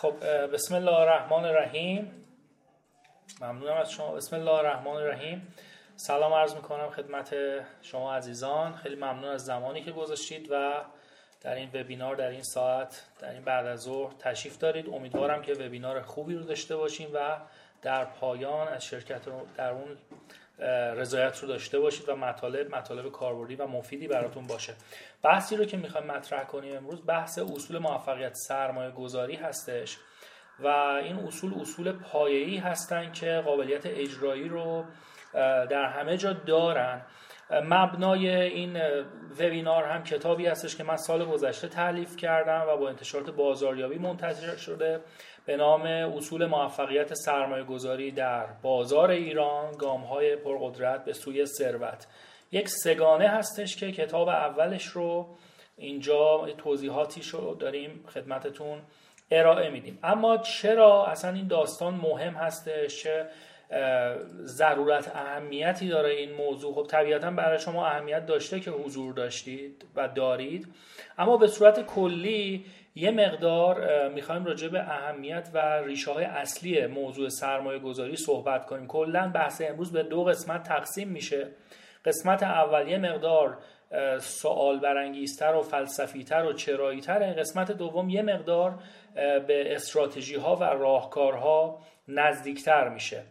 خب بسم الله الرحمن الرحیم. ممنونم از شما. بسم الله الرحمن الرحیم. سلام عرض می‌کنم خدمت شما عزیزان. خیلی ممنون از زمانی که گذاشتید و در این وبینار در این ساعت در این بعد از ظهر تشریف دارید. امیدوارم که وبینار خوبی رو داشته باشیم و در پایان از شرکت در اون رضایت رو داشته باشید و مطالب مطالب کاربردی و مفیدی براتون باشه. بحثی رو که می‌خوایم مطرح کنیم امروز بحث اصول موفقیت سرمایه گذاری هستش و این اصول اصول پایه‌ای هستن که قابلیت اجرایی رو در همه جا دارن. مبنای این وبینار هم کتابی هستش که من سال گذشته تعلیف کردم و با انتشارات بازاریابی منتشر شده به نام اصول موفقیت سرمایه گذاری در بازار ایران گام های پرقدرت به سوی ثروت. یک سگانه هستش که کتاب اولش رو اینجا توضیحاتی رو داریم خدمتتون ارائه میدیم. اما چرا اصلا این داستان مهم هستش؟ چه ضرورت اهمیتی داره این موضوع؟ خب طبیعتا برای شما اهمیت داشته که حضور داشتید و دارید. اما به صورت کلی یه مقدار می‌خوایم راجع به اهمیت و ریشه های اصلی موضوع سرمایه گذاری صحبت کنیم. کلا بحث امروز به دو قسمت تقسیم میشه. قسمت اول یه مقدار سوال برانگیزتر و فلسفیتر و چراییتر. قسمت دوم یه مقدار به استراتژی ها و راهکارها نزدیکتر میشه.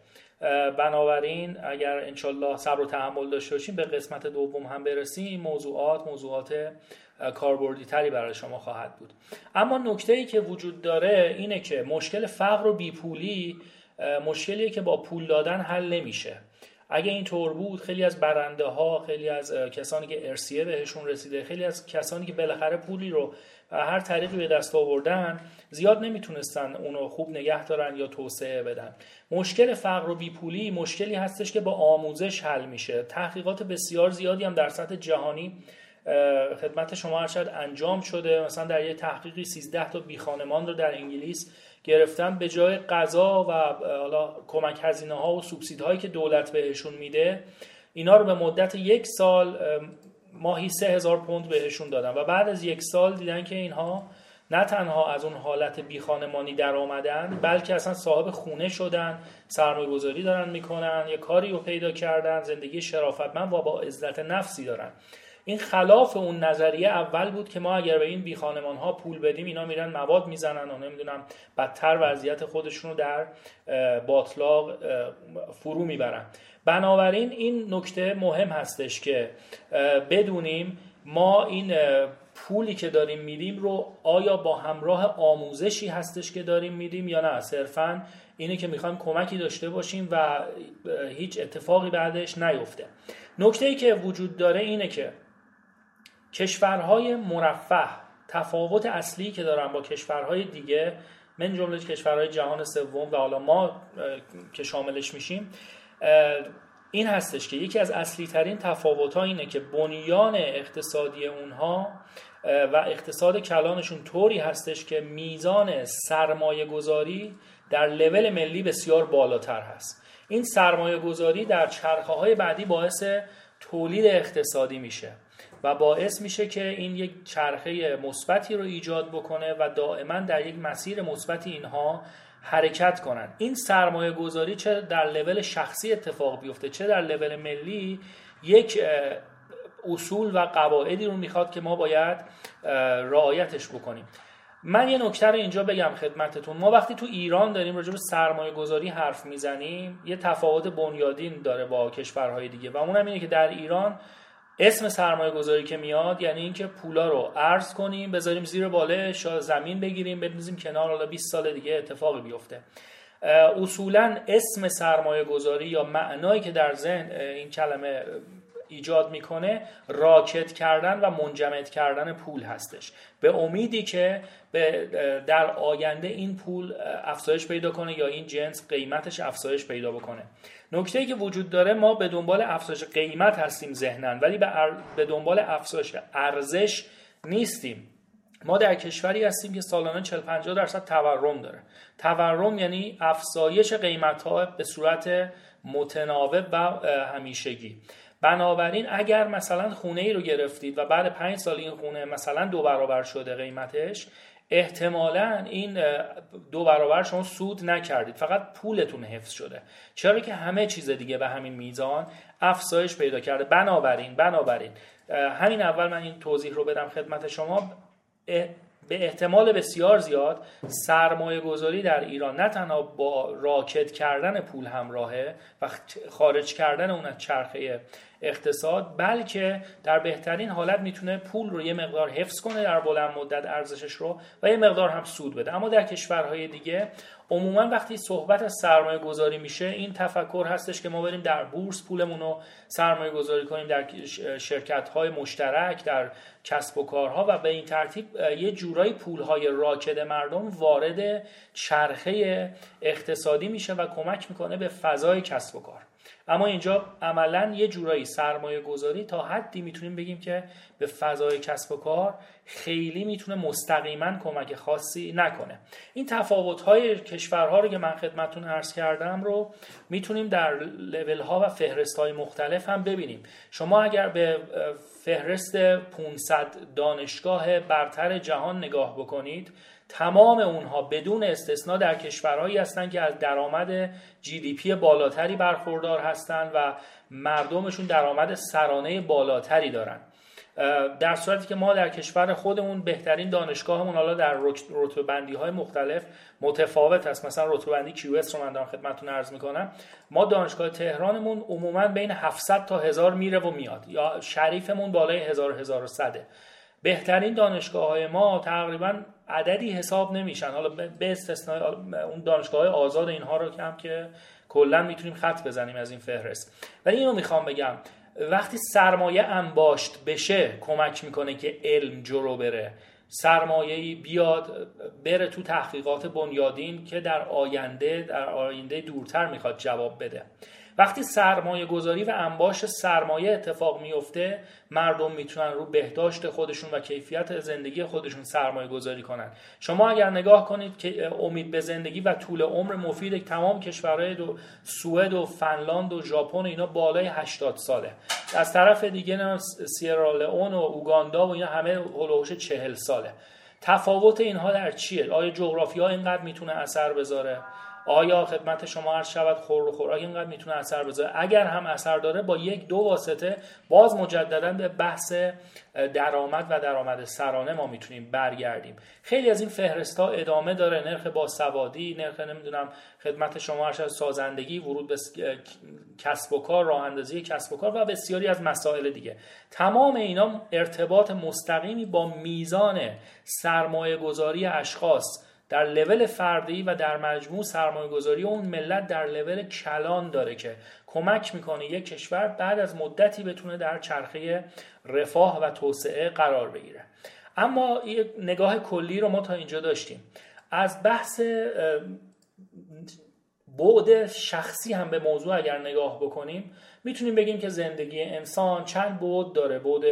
بنابراین اگر انشالله صبر و تحمل داشته باشیم به قسمت دوم هم برسیم. موضوعات موضوعات کاربردی تری برای شما خواهد بود. اما نکته ای که وجود داره اینه که مشکل فقر و بیپولی مشکلیه که با پول دادن حل نمیشه. اگه این طور بود خیلی از برنده ها خیلی از کسانی که ارسیه بهشون رسیده خیلی از کسانی که بالاخره پولی رو هر طریقی به دست آوردن زیاد نمی‌تونستن اونو خوب نگه دارن یا توسعه بدن. مشکل فقر و بیپولی مشکلی هستش که با آموزش حل میشه. تحقیقات بسیار زیادی هم در سطح جهانی خدمت شما هر انجام شده. مثلا در یه تحقیقی 13 تا بیخانمان رو در انگلیس گرفتن. به جای غذا و حالا کمک هزینه ها و سوبسید هایی که دولت بهشون میده اینا رو به مدت یک سال ماهی سه هزار پوند بهشون دادن. و بعد از یک سال دیدن که اینها نه تنها از اون حالت بیخانمانی در آمدن بلکه اصلا صاحب خونه شدن سرمایه گذاری دارن می‌کنن یه کاری رو پیدا کردن زندگی شرافتمند و با عزت نفسی دارن. این خلاف اون نظریه اول بود که ما اگر به این بی خانمان ها پول بدیم اینا میرن مواد می‌زنن و نمی‌دونم بدتر وضعیت خودشون رو در باطلاق فرو می‌برن. بنابراین این نکته مهم هستش که بدونیم ما این پولی که داریم میدیم رو آیا با همراه آموزشی هستش که داریم میدیم یا نه؟ صرفا اینه که می‌خوایم کمکی داشته باشیم و هیچ اتفاقی بعدش نیفته. نکته ای که وجود داره اینه که کشورهای مرفه تفاوت اصلی که دارن با کشورهای دیگه من جمله کشورهای جهان سوم و حالا ما که شاملش میشیم این هستش که یکی از اصلی ترین تفاوت ها اینه که بنیان اقتصادی اونها و اقتصاد کلانشون طوری هستش که میزان سرمایه گذاری در لول ملی بسیار بالاتر هست. این سرمایه گذاری در چرخه های بعدی باعث تولید اقتصادی میشه و باعث میشه که این یک چرخه مثبتی رو ایجاد بکنه و دائما در یک مسیر مثبتی اینها حرکت کنن. این سرمایه گذاری چه در لول شخصی اتفاق بیفته چه در لول ملی یک اصول و قواعدی رو می‌خواد که ما باید رعایتش بکنیم. من یه نکته رو اینجا بگم خدمتتون. ما وقتی تو ایران داریم راجع به سرمایه گذاری حرف می‌زنیم یه تفاوت بنیادین داره با کشورهای دیگه و اونم اینه که در ایران اسم سرمایه گذاری که میاد یعنی اینکه پولا رو ارز کنیم بذاریم زیر بالش زمین بگیریم بندازیم کنار حالا 20 سال دیگه اتفاقی بیفته. اصولا اسم سرمایه گذاری یا معنایی که در ذهن این کلمه ایجاد می‌کنه راکت کردن و منجمد کردن پول هستش. به امیدی که در آینده این پول افزایش پیدا کنه یا این جنس قیمتش افزایش پیدا بکنه. نکته که وجود داره ما به دنبال افزایش قیمت هستیم ذهنن ولی به دنبال افزایش ارزش نیستیم. ما در کشوری هستیم که سالانه 40 50 درصد تورم داره. تورم یعنی افزایش قیمت ها به صورت متناوب و همیشگی. بنابراین اگر مثلا خونه ای رو گرفتید و بعد پنج سال این خونه مثلا دو برابر شده قیمتش احتمالا این دو برابر شما سود نکردید. فقط پولتون حفظ شده. چرا که همه چیز دیگه به همین میزان افزایش پیدا کرده. بنابراین بنابراین همین اول من این توضیح رو بدم خدمت شما. به احتمال بسیار زیاد سرمایه گذاری در ایران نه تنها با راکت کردن پول همراهه و خارج کردن اون از چرخه اقتصاد بلکه در بهترین حالت می‌تونه پول رو یه مقدار حفظ کنه در بلند مدت ارزشش رو و یه مقدار هم سود بده. اما در کشورهای دیگه عموما وقتی صحبت از سرمایه گذاری میشه این تفکر هستش که ما بریم در بورس پولمون رو سرمایه گذاری کنیم در شرکت های مشترک در کسب و کارها و به این ترتیب یه جورایی پول های راکد مردم وارد چرخه اقتصادی میشه و کمک می‌کنه به فضای کسب و کار. اما اینجا عملا یه جورایی سرمایه گذاری تا حدی می‌تونیم بگیم که به فضای کسب و کار خیلی می‌تونه مستقیما کمک خاصی نکنه. این تفاوت های کشورها رو که من خدمتون عرض کردم رو می‌تونیم در لول ها و فهرست های مختلف هم ببینیم. شما اگر به فهرست 500 دانشگاه برتر جهان نگاه بکنید تمام اونها بدون استثنا در کشورهایی هستند که از درآمد جی دی پی بالاتری برخوردار هستند و مردمشون درآمد سرانه بالاتری دارن. در صورتی که ما در کشور خودمون بهترین دانشگاهمون حالا در رتبه بندی های مختلف متفاوت است مثلا رتبه بندی QS رو من دارم خدمتتون عرض می‌کنم. ما دانشگاه تهرانمون عموما بین 700 تا 1000 میره و میاد. یا شریفمون بالای 1000 1100 بهترین دانشگاه های ما تقریبا عددی حساب نمیشن. حالا به استثنای اون دانشگاه های آزاد اینها رو کم که کلا می‌تونیم خط بزنیم از این فهرست. ولی اینو می‌خوام بگم. وقتی سرمایه انباشت بشه کمک می‌کنه که علم جلو بره. سرمایه بیاد بره تو تحقیقات بنیادین که در آینده در آینده دورتر می‌خواد جواب بده. وقتی سرمایه گذاری و انباش سرمایه اتفاق میفته مردم می‌تونن رو بهداشت خودشون و کیفیت زندگی خودشون سرمایه گذاری کنن. شما اگر نگاه کنید که امید به زندگی و طول عمر مفید تمام کشورهای دو سوئد و فنلاند و ژاپن اینا بالای 80 ساله. از طرف دیگه سیرالئون و اوگاندا و اینا همه هلوش 40 ساله. تفاوت اینها در چیه؟ آیا جغرافیا اینقدر می‌تونه اثر بذاره؟ آیا خدمت شما عرض شود خور و خوراک اینقدر می‌تونه اثر بذاره؟ اگر هم اثر داره با یک دو واسطه باز مجددا به بحث درآمد و درآمد سرانه ما می‌تونیم برگردیم. خیلی از این فهرست ها ادامه داره. نرخ باسوادی نرخ نمی‌دونم خدمت شما عرض سازندگی ورود به کسب و کار راه اندازی کسب و کار و بسیاری از مسائل دیگه. تمام اینا ارتباط مستقیمی با میزان سرمایه گذاری اشخاص. در لول فردی و در مجموع سرمایه گذاری اون ملت در لول کلان داره که کمک می‌کنه یک کشور بعد از مدتی بتونه در چرخه رفاه و توسعه قرار بگیره. اما یک نگاه کلی رو ما تا اینجا داشتیم. از بحث بعد شخصی هم به موضوع اگر نگاه بکنیم می‌تونیم بگیم که زندگی انسان چند بعد داره. بعد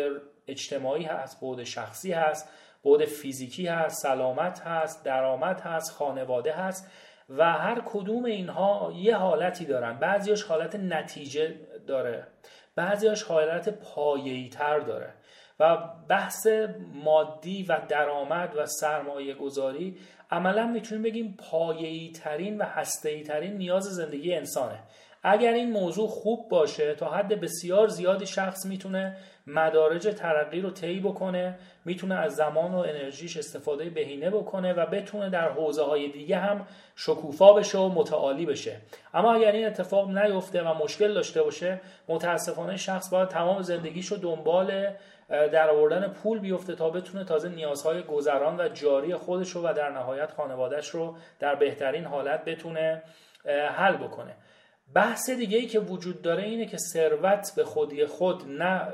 اجتماعی هست بعد شخصی هست. بود فیزیکی هست سلامت هست درآمد هست خانواده هست و هر کدوم اینها یه حالتی دارن. بعضیش حالت نتیجه داره. بعضیش حالت پایه‌ای تر داره. و بحث مادی و درآمد و سرمایه گذاری عملا می‌تونیم بگیم پایه‌ای ترین و هسته‌ای ترین نیاز زندگی انسانه. اگر این موضوع خوب باشه تا حد بسیار زیادی شخص می‌تونه مدارج ترقی رو طی بکنه می‌تونه از زمان و انرژیش استفاده بهینه بکنه و بتونه در حوزه های دیگه هم شکوفا بشه و متعالی بشه. اما اگر این اتفاق نیفته و مشکل داشته باشه متاسفانه شخص باید تمام زندگیش رو دنبال در آوردن پول بیفته تا بتونه تازه نیازهای گذران و جاری خودش رو و در نهایت خانوادهش رو در بهترین حالت بتونه حل بکنه. بحث دیگه ای که وجود داره اینه که ثروت به خودی خود نه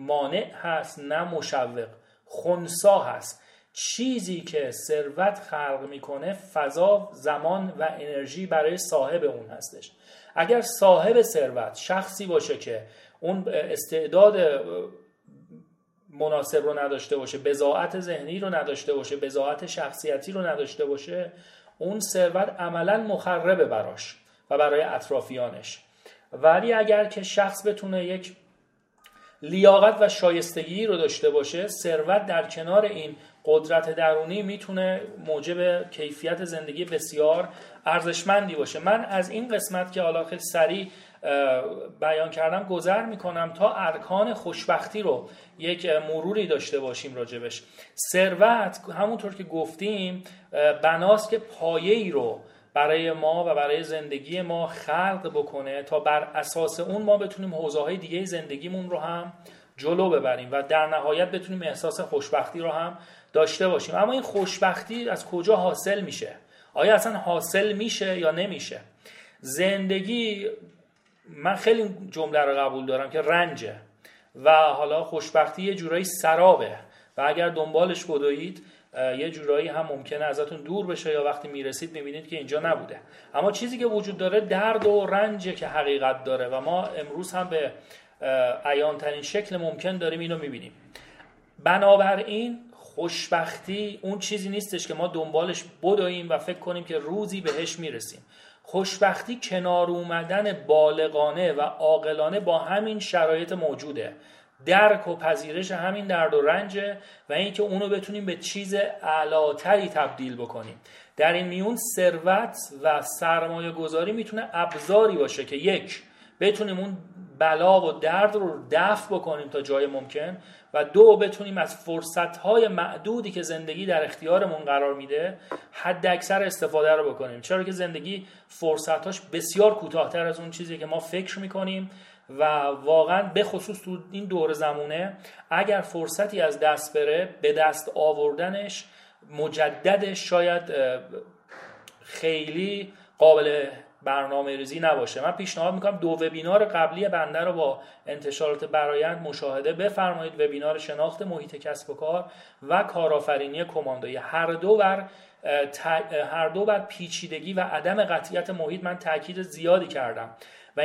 مانع هست نه مشوق. خونسا هست. چیزی که ثروت خلق می‌کنه فضا زمان و انرژی برای صاحب اون هستش. اگر صاحب ثروت شخصی باشه که اون استعداد مناسب رو نداشته باشه بزاعت ذهنی رو نداشته باشه بزاعت شخصیتی رو نداشته باشه اون ثروت عملا مخربه براش و برای اطرافیانش. ولی اگر که شخص بتونه یک لیاقت و شایستگی رو داشته باشه ثروت در کنار این قدرت درونی می‌تونه موجب کیفیت زندگی بسیار ارزشمندی باشه. من از این قسمت که حالا خیلی سریع بیان کردم گذر می‌کنم تا ارکان خوشبختی رو یک مروری داشته باشیم راجبش. ثروت همونطور که گفتیم بناست که پایه ای رو برای ما و برای زندگی ما خلق بکنه تا بر اساس اون ما بتونیم حوزه های دیگه زندگیمون رو هم جلو ببریم و در نهایت بتونیم احساس خوشبختی رو هم داشته باشیم. اما این خوشبختی از کجا حاصل میشه؟ آیا اصلا حاصل میشه یا نمیشه؟ زندگی من خیلی جمله رو قبول دارم که رنجه و حالا خوشبختی یه جورایی سرابه. و اگر دنبالش بدوید یه جورایی هم ممکنه ازتون دور بشه یا وقتی می‌رسید می‌بینید که اینجا نبوده. اما چیزی که وجود داره درد و رنجه که حقیقت داره و ما امروز هم به عیانترین شکل ممکن داریم اینو می‌بینیم. بنابراین خوشبختی اون چیزی نیستش که ما دنبالش بدویم و فکر کنیم که روزی بهش می‌رسیم. خوشبختی کنار اومدن بالغانه و عاقلانه با همین شرایط موجوده. درک و پذیرش همین درد و رنجه و اینکه اونو بتونیم به چیز اعلاتری تبدیل بکنیم. در این میون ثروت و سرمایه گذاری می‌تونه ابزاری باشه که یک بتونیم اون بلا و درد رو دفع بکنیم تا جای ممکن و دو بتونیم از فرصتهای معدودی که زندگی در اختیارمون قرار میده حد اکثر استفاده رو بکنیم. چرا که زندگی فرصتهاش بسیار کوتاهتر از اون چیزی که ما فکر می‌کنیم و واقعا به خصوص تو این دور زمونه اگر فرصتی از دست بره به دست آوردنش مجددش شاید خیلی قابل برنامه ریزی نباشه. من پیشنهاد می‌کنم دو وبینار قبلی بنده رو با انتشارات برایند مشاهده بفرمایید. وبینار شناخت محیط کسب و کار و کارآفرینی کماندویی هر دو بر هر دو بر پیچیدگی و عدم قطعیت محیط من تاکید زیادی کردم.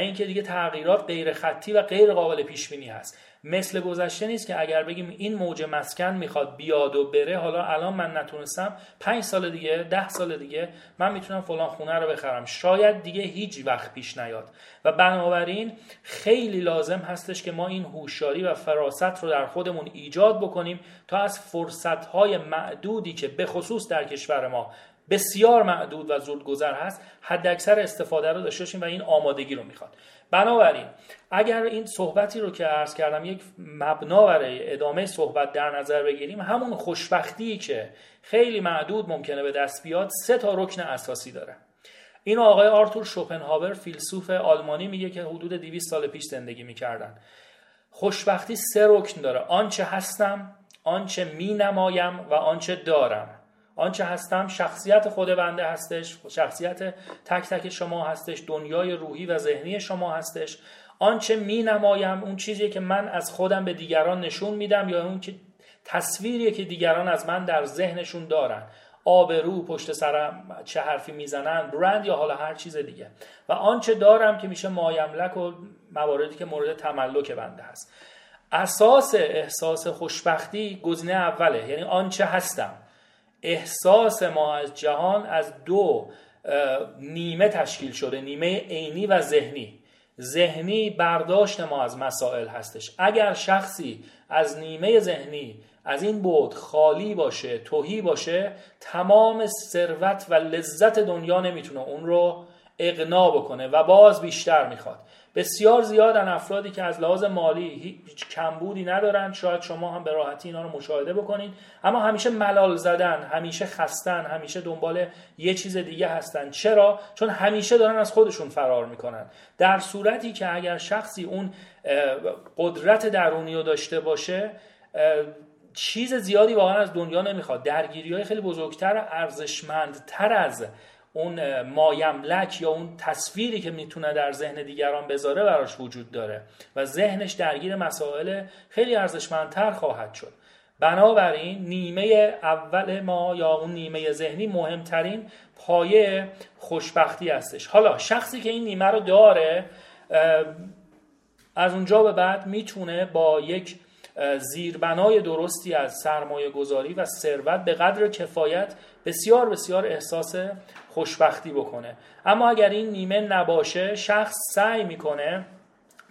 اینکه دیگه تغییرات غیر خطی و غیر قابل پیش بینی هست. مثل گذشته نیست که اگر بگیم این موج مسکن می‌خواد بیاد و بره حالا الان من نتونستم. پنج سال دیگه ده سال دیگه من می‌تونم فلان خونه رو بخرم. شاید دیگه هیچ وقت پیش نیاد. و بنابراین خیلی لازم هستش که ما این هوشیاری و فراست رو در خودمون ایجاد بکنیم تا از فرصتهای معدودی که به خصوص در کشور ما بسیار معدود و زودگذر هست حد اکثر استفاده رو داشته باشیم و این آمادگی رو می‌خواد. بنابراین اگر این صحبتی رو که عرض کردم یک مبنا برای ادامه صحبت در نظر بگیریم همون خوشبختی که خیلی معدود ممکنه به دست بیاد سه تا رکن اساسی داره. این آقای آرتور شوپنهاور فیلسوف آلمانی میگه که حدود 200 سال پیش زندگی می‌کردن. خوشبختی سه رکن داره. آنچه هستم آنچه می نمایم و آنچه دارم. آنچه هستم شخصیت خود بنده هستش شخصیت تک تک شما هستش دنیای روحی و ذهنی شما هستش. آنچه می نمایم اون چیزی که من از خودم به دیگران نشون میدم یا اون که تصویری که دیگران از من در ذهنشون دارن. آبرو پشت سرم چه حرفی می‌زنن برند یا حالا هر چیز دیگه. و آنچه دارم که میشه مایملک و مواردی که مورد تملک بنده هست. اساس احساس خوشبختی گزینه اوله یعنی آنچه هستم. احساس ما از جهان از دو نیمه تشکیل شده نیمه عینی و ذهنی. ذهنی برداشت ما از مسائل هستش. اگر شخصی از نیمه ذهنی از این بود خالی باشه توهی باشه تمام ثروت و لذت دنیا نمی‌تونه اون رو اقنا بکنه و باز بیشتر می‌خواد. بسیار زیادن افرادی که از لحاظ مالی هیچ کمبودی ندارن. شاید شما هم به راحتی اینا رو مشاهده بکنید. اما همیشه ملال زدن همیشه خستن همیشه دنبال یه چیز دیگه هستن. چرا؟ چون همیشه دارن از خودشون فرار می‌کنن. در صورتی که اگر شخصی اون قدرت درونی رو داشته باشه چیز زیادی واقعا از دنیا نمی‌خواد. درگیری های خیلی بزرگتر ارزشمندتر از اون مایملک یا اون تصویری که می‌تونه در ذهن دیگران بذاره براش وجود داره و ذهنش درگیر مسائل خیلی ارزشمندتر خواهد شد. بنابراین نیمه اول ما یا اون نیمه ذهنی مهمترین پایه خوشبختی هستش. حالا شخصی که این نیمه رو داره از اونجا به بعد می‌تونه با یک زیربنای درستی از سرمایه گذاری و ثروت به قدر کفایت بسیار بسیار احساس خوشبختی بکنه. اما اگر این نیمه نباشه شخص سعی می‌کنه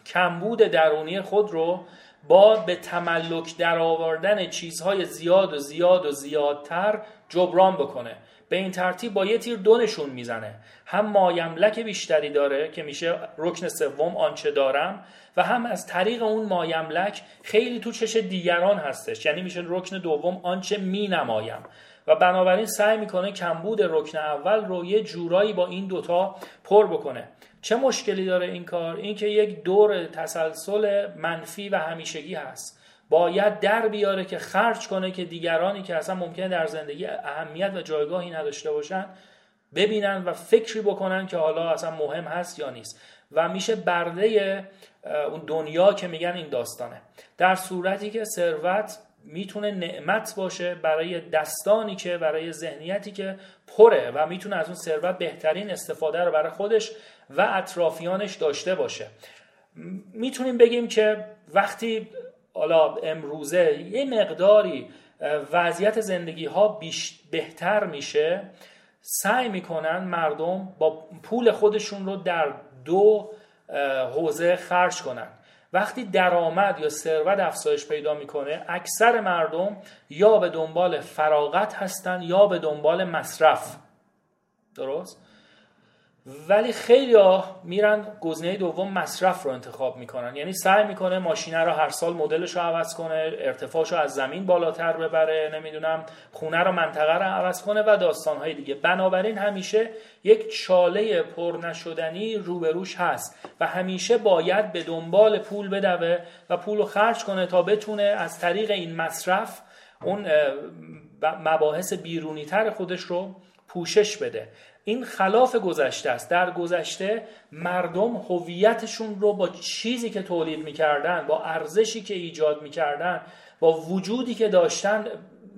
کمبود درونی خود رو با به تملک در آوردن چیزهای زیاد و زیاد و زیادتر جبران بکنه. به این ترتیب با یه تیر دو نشون می‌زنه. هم مایملک بیشتری داره که میشه رکن سوم آنچه دارم و هم از طریق اون مایملک خیلی تو چش دیگران هستش. یعنی میشه رکن دوم آنچه می نمایم. و بنابراین سعی می‌کنه کمبود رکن اول رو یه جورایی با این دوتا پر بکنه. چه مشکلی داره این کار؟ اینکه یک دور تسلسل منفی و همیشگی هست. باید در بیاره که خرج کنه که دیگرانی که اصلا ممکنه در زندگی اهمیت و جایگاهی نداشته باشن ببینن و فکری بکنن که حالا اصلا مهم هست یا نیست. و میشه برده اون دنیا که میگن این داستانه. در صورتی که ثروت می‌تونه نعمت باشه برای دستانی که برای ذهنیتی که پره و می‌تونه از اون ثروت بهترین استفاده رو برای خودش و اطرافیانش داشته باشه. می‌تونیم بگیم که وقتی حالا امروزه یه مقداری وضعیت زندگی ها بهتر میشه سعی می‌کنن مردم با پول خودشون رو در دو حوزه خرج کنن. وقتی درآمد یا ثروت افزایش پیدا می‌کنه اکثر مردم یا به دنبال فراغت هستن یا به دنبال مصرف. درست؟ ولی خیلی ها میرن گزینه دوم مصرف رو انتخاب می‌کنن. یعنی سعی می‌کنه ماشینه رو هر سال مدلش رو عوض کنه ارتفاعش رو از زمین بالاتر ببره نمی‌دونم خونه رو منطقه رو عوض کنه و داستانهای دیگه. بنابراین همیشه یک چاله پر نشدنی روبروش هست و همیشه باید به دنبال پول بدوه و پول رو خرج کنه تا بتونه از طریق این مصرف اون مباحث بیرونی تر خودش رو پوشش بده. این خلاف گذشته است. در گذشته مردم هویتشون رو با چیزی که تولید می‌کردن با ارزشی که ایجاد می‌کردن با وجودی که داشتن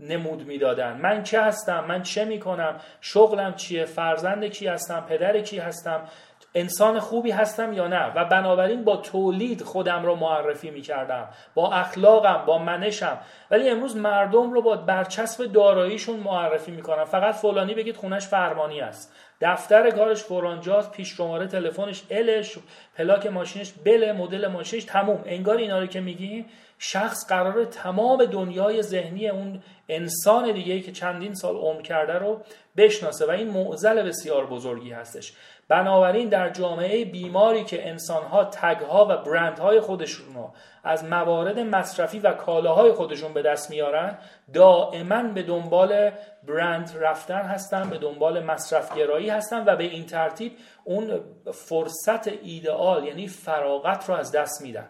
نمود می‌دادن. من چه هستم؟ من چه می‌کنم؟ شغلم چیه؟ فرزند کی هستم؟ پدر کی هستم؟ انسان خوبی هستم یا نه؟ و بنابراین با تولید خودم رو معرفی می‌کردم. با اخلاقم با منشم. ولی امروز مردم رو با برچسب داراییشون معرفی می‌کنم. فقط فلانی بگید خونش فرمانی است. دفتر کارش فرانجاست پیش شماره تلفنش الش پلاک ماشینش بله مدل ماشینش تموم. انگار اینا رو که میگی شخص قرار تمام دنیای ذهنی اون انسان دیگه که چندین سال عمر کرده رو بشناسه. و این معضل بسیار بزرگی هستش. بنابراین در جامعه بیماری که انسانها تگها و برندهای خودشون رو از موارد مصرفی و کالاهای خودشون به دست میارن دائما به دنبال برند رفتن هستن به دنبال مصرفگرایی هستن و به این ترتیب اون فرصت ایدئال یعنی فراغت رو از دست میدن.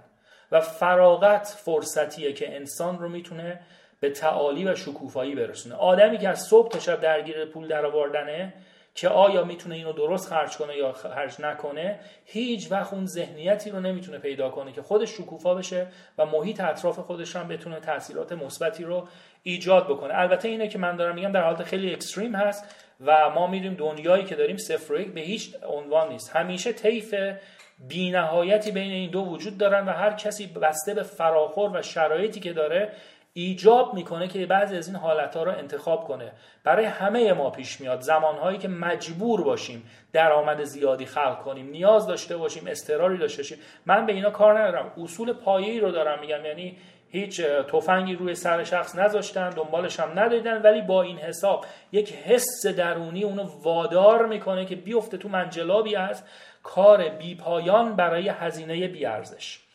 و فراغت فرصتیه که انسان رو می‌تونه به تعالی و شکوفایی برسونه. آدمی که از صبح تا شب درگیر پول درآوردنه که آیا می‌تونه اینو درست خرج کنه یا خرج نکنه هیچ وقت اون ذهنیتی رو نمی‌تونه پیدا کنه که خودش شکوفا بشه و محیط اطراف خودش هم بتونه تاثیرات مثبتی رو ایجاد بکنه. البته اینه که من دارم میگم در حالت خیلی اکستریم هست و ما میریم دنیایی که داریم صفر به هیچ عنوان نیست. همیشه طیف بینهایتی بین این دو وجود دارن و هر کسی بسته به فراخور و شرایطی که داره ایجاب می‌کنه که بعضی از این حالت ها رو انتخاب کنه. برای همه ما پیش میاد زمانهایی که مجبور باشیم درآمد زیادی خلق کنیم نیاز داشته باشیم استراری داشته باشیم. من به اینا کار ندارم. اصول پایه‌ای رو دارم میگم. یعنی هیچ تفنگی روی سر شخص نذاشتن دنبالش هم ندیدن ولی با این حساب یک حس درونی اونو وادار می‌کنه که بیفته تو منجلابی از کار بیپایان برای هزینه بیارزش.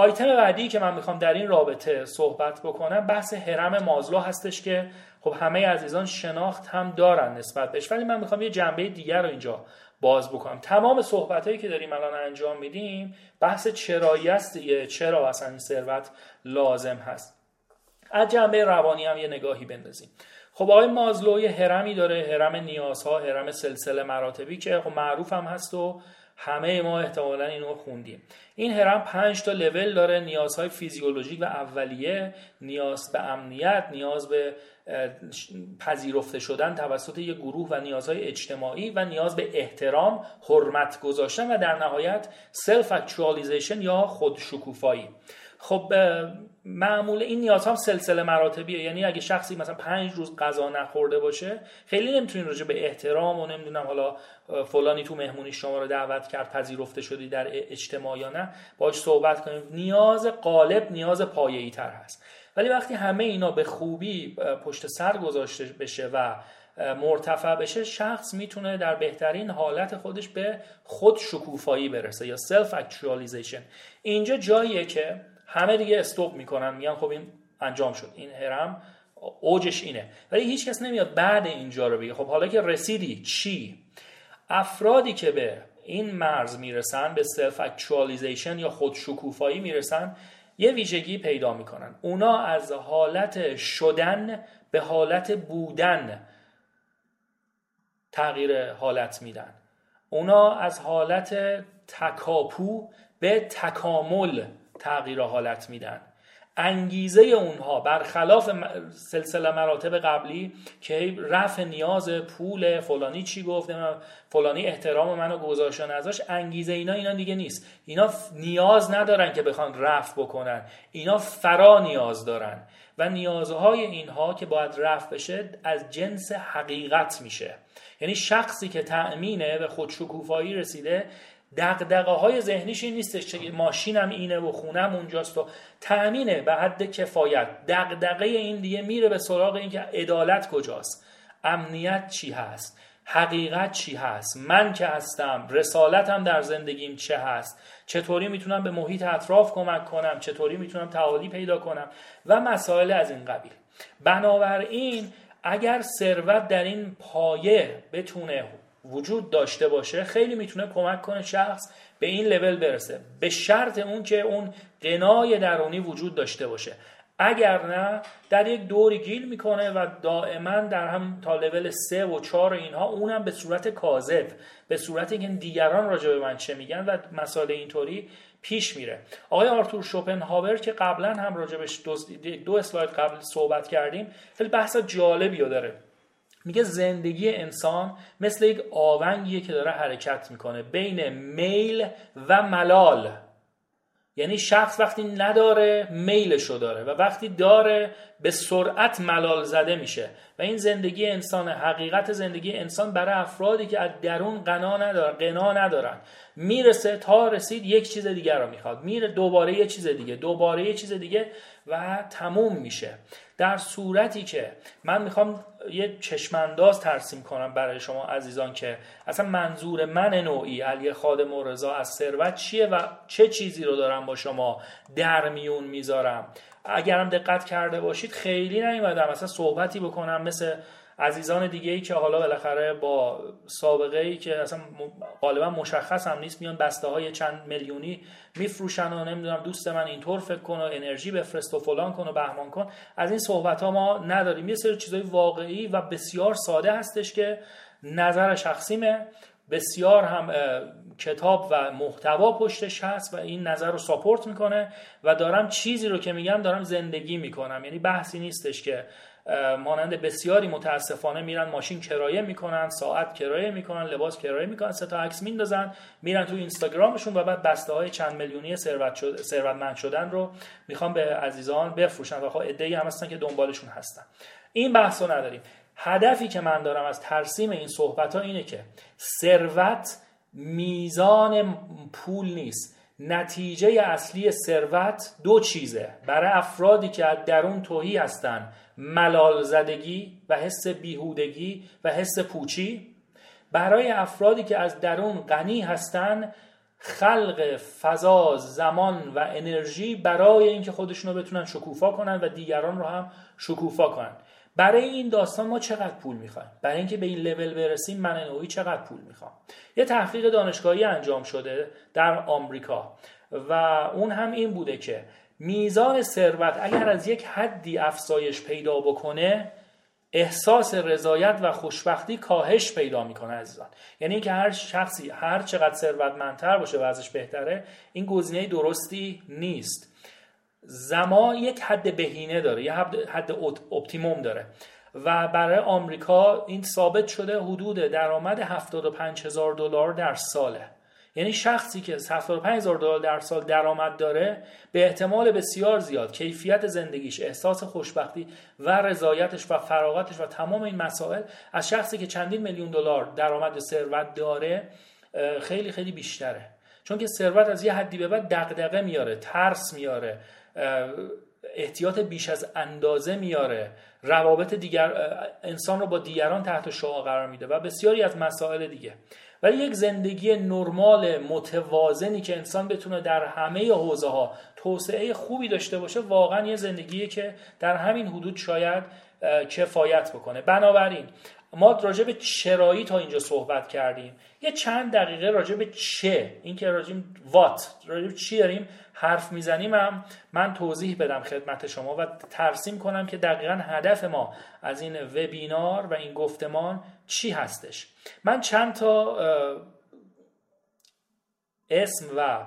آیتم بعدی که من می‌خوام در این رابطه صحبت بکنم بحث حرم مازلو هستش که خب همه عزیزان شناخت هم دارن نسبت بهش. ولی من می‌خوام یه جنبه دیگر رو اینجا باز بکنم. تمام صحبت هایی که داریم الان انجام میدیم بحث چرایی است دیگه. چرا اصلا این ثروت لازم هست؟ از جنبه روانی هم یه نگاهی بندازیم. خب آقای مازلو یه هرمی داره هرم نیازها هرم سلسله مراتبی که خب معروف هم هست و همه ما احتمالا اینو خوندیم. این هرم پنج تا لول داره نیازهای فیزیولوژیک و اولیه نیاز به امنیت نیاز به پذیرفته شدن توسط یک گروه و نیازهای اجتماعی و نیاز به احترام حرمت گذاشتن و در نهایت self-actualization یا خودشکوفایی. خب معمول این نیاز هم سلسله مراتبیه. یعنی اگه شخصی مثلا پنج روز غذا نخورده باشه خیلی نمی‌تونین راجع به احترام و نمی‌دونم حالا فلانی تو مهمونی شما رو دعوت کرد پذیرفته شدی در اجتماع یا نه باش صحبت کنیم نیاز غالب نیاز پایه‌ای تر هست. ولی وقتی همه اینا به خوبی پشت سر گذاشته بشه و مرتفع بشه شخص می‌تونه در بهترین حالت خودش به خود شکوفایی برسه یا self-actualization اینجا جاییه که همه دیگه stop می‌کنن میگن خب این انجام شد این هرم اوجش اینه. ولی هیچ کس نمیاد بعد اینجا رو بگه. خب حالا که رسیدی چی؟ افرادی که به این مرز می‌رسن به self-actualization یا خود شکوفایی می‌رسن یه ویژگی پیدا می‌کنن. اونا از حالت شدن به حالت بودن تغییر حالت میدن. اونا از حالت تکاپو به تکامل تغییر حالت میدن. انگیزه اونها برخلاف سلسله مراتب قبلی که رفع نیاز پول فلانی چی گفت فلانی احترام منو گذاشت نذاش انگیزه اینا اینا دیگه نیست. اینا نیاز ندارن که بخوان رفع بکنن. اینا فرا نیاز دارن. و نیازهای اینها که باید رفع بشه از جنس حقیقت میشه. یعنی شخصی که تأمینه به خودشکوفایی رسیده دقدقه های ذهنیش این نیستش که ماشینم اینه و خونم اونجاست و تأمینه به حد کفایت. دقدقه این دیگه میره به سراغ این که عدالت کجاست. امنیت چی هست؟ حقیقت چی هست؟ من که هستم رسالتم در زندگیم چه هست؟ چطوری می‌تونم به محیط اطراف کمک کنم؟ چطوری می‌تونم تعالی پیدا کنم؟ و مسائل از این قبیل. بنابراین اگر ثروت در این پایه بتونه وجود داشته باشه خیلی می‌تونه کمک کنه شخص به این لول برسه. به شرط اون که اون قنای درونی وجود داشته باشه. اگر نه در یک دوری گیل می‌کنه و دائما در هم تا لول سه و چهار اینها اونم به صورت کاذب به صورت اینکه دیگران راجع به من چه میگن و مسائل اینطوری پیش میره. آقای آرتور شوپنهاور که قبلا هم راجبش دو, دو اسلاید قبل صحبت کردیم خیلی بحث جالبی داره. میگه زندگی انسان مثل یک آونگیه که داره حرکت می‌کنه بین میل و ملال. یعنی شخص وقتی نداره میلشو داره و وقتی داره به سرعت ملال زده میشه. و این زندگی انسان حقیقت زندگی انسان برای افرادی که از درون قنا ندارن قنا ندارن. می‌رسه تا رسید یک چیز دیگر رو می‌خواد. میره دوباره یه چیز دیگه دوباره یه چیز دیگه و تموم میشه. در صورتی که من می‌خوام یه چشمانداز ترسیم کنم برای شما عزیزان که اصلا منظور من نوعی علی خادم و رضا از ثروت چیه و چه چیزی رو دارم با شما در میون می‌ذارم؟ اگرم دقت کرده باشید خیلی نیومدم اصلا صحبتی بکنم مثل عزیزان دیگه ای که حالا بالاخره با سابقه ای که اصلا غالبا مشخص هم نیست میان بسته های چند میلیونی میفروشن و نمی‌دونم دوست من اینطور فکر کن و انرژی بفرست و فلان کن و بهمان کن. از این صحبت ها ما نداریم. یه سری چیزای واقعی و بسیار ساده هستش که نظر شخصیمه. بسیار هم کتاب و محتوا پشتش هست و این نظر رو ساپورت می‌کنه و دارم چیزی رو که میگم دارم زندگی می‌کنم. یعنی بحثی نیستش که مانند بسیاری متاسفانه میرن ماشین کرایه می‌کنن ساعت کرایه می‌کنن لباس کرایه می‌کنن سه تا عکس میندازن میرن تو اینستاگرامشون و بعد بسته های چند میلیونی ثروت شد ثروتمند شدن رو می‌خوان به عزیزان بفروشن و خب ایده هم هستن که دنبالشون هستن. این بحث نداریم. هدفی که من دارم از ترسیم این صحبت ها اینه که ثروت میزان پول نیست. نتیجه اصلی ثروت دو چیزه. برای افرادی که از درون توهی هستن ملال زدگی و حس بیهودگی و حس پوچی برای افرادی که از درون غنی هستن خلق فضا زمان و انرژی برای اینکه خودشون رو بتونن شکوفا کنن و دیگران رو هم شکوفا کنن. برای این داستان ما چقدر پول می‌خوایم؟ برای اینکه به این لول برسیم من نوعی چقدر پول می‌خوام؟ یه تحقیق دانشگاهی انجام شده در آمریکا و اون هم این بوده که میزان ثروت اگر از یک حدی افزایش پیدا بکنه احساس رضایت و خوشبختی کاهش پیدا می‌کنه عزیزان. یعنی اینکه هر شخصی هر چقدر ثروتمندتر باشه و ازش بهتره این گزینه درستی نیست. زمان یک حد بهینه داره یه حد اپتیموم داره. و برای آمریکا این ثابت شده حدود درآمد 75 هزار دلار در ساله. یعنی شخصی که 75 هزار دلار در سال درآمد داره به احتمال بسیار زیاد کیفیت زندگیش احساس خوشبختی و رضایتش و فراغتش و تمام این مسائل از شخصی که چندین میلیون دلار درآمد و ثروت داره خیلی خیلی بیشتره. چون که ثروت از یه حدی به بعد دغدغه میاره ترس میاره احتیاط بیش از اندازه میاره روابط دیگر انسان رو با دیگران تحت شعا قرار میده و بسیاری از مسائل دیگه. ولی یک زندگی نرمال متوازنی که انسان بتونه در همه حوزه ها توسعه خوبی داشته باشه واقعا یه زندگیه که در همین حدود شاید کفایت بکنه. بنابراین ما راجع به چرایی تا اینجا صحبت کردیم. یه چند دقیقه راجع به چه اینکه راجع وات راجع به چی داریم حرف می‌زنیم هم من توضیح بدم خدمت شما و ترسیم کنم که دقیقا هدف ما از این وبینار و این گفتمان چی هستش. من چند تا اسم و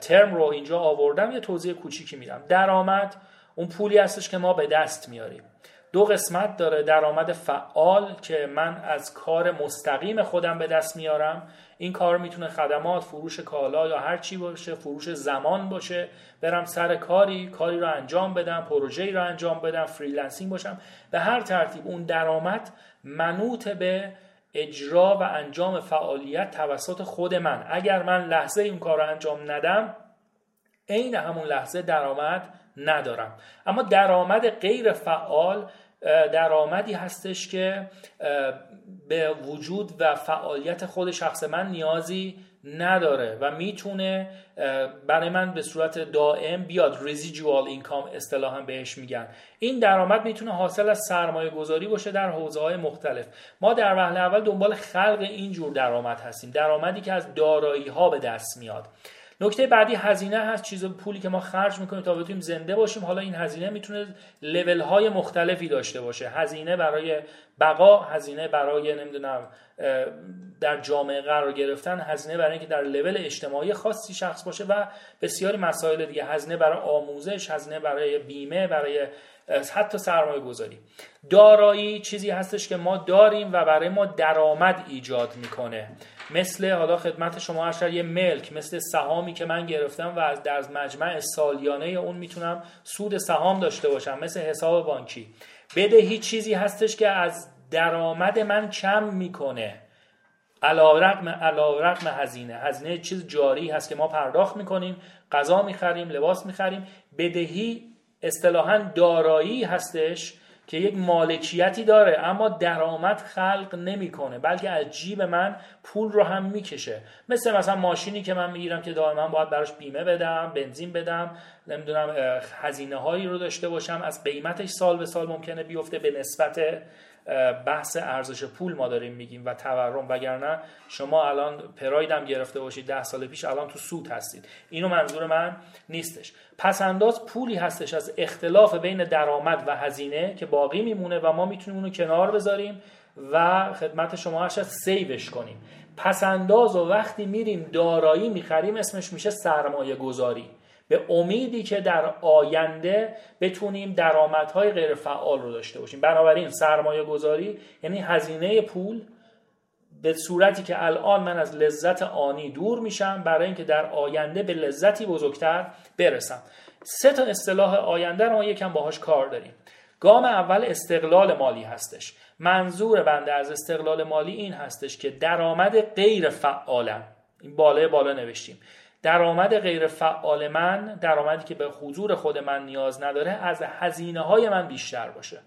ترم رو اینجا آوردم یه توضیح کوچیکی میدم. درآمد اون پولی هستش که ما به دست میاریم دو قسمت داره. درآمد فعال که من از کار مستقیم خودم به دست میارم. این کار می‌تونه خدمات فروش کالا یا هر چی باشه فروش زمان باشه. برم سر کاری کاری رو انجام بدم پروژه‌ای رو انجام بدم freelancing باشم. به هر ترتیب اون درآمد منوط به اجرا و انجام فعالیت توسط خود من. اگر من لحظه این کار رو انجام ندم عین همون لحظه درآمد ندارم. اما درآمد غیر فعال درآمدی هستش که به وجود و فعالیت خود شخص من نیازی نداره و می‌تونه برای من به صورت دائم بیاد. رزیجوال اینکام اصطلاحا بهش میگن. این درآمد می‌تونه حاصل از سرمایه گذاری باشه در حوزه های مختلف. ما در وهله اول دنبال خلق این جور درآمد هستیم. درآمدی که از دارایی ها به دست میاد. نکته بعدی هزینه هست چیز پولی که ما خرج می‌کنیم تا بتونیم زنده باشیم. حالا این هزینه می‌تونه لول های مختلفی داشته باشه. هزینه برای بقا هزینه برای نمی‌دونم در جامعه قرار گرفتن هزینه برای اینکه در لول اجتماعی خاصی شخص باشه و بسیاری مسائل دیگه. هزینه برای آموزش هزینه برای بیمه برای حتی سرمایه گذاری دارایی چیزی هستش که ما داریم و برای ما درآمد ایجاد می‌کنه. مثل حالا خدمت شما اشتر یه ملک مثل سهامی که من گرفتم و از در مجمع سالیانه اون می‌تونم سود سهام داشته باشم مثل حساب بانکی. بدهی چیزی هستش که از درآمد من کم می‌کنه. علا رقم, علا رقم هزینه. هزینه چیز جاری هست که ما پرداخت می‌کنیم غذا می‌خریم لباس می‌خریم. بدهی اصطلاحا دارایی هستش که یک مالکیتی داره اما درآمد خلق نمی‌کنه بلکه از جیب من پول رو هم می‌کشه. مثل مثلا ماشینی که من می‌گیرم که دائما باید براش بیمه بدم بنزین بدم نمی‌دونم هزینه هایی رو داشته باشم از قیمتش سال به سال ممکنه بیفته به نسبت بحث ارزش پول ما داریم میگیم و تورم وگرنه شما الان پراید هم گرفته باشید ده سال پیش الان تو سود هستید. اینو منظور من نیستش. پس انداز پولی هستش از اختلاف بین درآمد و هزینه که باقی میمونه و ما می‌تونیم اونو کنار بذاریم و خدمت شما هر سیوش کنیم. پس انداز و وقتی میریم دارایی می‌خریم اسمش میشه سرمایه گذاری به امیدی که در آینده بتونیم درآمدهای غیر فعال رو داشته باشیم. بنابراین سرمایه گذاری یعنی هزینه پول به صورتی که الان من از لذت آنی دور میشم برای اینکه در آینده به لذتی بزرگتر برسم. سه تا اصطلاح آینده رو ما یکم باهاش کار داریم. گام اول استقلال مالی هستش. منظور بنده از استقلال مالی این هستش که درآمد غیر فعالم. این بالای بالا نوشتیم. درآمد غیر فعال من درآمدی که به حضور خود من نیاز نداره از هزینه های من بیشتر باشه.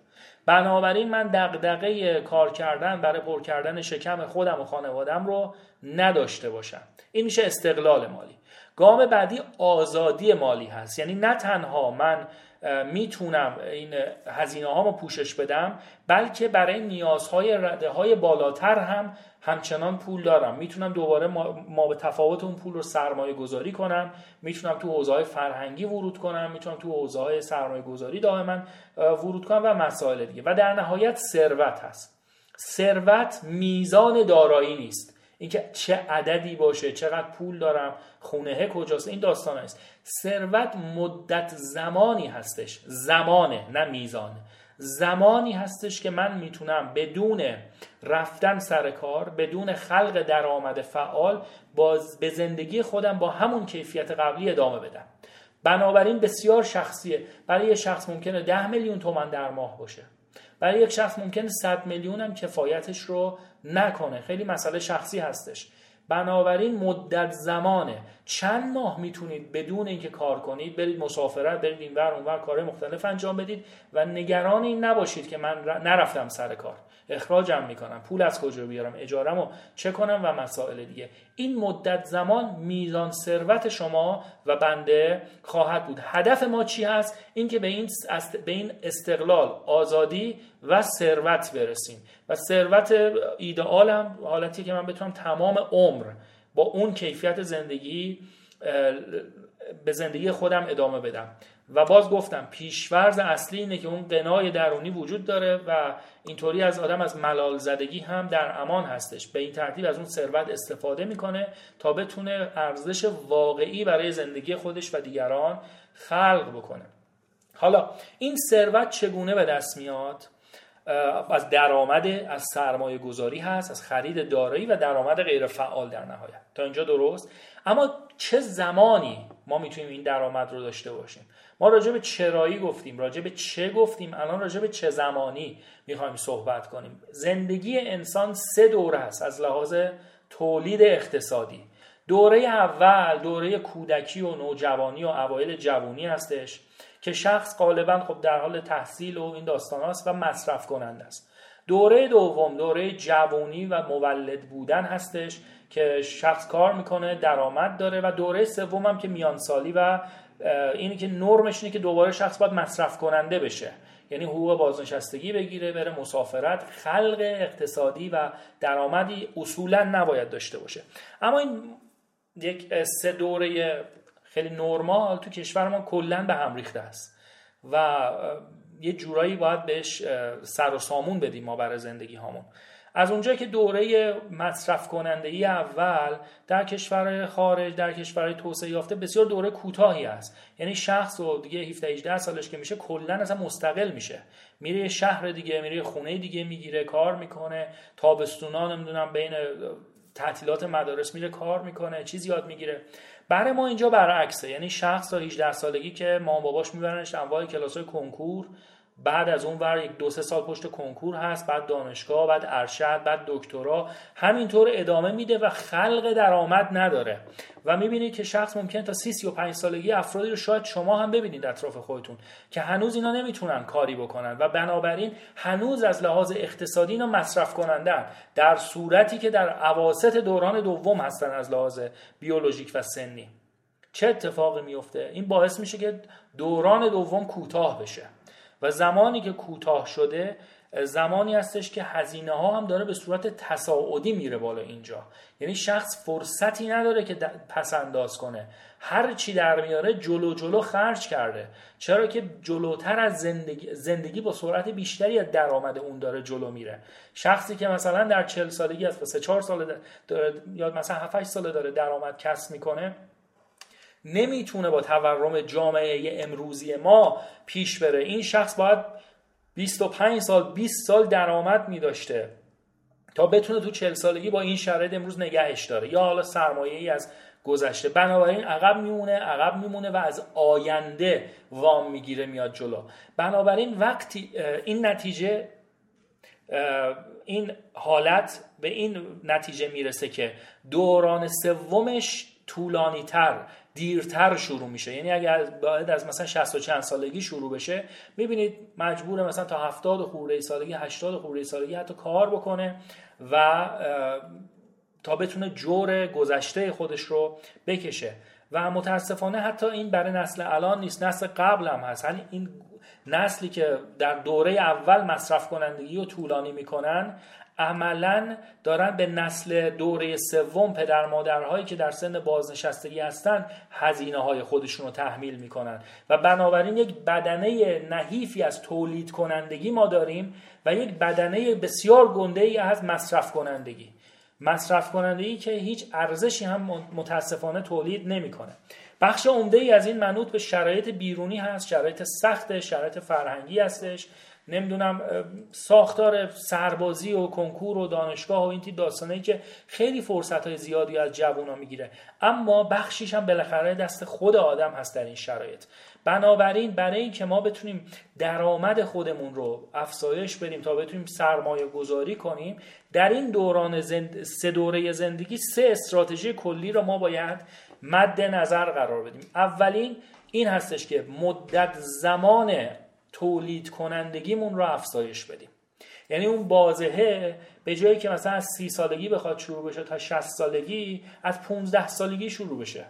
بنابراین من دغدغه کار کردن برای پر کردن شکم خودم و خانوادم رو نداشته باشم. این میشه استقلال مالی. گام بعدی آزادی مالی هست. یعنی نه تنها من می‌تونم این هزینه هامو پوشش بدم بلکه برای نیازهای رده های بالاتر هم همچنان پول دارم. می‌تونم دوباره ما, به تفاوت اون پول رو سرمایه گذاری کنم می‌تونم تو حوزه های فرهنگی ورود کنم می‌تونم تو حوزه های سرمایه گذاری دائما ورود کنم و مسائل دیگه. و در نهایت ثروت هست. ثروت میزان دارایی نیست. اینکه چه عددی باشه چقدر پول دارم خونه کجاست این داستان است. ثروت مدت زمانی هستش. زمانه نه میزانه. زمانی هستش که من می‌تونم بدون رفتن سر کار بدون خلق درآمد فعال باز به زندگی خودم با همون کیفیت قبلی ادامه بدم. بنابراین بسیار شخصیه. برای یه شخص ممکنه ده میلیون تومن در ماه باشه. برای یک شخص ممکنه 100 میلیون هم کفایتش رو نکنه. خیلی مسئله شخصی هستش. بنابراین مدت زمانه. چند ماه می‌تونید بدون اینکه کار کنید برید مسافرت برید اینور اونور کار مختلف انجام بدید و نگران این نباشید که من نرفتم سر کار. اخراجم می‌کنم. پول از کجا بیارم؟ اجارم رو چه کنم و مسائل دیگه. این مدت زمان میزان ثروت شما و بنده خواهد بود. هدف ما چی هست؟ اینکه به این به این استقلال آزادی و ثروت برسیم. و ثروت ایدئالم حالتی که من بتونم تمام عمر با اون کیفیت زندگی به زندگی خودم ادامه بدم. و باز گفتم پیشورز اصلی اینه که اون قنای درونی وجود داره و اینطوری از آدم از ملال زدگی هم در امان هستش. به این ترتیب از اون ثروت استفاده می‌کنه تا بتونه ارزش واقعی برای زندگی خودش و دیگران خلق بکنه. حالا این ثروت چگونه به دست میاد؟ از درآمد از سرمایه گذاری هست از خرید دارایی و درآمد غیر فعال در نهایت. تا اینجا درست؟ اما چه زمانی ما می‌تونیم این درآمد رو داشته باشیم؟ ما راجع به چرایی گفتیم راجع به چه گفتیم الان راجع به چه زمانی می‌خوایم صحبت کنیم. زندگی انسان سه دوره هست از لحاظ تولید اقتصادی. دوره اول دوره کودکی و نوجوانی و اوایل جوانی هستش که شخص غالبا خب در حال تحصیل و این داستان هست و مصرف کننده است. دوره دوم دوره جوانی و مولد بودن هستش که شخص کار می‌کنه درآمد داره و دوره سوم هم که میانسالی و اینی که نرمش اینه که دوباره شخص باید مصرف کننده بشه. یعنی حقوق بازنشستگی بگیره بره مسافرت خلق اقتصادی و درآمدی اصولا نباید داشته باشه. اما این یک سه دوره خیلی نرمال تو کشور ما کلا به هم ریخته است. و یه جورایی باید بهش سر و سامون بدیم ما برای زندگی هامون. از اونجایی که دوره مصرف کننده ای اول در کشور خارج در کشورهای توسعه یافته بسیار دوره کوتاهی است. یعنی شخص و دیگه 17 18 سالش که میشه کلا اصلا مستقل میشه. میره شهر دیگه میره خونه دیگه می‌گیره کار می‌کنه تابستونا نمی‌دونم بین تعطیلات مدارس میره کار می‌کنه چیزی یاد می‌گیره. برای ما اینجا برعکسه. یعنی شخص تا 18 سالگی که مام باباش میبرنش انواع کلاس های کنکور بعد از اون ور یک دو سه سال پشت کنکور هست بعد دانشگاه بعد ارشد بعد دکترا. همینطور ادامه میده و خلق درآمد نداره. و می‌بینید که شخص ممکن تا 30 35 سالگی افرادی رو شاید شما هم ببینید اطراف خودتون که هنوز اینا نمی‌تونن کاری بکنن. و بنابراین هنوز از لحاظ اقتصادی اینا مصرف کنندن. در صورتی که در اواسط دوران دوم هستن از لحاظ بیولوژیک و سنی. چه اتفاقی میفته این باعث میشه که دوران دوم کوتاه بشه. و زمانی که کوتاه شده زمانی هستش که هزینه ها هم داره به صورت تصاعدی میره بالا اینجا. یعنی شخص فرصتی نداره که پس انداز کنه. هر چی در میاره جلو جلو خرج کرده. چرا که جلوتر از زندگی زندگی با سرعت بیشتری از درآمد اون داره جلو میره. شخصی که مثلا در 40 سالگی است و 3 4 سال یا مثلا 7 8 ساله داره درآمد کسب می‌کنه نمی‌تونه با تورم جامعه امروزی ما پیش بره. این شخص باید 25 سال 20 سال درآمد میداشته تا بتونه تو 40 سالگی با این شرایط امروز نگهش داره. یا حالا سرمایه ای از گذشته. بنابراین عقب میمونه عقب میمونه و از آینده وام می‌گیره میاد جلو. بنابراین وقتی این نتیجه این حالت به این نتیجه می‌رسه که دوران سومش طولانی تر دیرتر شروع میشه. یعنی اگر باید از مثلا 60 و چند سالگی شروع بشه می‌بینید مجبور مثلا تا 70 خورده سالگی 80 خورده سالگی حتی کار بکنه و تا بتونه جور گذشته خودش رو بکشه. و متاسفانه حتی این برای نسل الان نیست نسل قبل هم هست. یعنی این نسلی که در دوره اول مصرف کنندگی رو طولانی می‌کنن عملا دارن به نسل دوره سوم پدر مادرهایی که در سن بازنشستگی هستن هزینه های خودشون رو تحمیل می‌کنن. و بنابراین یک بدنه نحیفی از تولید کنندگی ما داریم و یک بدنه بسیار گنده ای از مصرف کنندگی مصرف کنندگی که هیچ ارزشی هم متاسفانه تولید نمی‌کنه. بخش عمده ای از این منوط به شرایط بیرونی هست شرایط سخت شرایط فرهنگی هستش. نمی‌دونم ساختار سربازی و کنکور و دانشگاه و این تی داستانه که خیلی فرصت های زیادی از جوونا می‌گیره. اما بخشیش هم بالاخره دست خود آدم هست در این شرایط. بنابراین برای اینکه ما بتونیم درآمد خودمون رو افزایش بدیم تا بتونیم سرمایه گذاری کنیم در این دوران زند... سه دوره زندگی سه استراتژی کلی رو ما باید مد نظر قرار بدیم. اولین این هستش که مدت زمان تولید کنندگیمون رو افزایش بدیم. یعنی اون بازهه به جایی که مثلا از سی سالگی بخواد شروع بشه تا 60 سالگی از 15 سالگی شروع بشه.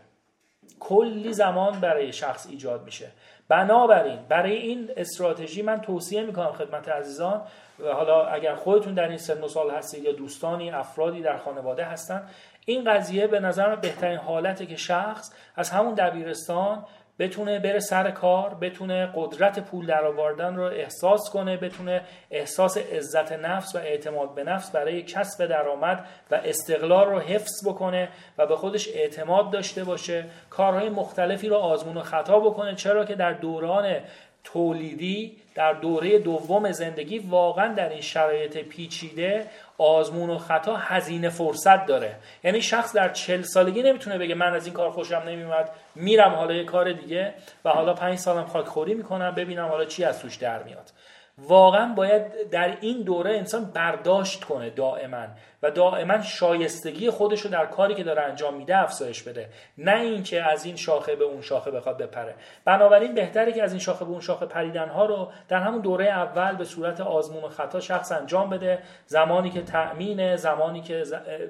کلی زمان برای شخص ایجاد میشه. بنابراین برای این استراتژی من توصیه می‌کنم خدمت عزیزان و حالا اگر خودتون در این سن و سال هستید یا دوستانی افرادی در خانواده هستن این قضیه به نظر بهترین حالته که شخص از همون دبیرستان بتونه بره سر کار بتونه قدرت پول درآوردن رو احساس کنه بتونه احساس عزت نفس و اعتماد به نفس برای کسب درآمد و استقلال رو حفظ بکنه و به خودش اعتماد داشته باشه. کارهای مختلفی رو آزمون و خطا بکنه. چرا که در دوران تولیدی در دوره دوم زندگی واقعا در این شرایط پیچیده آزمون و خطا هزینه فرصت داره. یعنی شخص در چل سالگی نمی‌تونه بگه من از این کار خوشم نمیومد میرم حالا یه کار دیگه و حالا پنج سالم خاکخوری می‌کنم ببینم حالا چی از توش در میاد. واقعا باید در این دوره انسان برداشت کنه دائما. و دائما شایستگی خودش رو در کاری که داره انجام میده افزایش بده. نه اینکه از این شاخه به اون شاخه بخواد بپره. بنابراین بهتره که از این شاخه به اون شاخه پریدن ها رو در همون دوره اول به صورت آزمون و خطا شخص انجام بده. زمانی که تأمینه زمانی که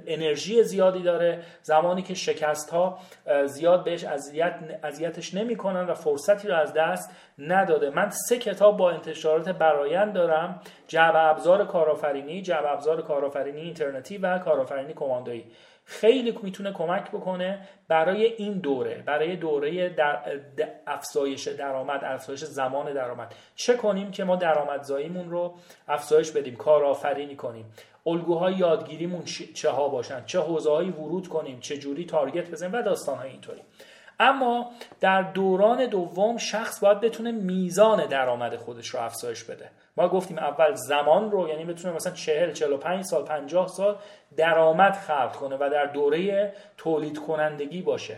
انرژی زیادی داره زمانی که شکست ها زیاد بهش اذیت اذیتش نمی‌کنن و فرصتی رو از دست نداده. من سه کتاب با انتشارات برایند دارم. جعب ابزار کارآفرینی جعب ابزار کارآفرینی اینترنتی و کارآفرینی کماندویی. خیلی می‌تونه کمک بکنه برای این دوره برای دوره در افزایش درآمد افزایش زمان درآمد. چه کنیم که ما درآمدزاییمون رو افزایش بدیم کارآفرینی کنیم. الگوهای یادگیریمون چه ها باشن چه حوزه‌هایی ورود کنیم چه جوری تارگت بزنیم و داستانهای اینطوری. اما در دوران دوم شخص باید بتونه میزان درآمد خودش رو افزایش بده. ما گفتیم اول زمان رو یعنی بتونه مثلا 40 45 سال 50 سال درآمد خلق کنه و در دوره تولید کنندگی باشه.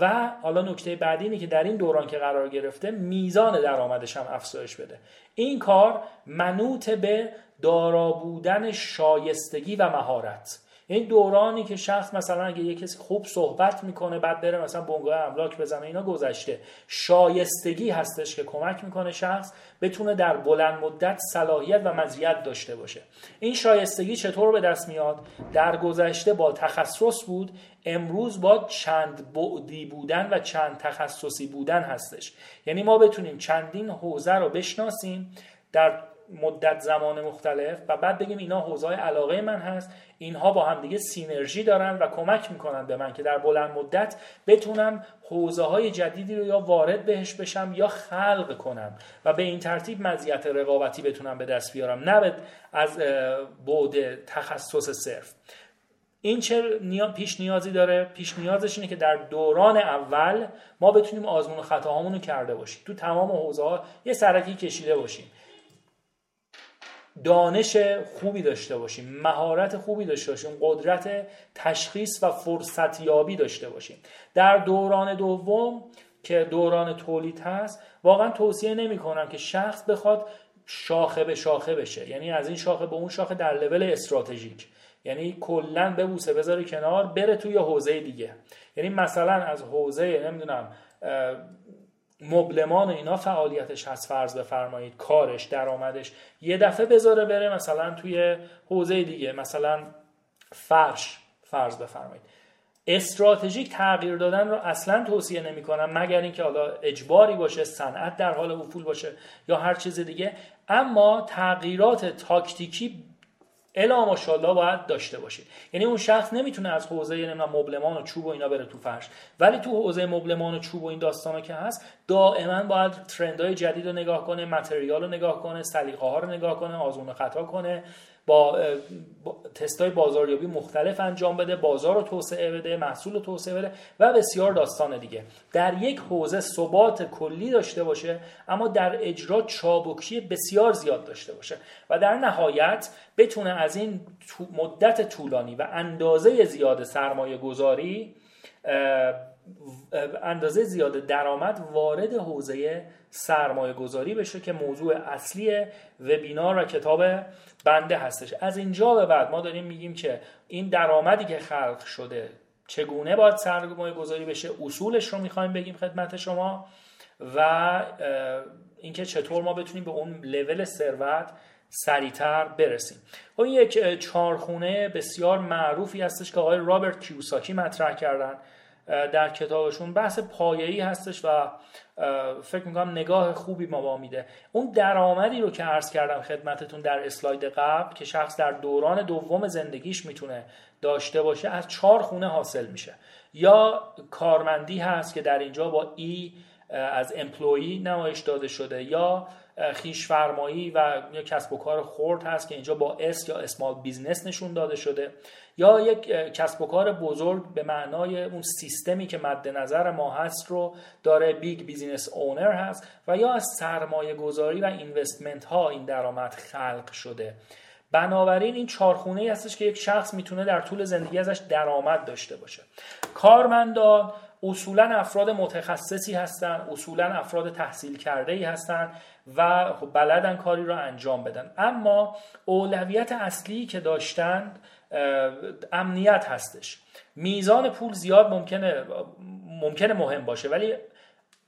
و حالا نکته بعدی اینه که در این دوران که قرار گرفته میزان درآمدش هم افزایش بده. این کار منوط به دارا بودن شایستگی و مهارت. این دورانی که شخص مثلا اگه یه کسی خوب صحبت می‌کنه بعد بره مثلا بنگاه املاک بزنه اینا گذشته. شایستگی هستش که کمک می‌کنه شخص بتونه در بلند مدت صلاحیت و مزیت داشته باشه. این شایستگی چطور به دست میاد؟ در گذشته با تخصص بود امروز با چند بعدی بودن و چند تخصصی بودن هستش. یعنی ما بتونیم چندین حوزه رو بشناسیم در مدت زمان مختلف و بعد بگیم اینا حوزه علاقه من هست اینها با هم دیگه سینرژی دارن و کمک می‌کنن به من که در بلند مدت بتونم حوزه های جدیدی رو یا وارد بهش بشم یا خلق کنم و به این ترتیب مزیت رقابتی بتونم به دست بیارم نه از بعد تخصص صرف. این چه پیش نیازی داره؟ پیش نیازش اینه که در دوران اول ما بتونیم آزمون و خطاهامون رو کرده باشیم. تو تمام حوزه ها یه سرکی کشیده باشیم. دانش خوبی داشته باشیم مهارت خوبی داشته باشیم قدرت تشخیص و فرصتیابی داشته باشیم. در دوران دوم که دوران تولید هست واقعا توصیه نمی کنم که شخص بخواد شاخه به شاخه بشه. یعنی از این شاخه به اون شاخه در لول استراتژیک. یعنی کلا ببوسه بذاره کنار بره توی حوزه دیگه. یعنی مثلا از حوزه نمی‌دونم مبلمان اینا فعالیتش هست فرض بفرمایید کارش درآمدش. یه دفعه بذاره بره مثلا توی حوزه دیگه مثلا فرش فرض بفرمایید. استراتژیک تغییر دادن رو اصلا توصیه نمی کنم مگر اینکه حالا اجباری باشه صنعت در حال افول باشه یا هر چیز دیگه. اما تغییرات تاکتیکی الا ماشاءالله باید داشته باشید. یعنی اون شخص نمی‌تونه از حوزه نمی‌دونم مبلمان و چوب و اینا بره تو فرش. ولی تو حوزه مبلمان و چوب و این داستانا که هست دائما باید ترندهای جدید رو نگاه کنه متریال رو نگاه کنه سلیقه ها رو نگاه کنه آزمون خطا کنه. با, تستای بازاریابی مختلف انجام بده بازار رو توسعه بده محصول رو توسعه بده و بسیار داستان دیگه. در یک حوزه ثبات کلی داشته باشه اما در اجرا چابکی بسیار زیاد داشته باشه و در نهایت بتونه از این مدت طولانی و اندازه زیاد سرمایه گذاری اندازه زیاد درآمد وارد حوزه سرمایه گذاری بشه که موضوع اصلی وبینار و کتاب بنده هستش. از اینجا به بعد ما داریم میگیم که این درآمدی که خلق شده چگونه باید سرمایه گذاری بشه؟ اصولش رو می‌خوایم بگیم خدمت شما و اینکه چطور ما بتونیم به اون لول ثروت سریعتر برسیم. خب این یک چارخونه بسیار معروفی هستش که آقای رابرت کیوساکی مطرح کردن. در کتابشون. بحث پایه‌ای هستش و فکر می‌کنم نگاه خوبی ما با میده. اون درآمدی رو که عرض کردم خدمتتون در اسلاید قبل که شخص در دوران دوم زندگیش می‌تونه داشته باشه از چهار خونه حاصل میشه. یا کارمندی هست که در اینجا با E از employee نمایش داده شده یا خویش فرمایی و یا کسب و کار خرد هست که اینجا با S یا small business نشون داده شده. یا یک کسب و کار بزرگ به معنای اون سیستمی که مد نظر ما هست رو داره big business owner هست و یا از سرمایه گذاری و investment ها این درآمد خلق شده. بنابراین این چارخونه ای هستش که یک شخص می‌تونه در طول زندگی ازش درآمد داشته باشه. کارمندان اصولا افراد متخصصی هستن اصولا افراد تحصیل کرده ای هستن و خب بلدن کاری را انجام بدن. اما اولویت اصلی که داشتند امنیت هستش. میزان پول زیاد ممکنه ممکنه مهم باشه ولی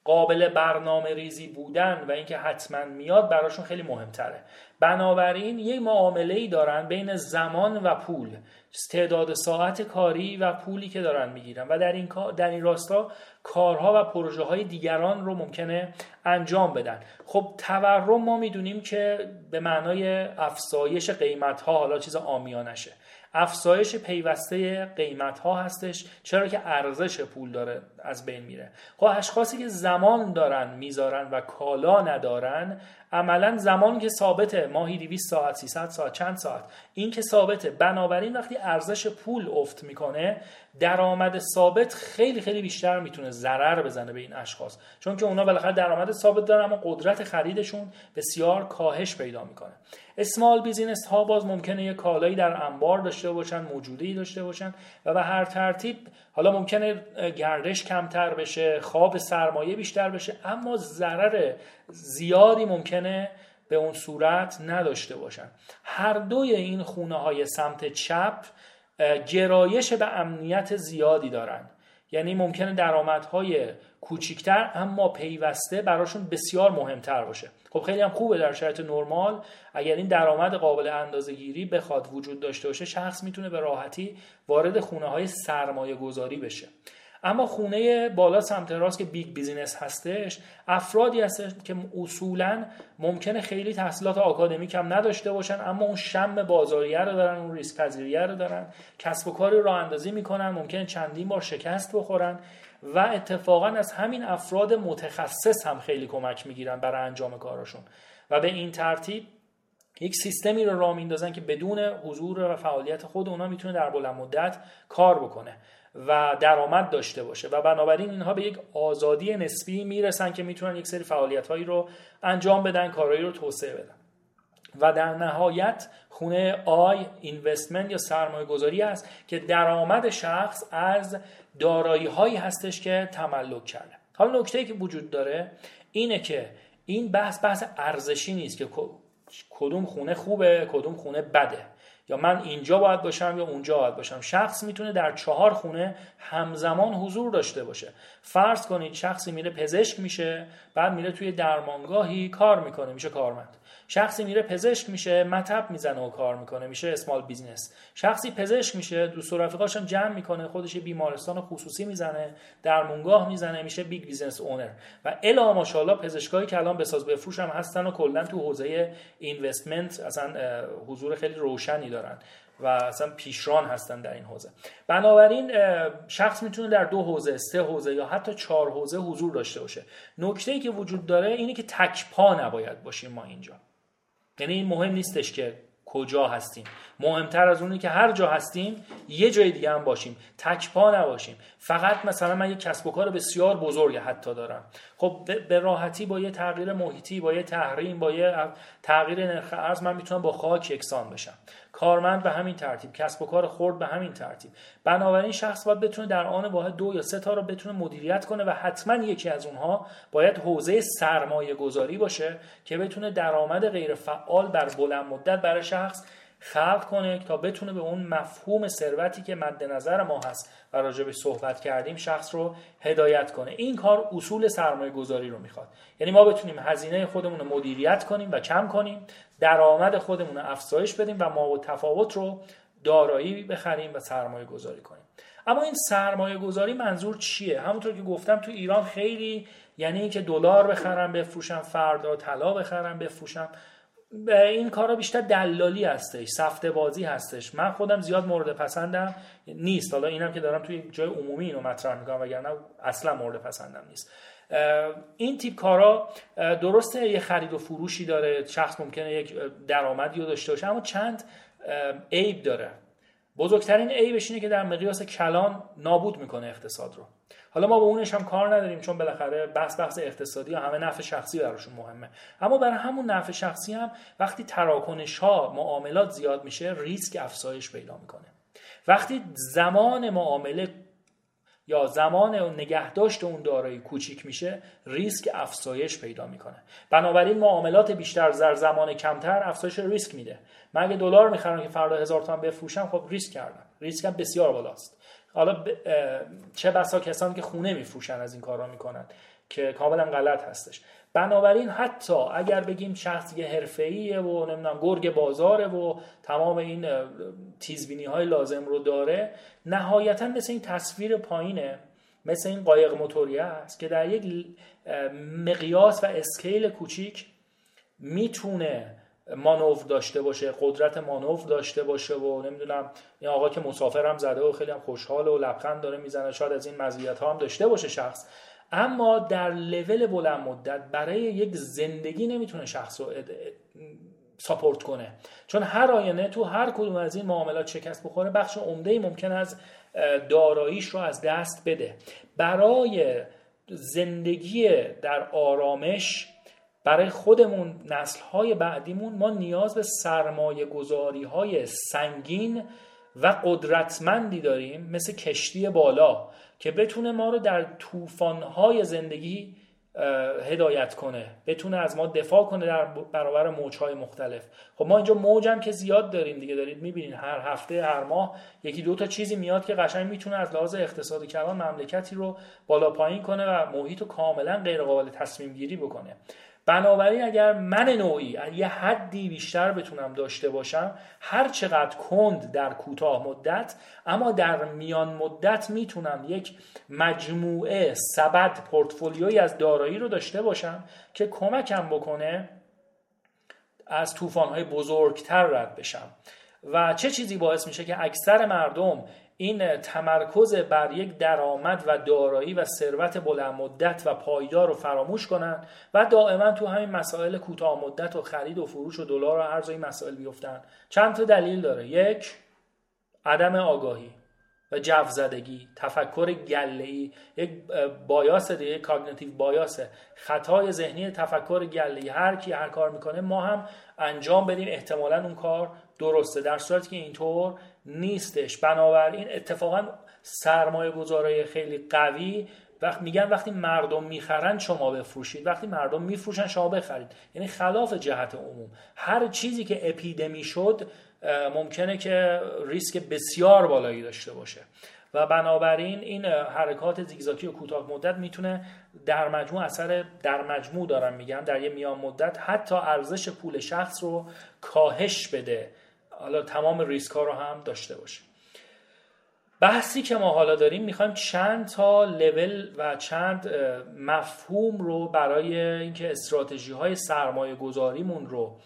قابل برنامه ریزی بودن و اینکه حتما میاد براشون خیلی مهمتره. بنابراین یک معامله ای دارن بین زمان و پول. تعداد ساعت کاری و پولی که دارن می‌گیرن. و در این در این راستا کارها و پروژه های دیگران رو ممکنه انجام بدن. خب تورم ما می‌دونیم که به معنای افزایش قیمت ها حالا چیز آمیانشه. افزایش پیوسته قیمت ها هستش چرا که ارزش پول داره از بین میره. خب اشخاصی که زمان دارن می‌ذارن و کالا ندارن عملا زمان که ثابته ماهی 200 ساعت 300 ساعت چند ساعت. این که ثابته بنابراین وقتی ارزش پول افت می‌کنه درآمد ثابت خیلی خیلی بیشتر می‌تونه ضرر بزنه به این اشخاص. چون که اونا بالاخره درآمد ثابت دارن اما قدرت خریدشون بسیار کاهش پیدا می‌کنه. اسمال بیزینس ها باز ممکنه یه کالایی در انبار داشته باشن موجودی داشته باشن و به هر ترتیب حالا ممکنه گردش کمتر بشه خواب سرمایه بیشتر بشه اما ضرر زیادی ممکنه به اون صورت نداشته باشن. هر دوی این خونه های سمت چپ گرایش به امنیت زیادی دارن. یعنی ممکنه درآمدهای کوچیکتر اما پیوسته براشون بسیار مهمتر باشه. خب خیلی هم خوبه در شرایط نرمال اگر این درآمد قابل اندازه گیری بخواد وجود داشته باشه شخص می‌تونه به راحتی وارد خونه های سرمایه گذاری بشه. اما خونه بالا سمت راست که big business هستش افرادی هستش که اصولا ممکنه خیلی تحصیلات آکادمیک هم نداشته باشن اما اون شم بازاریه رو دارن اون ریسک پذیریه رو دارن کسب و کاری راه اندازی می‌کنن ممکنه چندین بار شکست بخورن. و اتفاقا از همین افراد متخصص هم خیلی کمک می‌گیرن برای انجام کاراشون. و به این ترتیب یک سیستمی رو راه میندازن که بدون حضور و فعالیت خود اونا می‌تونه در بلند مدت کار بکنه و درآمد داشته باشه. و بنابراین اینها به یک آزادی نسبی می‌رسن که می‌تونن یک سری فعالیت هایی رو انجام بدن کارهایی رو توسعه بدن. و در نهایت خونه آی اینوستمنت یا سرمایه گذاری است که درآمد شخص از دارایی هایی هستش که تملک کرده. حالا نکته که وجود داره اینه که این بحث بحث ارزشی نیست که کدوم خونه خوبه کدوم خونه بده. یا من اینجا باید باشم یا اونجا باید باشم. شخص می‌تونه در چهار خونه همزمان حضور داشته باشه. فرض کنید شخصی میره پزشک میشه بعد میره توی درمانگاهی کار می‌کنه میشه کارمند. شخصی میره پزشک میشه مطب می‌زنه و کار می‌کنه میشه small business شخصی پزشک میشه دوست و رفیقاش هم جمع می‌کنه خودش بیمارستان خصوصی می‌زنه درمونگاه می‌زنه میشه big business owner و الا ماشاءالله پزشکایی که الان بساز بفروش هم هستن و کلا تو حوزه اینوستمنت اصلا حضور خیلی روشنی دارن و اصلا پیشران هستن در این حوزه. بنابراین شخص می‌تونه در دو حوزه سه حوزه یا حتی چهار حوزه حضور داشته باشه. نکته ای که وجود داره اینه که تک پا نباید باشیم ما اینجا. یعنی مهم نیستش که کجا هستیم. مهمتر از اونی که هر جا هستیم یه جای دیگه هم باشیم. تکپا نباشیم. فقط مثلا من یه کسب و کار بسیار بزرگ حتی دارم. خب به راحتی با یه تغییر محیطی با یه تحریم با یه تغییر نرخ ارز من می‌تونم با خاک یکسان بشم. کارمند به همین ترتیب کسب و کار خورد به همین ترتیب. بنابراین شخص باید بتونه در آن واحد دو یا سه تا رو بتونه مدیریت کنه و حتما یکی از اونها باید حوزه سرمایه گذاری باشه که بتونه درآمد غیر فعال بر بلند مدت برای شخص خلق کنه تا بتونه به اون مفهوم ثروتی که مد نظر ما هست و راجع به صحبت کردیم شخص رو هدایت کنه. این کار اصول سرمایه گذاری رو می‌خواد. یعنی ما بتونیم هزینه خودمون رو مدیریت کنیم و کم کنیم درآمد خودمون رو افزایش بدیم و ما و تفاوت رو دارایی بخریم و سرمایه گذاری کنیم. اما این سرمایه گذاری منظور چیه؟ همونطور که گفتم تو ایران خیلی یعنی اینکه دلار بخرم بفروشم فردا طلا بخرم بفروشم. این کارا بیشتر دلالی هستش سفته بازی هستش. من خودم زیاد مورد پسندم نیست. حالا اینم که دارم توی جای عمومی اینو مطرح می‌کنم وگرنه اصلا مورد پسندم نیست. این تیپ کارا درسته یه خرید و فروشی داره شخص ممکنه یک درآمدی رو داشته باشه اما چند عیب داره. بزرگترین عیبش اینه که در مقیاس کلان نابود می‌کنه اقتصاد رو. حالا ما به اونش هم کار نداریم چون بالاخره بحث بحث اقتصادی و همه نفع شخصی براشون مهمه. اما برای همون نفع شخصی هم وقتی تراکنش ها معاملات زیاد میشه ریسک افزایش پیدا می‌کنه. وقتی زمان معامله یا زمان نگهداشت اون دارایی کوچیک میشه ریسک افزایش پیدا می‌کنه. بنابراین معاملات بیشتر در زمان کمتر افزایش ریسک میده. من اگه دلار می‌خرم که فردا هزار تومن بفروشم خب ریسک کردم. ریسک هم بسیار بالاست. حالا چه بسا کسانی که خونه میفروشن از این کارا می‌کنن که کاملا غلط هستش. بنابراین حتی اگر بگیم شخص یه حرفه‌ایه و نمی‌دونم گرگ بازاره و تمام این تیزبینی های لازم رو داره نهایتا مثل این تصویر پایینه مثل این قایق موتوری است که در یک مقیاس و اسکیل کوچیک می‌تونه مانور داشته باشه قدرت مانور داشته باشه و نمی‌دونم این آقا که مسافر هم زده و خیلی هم خوشحال و لبخند داره می‌زنه شاید از این مزیت ها هم داشته باشه شخص. اما در لول بلند مدت برای یک زندگی نمی‌تونه شخص رو ساپورت کنه. چون هر آینه تو هر کدوم از این معاملات شکست بخوره بخش عمده ای ممکن از داراییش رو از دست بده. برای زندگی در آرامش برای خودمون نسل های بعدیمون ما نیاز به سرمایه گذاری های سنگین و قدرتمندی داریم مثل کشتی بالا که بتونه ما رو در های زندگی هدایت کنه بتونه از ما دفاع کنه در برابر موجهای مختلف. خب ما اینجا موجم که زیاد داریم دیگه دارید می‌بینید هر هفته هر ماه یکی دو تا چیزی میاد که قشنگ می‌تونه از لحاظ اقتصادی کلان مملکتی رو بالا پایین کنه و محیط رو کاملا غیر قابل تصمیم گیری بکنه. بنابراین اگر من نوعی یه حدی بیشتر بتونم داشته باشم هر چقدر کند در کوتاه مدت اما در میان مدت می‌تونم یک مجموعه سبد پورتفولیوی از دارایی رو داشته باشم که کمکم بکنه از طوفان‌های بزرگتر رد بشم. و چه چیزی باعث میشه که اکثر مردم این تمرکز بر یک درآمد و دارایی و ثروت بلند مدت و پایدار رو فراموش کنن و دائما تو همین مسائل کوتاه مدت و خرید و فروش و دلار و ارز این مسائل بیفتن. چند تا دلیل داره. یک عدم آگاهی و جو زدگی تفکر گله یک بایاس دیگه کاگنیتیو بایاسه خطای ذهنی تفکر گله هر کی هر کار می‌کنه ما هم انجام بدیم. احتمالا اون کار درسته. در صورتی که اینطور نیستش. بنابراین اتفاقا سرمایه گذارای خیلی قوی وقت میگن وقتی مردم می‌خرن شما بفروشید وقتی مردم میفروشن شما بخرید. یعنی خلاف جهت عموم. هر چیزی که اپیدمی شد ممکنه که ریسک بسیار بالایی داشته باشه. و بنابراین این حرکات زیگزاکی و کوتاه مدت می‌تونه در مجموع اثر در مجموع دارم میگم در یه میان مدت حتی ارزش پول شخص رو کاهش بده. حالا تمام ریسک ها رو هم داشته باشه بحثی که ما حالا داریم می‌خوایم چند تا لول و چند مفهوم رو برای اینکه استراتژی های سرمایه گذاریمون رو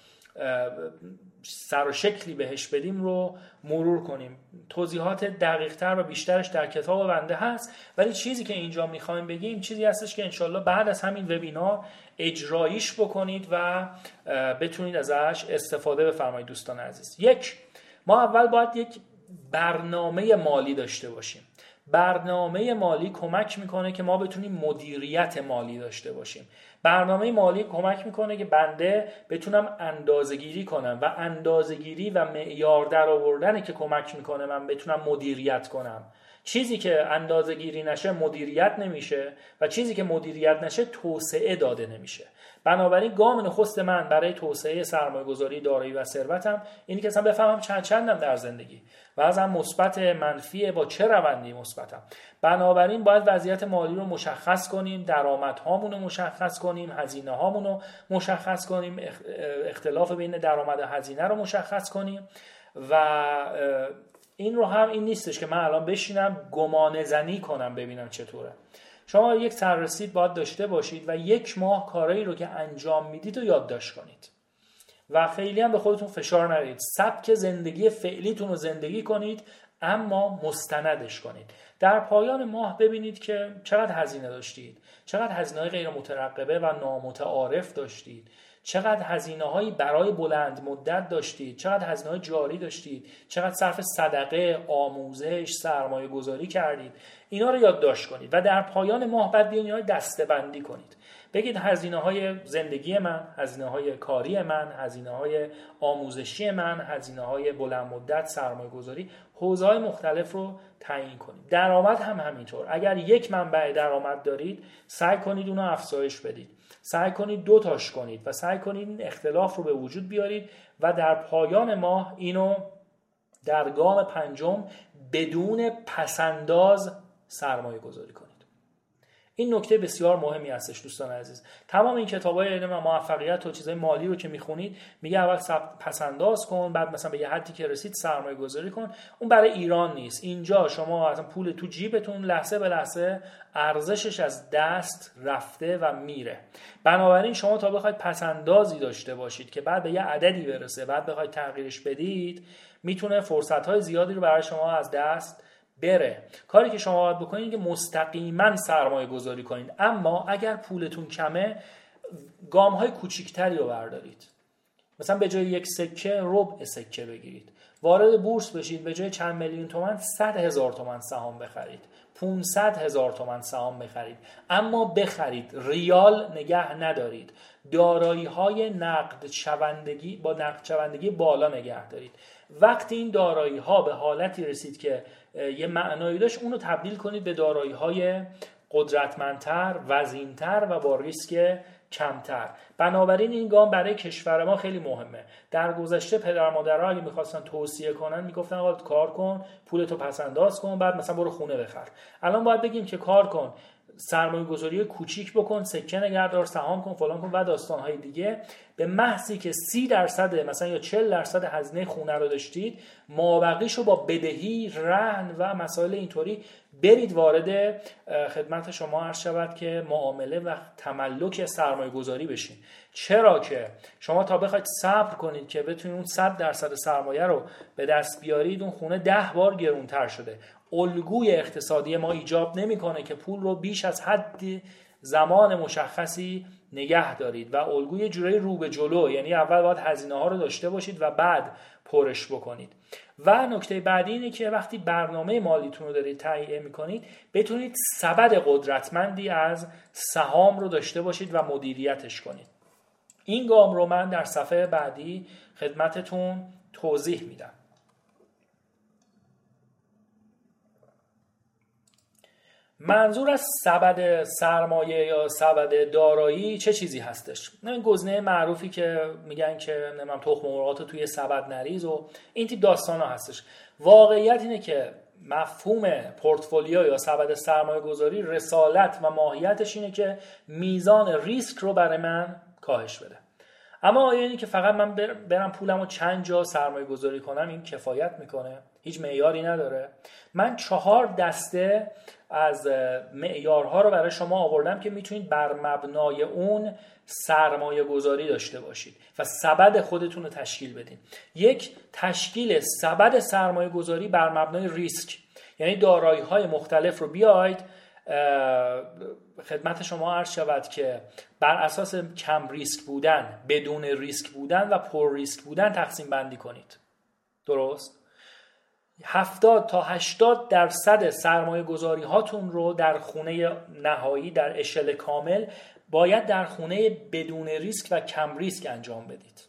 سر و شکلی بهش بدیم رو مرور کنیم. توضیحات دقیقتر و بیشترش در کتاب بنده هست ولی چیزی که اینجا می‌خوایم بگیم چیزی هستش که انشالله بعد از همین وبینار اجراییش بکنید و بتونید ازش استفاده بفرمایید دوستان عزیز. یک ما اول باید یک برنامه مالی داشته باشیم. برنامه مالی کمک می‌کنه که ما بتونیم مدیریت مالی داشته باشیم. برنامه مالی کمک می‌کنه که بنده بتونم اندازگیری کنم و اندازگیری و معیار در آوردنه که کمک می‌کنه من بتونم مدیریت کنم. چیزی که اندازه گیری نشه مدیریت نمیشه و چیزی که مدیریت نشه توسعه داده نمیشه. بنابراین گام نخست من برای توسعه سرمایه گذاری دارایی و ثروتم اینی که اصلا بفهمم چند چندم در زندگی و از هم مثبت منفی با چه روندی مثبتم. بنابراین باید وضعیت مالی رو مشخص کنیم درآمدهامون رو مشخص کنیم هزینه هامون رو مشخص کنیم اختلاف بین درآمد و هزینه رو مشخص کنیم و این رو هم این نیستش که من الان بشینم گمان زنی کنم ببینم چطوره. شما یک سررسید باید داشته باشید و یک ماه کارایی رو که انجام می‌دید و یادداشت کنید. و خیلی هم به خودتون فشار ندید سبک زندگی فعلیتون رو زندگی کنید اما مستندش کنید. در پایان ماه ببینید که چقدر هزینه داشتید. چقدر هزینه غیر مترقبه و نامتعارف داشتید. چقدر هزینه هایی برای بلند مدت داشتید. چقدر هزینه های جاری داشتید. چقدر صرف صدقه آموزش سرمایه گذاری کردید. اینا رو یادداشت کنید و در پایان ماه بعد بیاین اینا دسته بندی کنید. بگید هزینه های زندگی من هزینه های کاری من هزینه های آموزشی من هزینه های بلند مدت سرمایه گذاری حوزه های مختلف رو تعیین کنید. درآمد هم همینطور. اگر یک منبع درآمد دارید سعی کنید اونو افزایش بدید. سعی کنید دو تاش کنید و سعی کنید این اختلاف رو به وجود بیارید و در پایان ماه اینو در گام پنجم بدون پسنداز سرمایه گذاری کنید. این نکته بسیار مهمی هستش دوستان عزیز. تمام این کتابای علم موفقیت و چیزای مالی رو که می‌خونید میگه اول پسنداز کن بعد مثلا به یه حدی که رسید سرمایه گذاری کن. اون برای ایران نیست. اینجا شما اصلا پول تو جیبتون لحظه به لحظه ارزشش از دست رفته و میره. بنابراین شما تا بخواید پسندازی داشته باشید که بعد به یه عددی برسه بعد بخواید تغییرش بدید می‌تونه فرصت های زیادی رو برای شما از دست بره. کاری که شما باید بکنید که مستقیما سرمایه گذاری کنید. اما اگر پولتون کمه گام های کوچیکتری رو بردارید. مثلا به جای یک سکه ربع سکه بگیرید. وارد بورس بشید به جای چند میلیون تومن 100 هزار تومن سهام بخرید. 500 هزار تومن سهام بخرید. اما بخرید. ریال نگه ندارید. دارایی های نقد شوندگی با نقد شوندگی بالا نگه دارید. وقتی این دارایی ها به حالتی رسید که یه معنایی داشت اونو تبدیل کنید به دارایی های قدرتمندتر وزینتر و با ریسک کمتر. بنابراین این گام برای کشور ما خیلی مهمه. در گذشته پدر مادرها اگه می‌خواستن توصیه کنن می‌گفتن آقا کار کن پولتو پس انداز کن بعد مثلا برو خونه بخر. الان باید بگیم که کار کن. سرمایه گذاری کوچیک بکن سکه نگهدار سهام کن فلان کن و داستان های دیگه. به محضی که سی درصد مثلا یا 40 درصد هزینه خونه رو داشتید مابقیش رو با بدهی رهن و مسائل اینطوری برید وارد خدمت شما عرض شود که معامله و تملک سرمایه گذاری بشین. چرا که شما تا بخواید صبر کنید که بتونید اون 100 درصد سرمایه رو به دست بیارید اون خونه ده بار گرونتر شده. الگوی اقتصادی ما ایجاب نمی‌کنه که پول رو بیش از حد زمان مشخصی نگه دارید و الگوی جورایی رو به جلو یعنی اول باید هزینه ها رو داشته باشید و بعد پرش بکنید. و نکته بعدی اینه که وقتی برنامه مالیتون رو دارید تهیه می‌کنید بتونید سبد قدرتمندی از سهام رو داشته باشید و مدیریتش کنید. این گام رو من در صفحه بعدی خدمتتون توضیح میدم. منظور از سبد سرمایه یا سبد دارایی چه چیزی هستش؟ این گزینه معروفی که میگن که نمیم تخم مرغات توی سبد نریز و این تیپ داستان ها هستش. واقعیت اینه که مفهوم پورتفولیو یا سبد سرمایه گذاری رسالت و ماهیتش اینه که میزان ریسک رو برای من کاهش بده. اما آیا اینی که فقط من برم پولم رو چند جا سرمایه گذاری کنم این کفایت می‌کنه؟ هیچ معیاری نداره. من چهار دسته از معیارها رو برای شما آوردم که می‌تونید بر مبنای اون سرمایه گذاری داشته باشید و سبد خودتون رو تشکیل بدین. یک تشکیل سبد سرمایه گذاری بر مبنای ریسک. یعنی دارایی های مختلف رو بیاید. خدمت شما عرض شود که بر اساس کم ریسک بودن بدون ریسک بودن و پر ریسک بودن تقسیم بندی کنید. درست؟ 70 تا 80 درصد سرمایه گذاری هاتون رو در خونه نهایی در اشل کامل باید در خونه بدون ریسک و کم ریسک انجام بدید.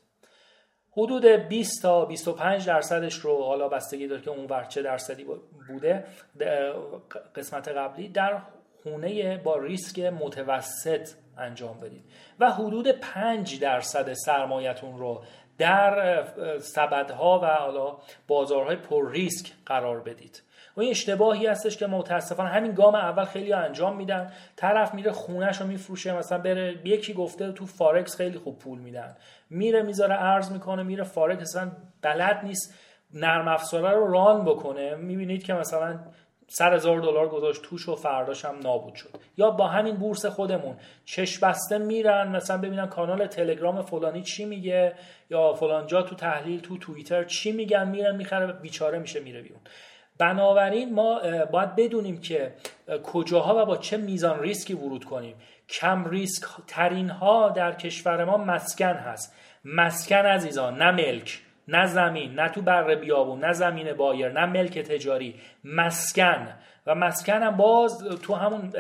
حدود 20 تا 25 درصدش رو حالا بستگی داره که اون چه درصدی بوده قسمت قبلی در خونه با ریسک متوسط انجام بدید. و حدود 5 درصد سرمایتون رو در سبدها و حالا بازارهای پر ریسک قرار بدید. و این اشتباهی هستش که متاسفانه همین گام اول خیلی انجام میدن. طرف میره خونش رو میفروشه مثلا بره یکی گفته تو فارکس خیلی خوب پول میدن. میره می‌ذاره ارز می‌کنه میره فارکس اصلا بلد نیست نرم افزاره رو run بکنه. می‌بینید که مثلا سر هزار دلار گذاشت توش و فرداش هم نابود شد. یا با همین بورس خودمون چش بسته میرن مثلا ببینن کانال تلگرام فلانی چی میگه یا فلان جا تو تحلیل تو توییتر چی میگن میرن می‌خره بیچاره میشه میره بیرون. بنابراین ما باید بدونیم که کجاها و با چه میزان ریسکی ورود کنیم. کم ریسک ترین ها در کشور ما مسکن هست. مسکن عزیزان نه ملک. نه زمین نه تو بر بیابون نه زمین بایر نه ملک تجاری مسکن. و مسکن هم باز تو همون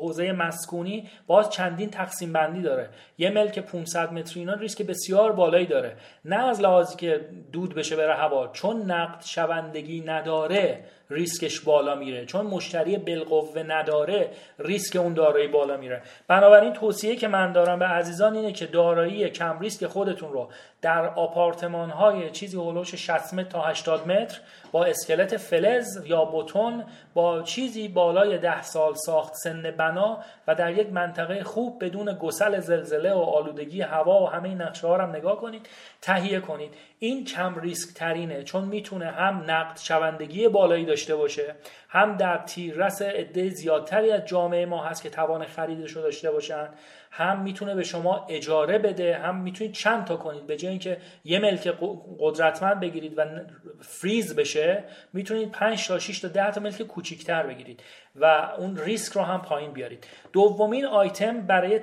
حوزه مسکونی باز چندین تقسیم بندی داره. یه ملک 500 متری اینا ریسک بسیار بالایی داره. نه از لحاظی که دود بشه بره هوا چون نقد شوندگی نداره. ریسکش بالا میره. چون مشتری بالقوه نداره ریسک اون دارایی بالا میره. بنابراین توصیه که من دارم به عزیزان اینه که دارایی کم ریسک خودتون رو در آپارتمان های چیزی هولوش 60 متر تا 80 متر با اسکلت فلز یا بتون با چیزی بالای ده سال ساخت سن بنا و در یک منطقه خوب بدون گسل زلزله و آلودگی هوا و همه این نقشه ها هم نگاه کنید تهیه کنید. این کم ریسک ترینه چون می‌تونه هم نقد شوندگی بالایی داشته باشه هم در تیررس عده زیادتری از جامعه ما هست که توان خریدش رو داشته باشن. هم می‌تونه به شما اجاره بده هم می‌تونید چند تا کنید. به جای اینکه یه ملک قدرتمند بگیرید و فریز بشه می‌تونید 5 تا 6 تا 10 تا ملک کوچیکتر بگیرید و اون ریسک رو هم پایین بیارید. دومین آیتم برای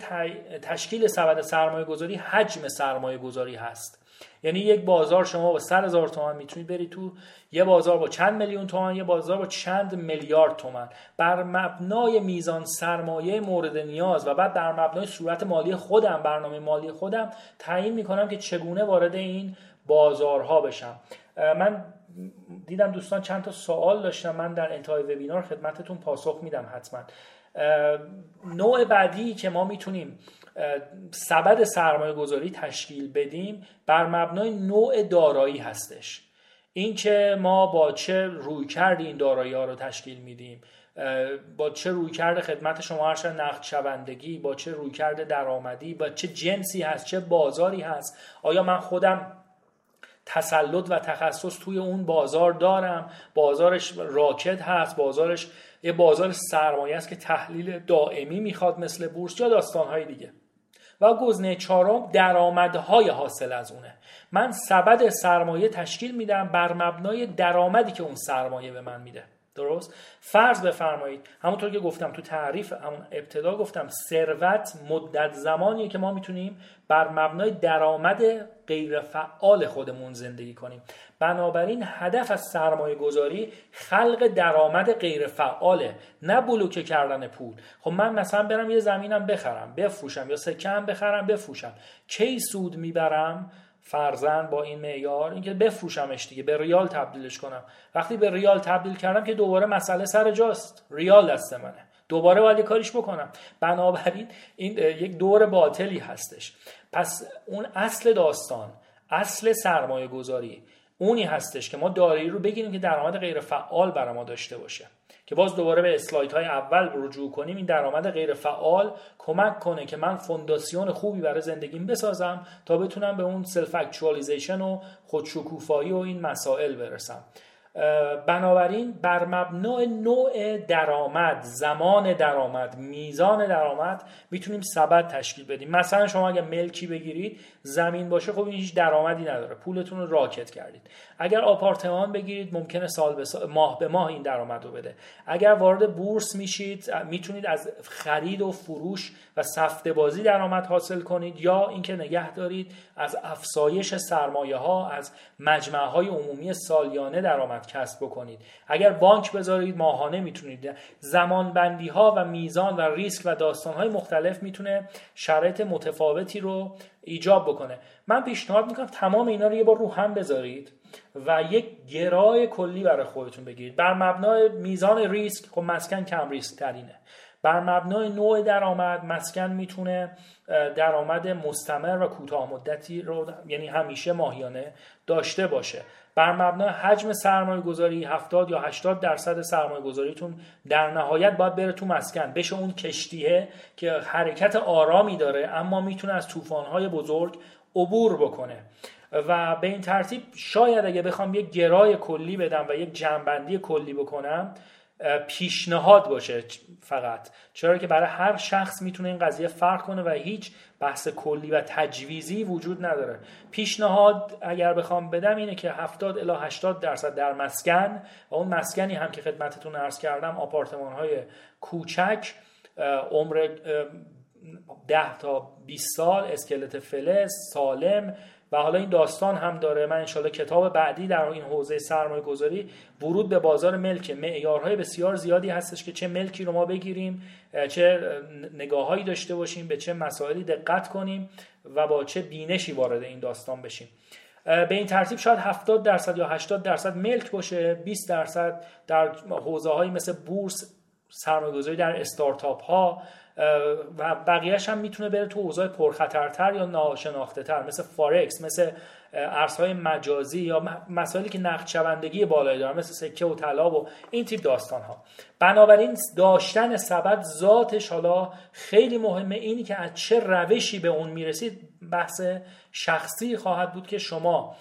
تشکیل سبد سرمایه گذاری حجم سرمایه گذاری هست. یعنی یک بازار شما با 100 هزار تومان می‌تونید برید تو یه بازار با چند میلیون تومان یه بازار با چند میلیارد تومان. بر مبنای میزان سرمایه مورد نیاز و بعد بر مبنای صورت مالی خودم برنامه مالی خودم تعیین می‌کنم که چگونه وارد این بازارها بشم. من دیدم دوستان چند تا سوال داشتم من در انتهای وبینار خدمتتون پاسخ میدم حتما. نوع بعدی که ما می‌تونیم سبد سرمایه گذاری تشکیل بدیم بر مبنای نوع دارایی هستش. اینکه ما با چه روی کردی این دارایی ها رو تشکیل میدیم با چه روی کرده خدمت شما هر نقد شوندگی با چه روی کرده درآمدی با چه جنسی هست چه بازاری هست آیا من خودم تسلط و تخصص توی اون بازار دارم؟ بازارش راکت هست بازارش یه بازار سرمایه است که تحلیل دائمی می‌خواد مثل بورس یا داستانهای دیگه. و گزینه چهارم درآمدهای حاصل از اونه. من سبد سرمایه تشکیل میدم بر مبنای درآمدی که اون سرمایه به من میده. درست. فرض بفرمایید همونطور که گفتم تو تعریف همون ابتدا گفتم ثروت مدت زمانیه که ما می‌تونیم بر مبنای درآمد غیر فعال خودمون زندگی کنیم. بنابراین هدف از سرمایه گذاری خلق درآمد غیر فعاله نه بلوکه کردن پول. خب من مثلا برم یه زمینم بخرم بفروشم یا سکه بخرم بفروشم. کی سود می‌برم؟ فرزن با این معیار اینکه بفروشمش دیگه به ریال تبدیلش کنم. وقتی به ریال تبدیل کردم که دوباره مسئله سر جاست. ریال دست منه. دوباره باید کاریش بکنم. بنابراین این یک دور باطلی هستش. پس اون اصل داستان اصل سرمایه گذاری اونی هستش که ما دارایی رو بگیریم که درآمد غیر فعال برای ما داشته باشه. که باز دوباره به اسلاید های اول رجوع کنیم این درآمد غیر فعال کمک کنه که من فونداسیون خوبی برای زندگیم بسازم تا بتونم به اون self-actualization و خودشکوفایی و این مسائل برسم. بنابراین بر مبنای نوع درآمد زمان درآمد میزان درآمد می‌تونیم سبد تشکیل بدیم. مثلا شما اگر ملکی بگیرید زمین باشه خب این هیچ درآمدی نداره. پولتون رو راکت کردید. اگر آپارتمان بگیرید ممکنه سال به سال، ماه به ماه این درآمد رو بده. اگر وارد بورس میشید می‌تونید از خرید و فروش و سفته بازی درآمد حاصل کنید یا اینکه نگه دارید از افزایش سرمایه ها از مجمع های عمومی سالیانه درآمد کسب بکنید. اگر بانک بذارید ماهانه می‌تونید. زمان بندی ها و میزان و ریسک و داستان های مختلف می‌تونه شرایط متفاوتی رو ایجاب بکنه. من پیشنهاد می‌کنم تمام اینا رو یه بار رو هم بذارید. و یک گرای کلی برای خودتون بگیرید. بر مبنای میزان ریسک خب مسکن کم ریسک ترینه بر مبنای نوع درآمد مسکن می‌تونه درآمد مستمر و کوتاه مدتی رو یعنی همیشه ماهیانه داشته باشه. بر مبنای حجم سرمایه گذاری 70 یا 80 درصد سرمایه گذاریتون در نهایت باید بره تو مسکن. بشه اون کشتیه که حرکت آرامی داره اما می‌تونه از طوفان‌های بزرگ عبور بکنه. و به این ترتیب شاید اگه بخوام یک گرای کلی بدم و یک جنبندی کلی بکنم پیشنهاد باشه فقط. چرا که برای هر شخص می‌تونه این قضیه فرق کنه و هیچ بحث کلی و تجویزی وجود نداره. پیشنهاد اگر بخوام بدم اینه که 70 الی 80 درصد در مسکن و اون مسکنی هم که خدمتتون عرض کردم آپارتمان های کوچک عمر 10 تا 20 سال اسکلت فلز سالم و حالا این داستان هم داره. من انشالله کتاب بعدی در این حوزه سرمایه گذاری ورود به بازار ملک. معیارهای بسیار زیادی هستش که چه ملکی رو ما بگیریم چه نگاههایی داشته باشیم به چه مسائلی دقت کنیم و با چه بینشی وارد این داستان بشیم. به این ترتیب شاید 70 درصد یا 80 درصد ملک باشه. 20 درصد در حوزه هایی مثل بورس سرمایه‌گذاری در استارتاپ ها و بقیهش هم می‌تونه بره تو اوضاع پرخطرتر یا ناشناخته تر مثل فارکس مثل ارزهای مجازی یا مسائلی که نقد شوندگی بالایی دارن مثل سکه و طلا و این تیپ داستان ها بنابراین داشتن سبد ذاتش حالا خیلی مهمه. اینی که از چه روشی به اون می‌رسید بحث شخصی خواهد بود که شما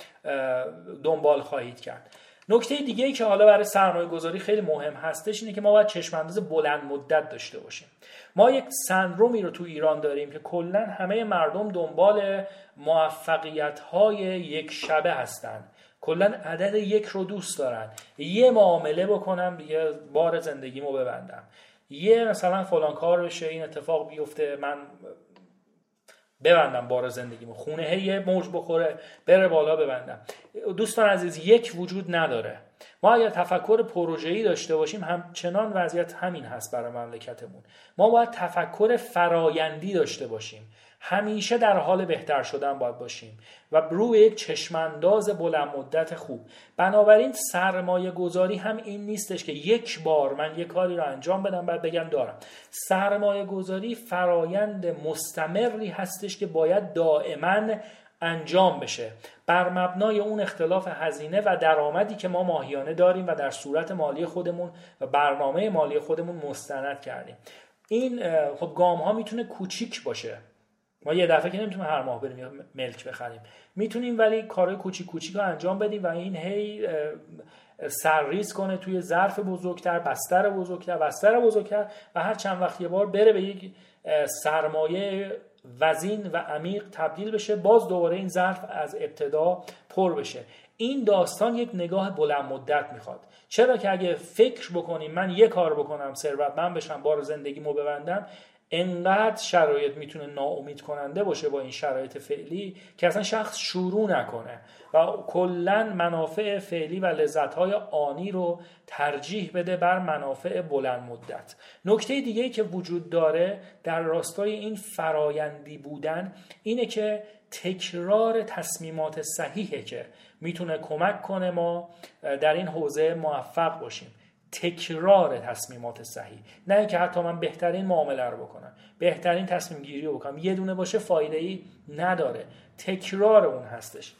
دنبال خواهید کرد. نکته دیگه ای که حالا برای سرمایه گذاری خیلی مهم هستش اینه که ما باید چشمانداز بلند مدت داشته باشیم. ما یک سندرومی رو تو ایران داریم که کلا همه مردم دنبال موفقیت های یک شبه هستن کلا عدد یک رو دوست دارن. یه معامله بکنم دیگه بار زندگیمو ببندم. یه مثلا فلان کار بشه این اتفاق بیفته من ببندم بار زندگیمو. خونه یه موج بخوره بره بالا ببندم. دوستان عزیز یک وجود نداره. ما اگر تفکر پروژه‌ای داشته باشیم همچنان وضعیت همین هست برای مملکتمون. ما باید تفکر فرایندی داشته باشیم. همیشه در حال بهتر شدن باید باشیم و روی یک چشمانداز بلند مدت خوب. بنابراین سرمایه گذاری هم این نیستش که یک بار من یک کاری رو انجام بدم بعد بگم دارم. سرمایه گذاری فرایند مستمری هستش که باید دائما انجام بشه. بر مبنای اون اختلاف هزینه و درآمدی که ما ماهیانه داریم و در صورت مالی خودمون و برنامه مالی خودمون مستند کردیم. این خب گام ها می‌تونه کوچیک باشه. ما یه دفعه که نمی‌تونیم هر ماه بریم ملک بخریم. می‌تونیم ولی کارهای کوچیک کوچیک رو انجام بدیم و این هی سرریز کنه توی ظرف بزرگتر بستر بزرگتر بستر بزرگتر و هر چند وقت یه بار بره به یک سرمایه وزین و عمیق تبدیل بشه باز دوباره این ظرف از ابتدا پر بشه. این داستان یک نگاه بلند مدت می‌خواد. چرا که اگه فکر بکنیم من یه کار بکنم ثروتمند بشم بار زندگیمو ببندم انقدر شرایط می‌تونه ناامید کننده باشه با این شرایط فعلی که اصلا شخص شروع نکنه و کلا منافع فعلی و لذتهای آنی رو ترجیح بده بر منافع بلند مدت. نکته دیگه که وجود داره در راستای این فرایندی بودن اینه که تکرار تصمیمات صحیحه که می‌تونه کمک کنه ما در این حوزه موفق باشیم. تکرار تصمیمات صحیح. نه اینکه حتی من بهترین معامله رو بکنم. بهترین تصمیم گیری رو بکنم. یه دونه باشه فایده ای نداره. تکرار اون هستش.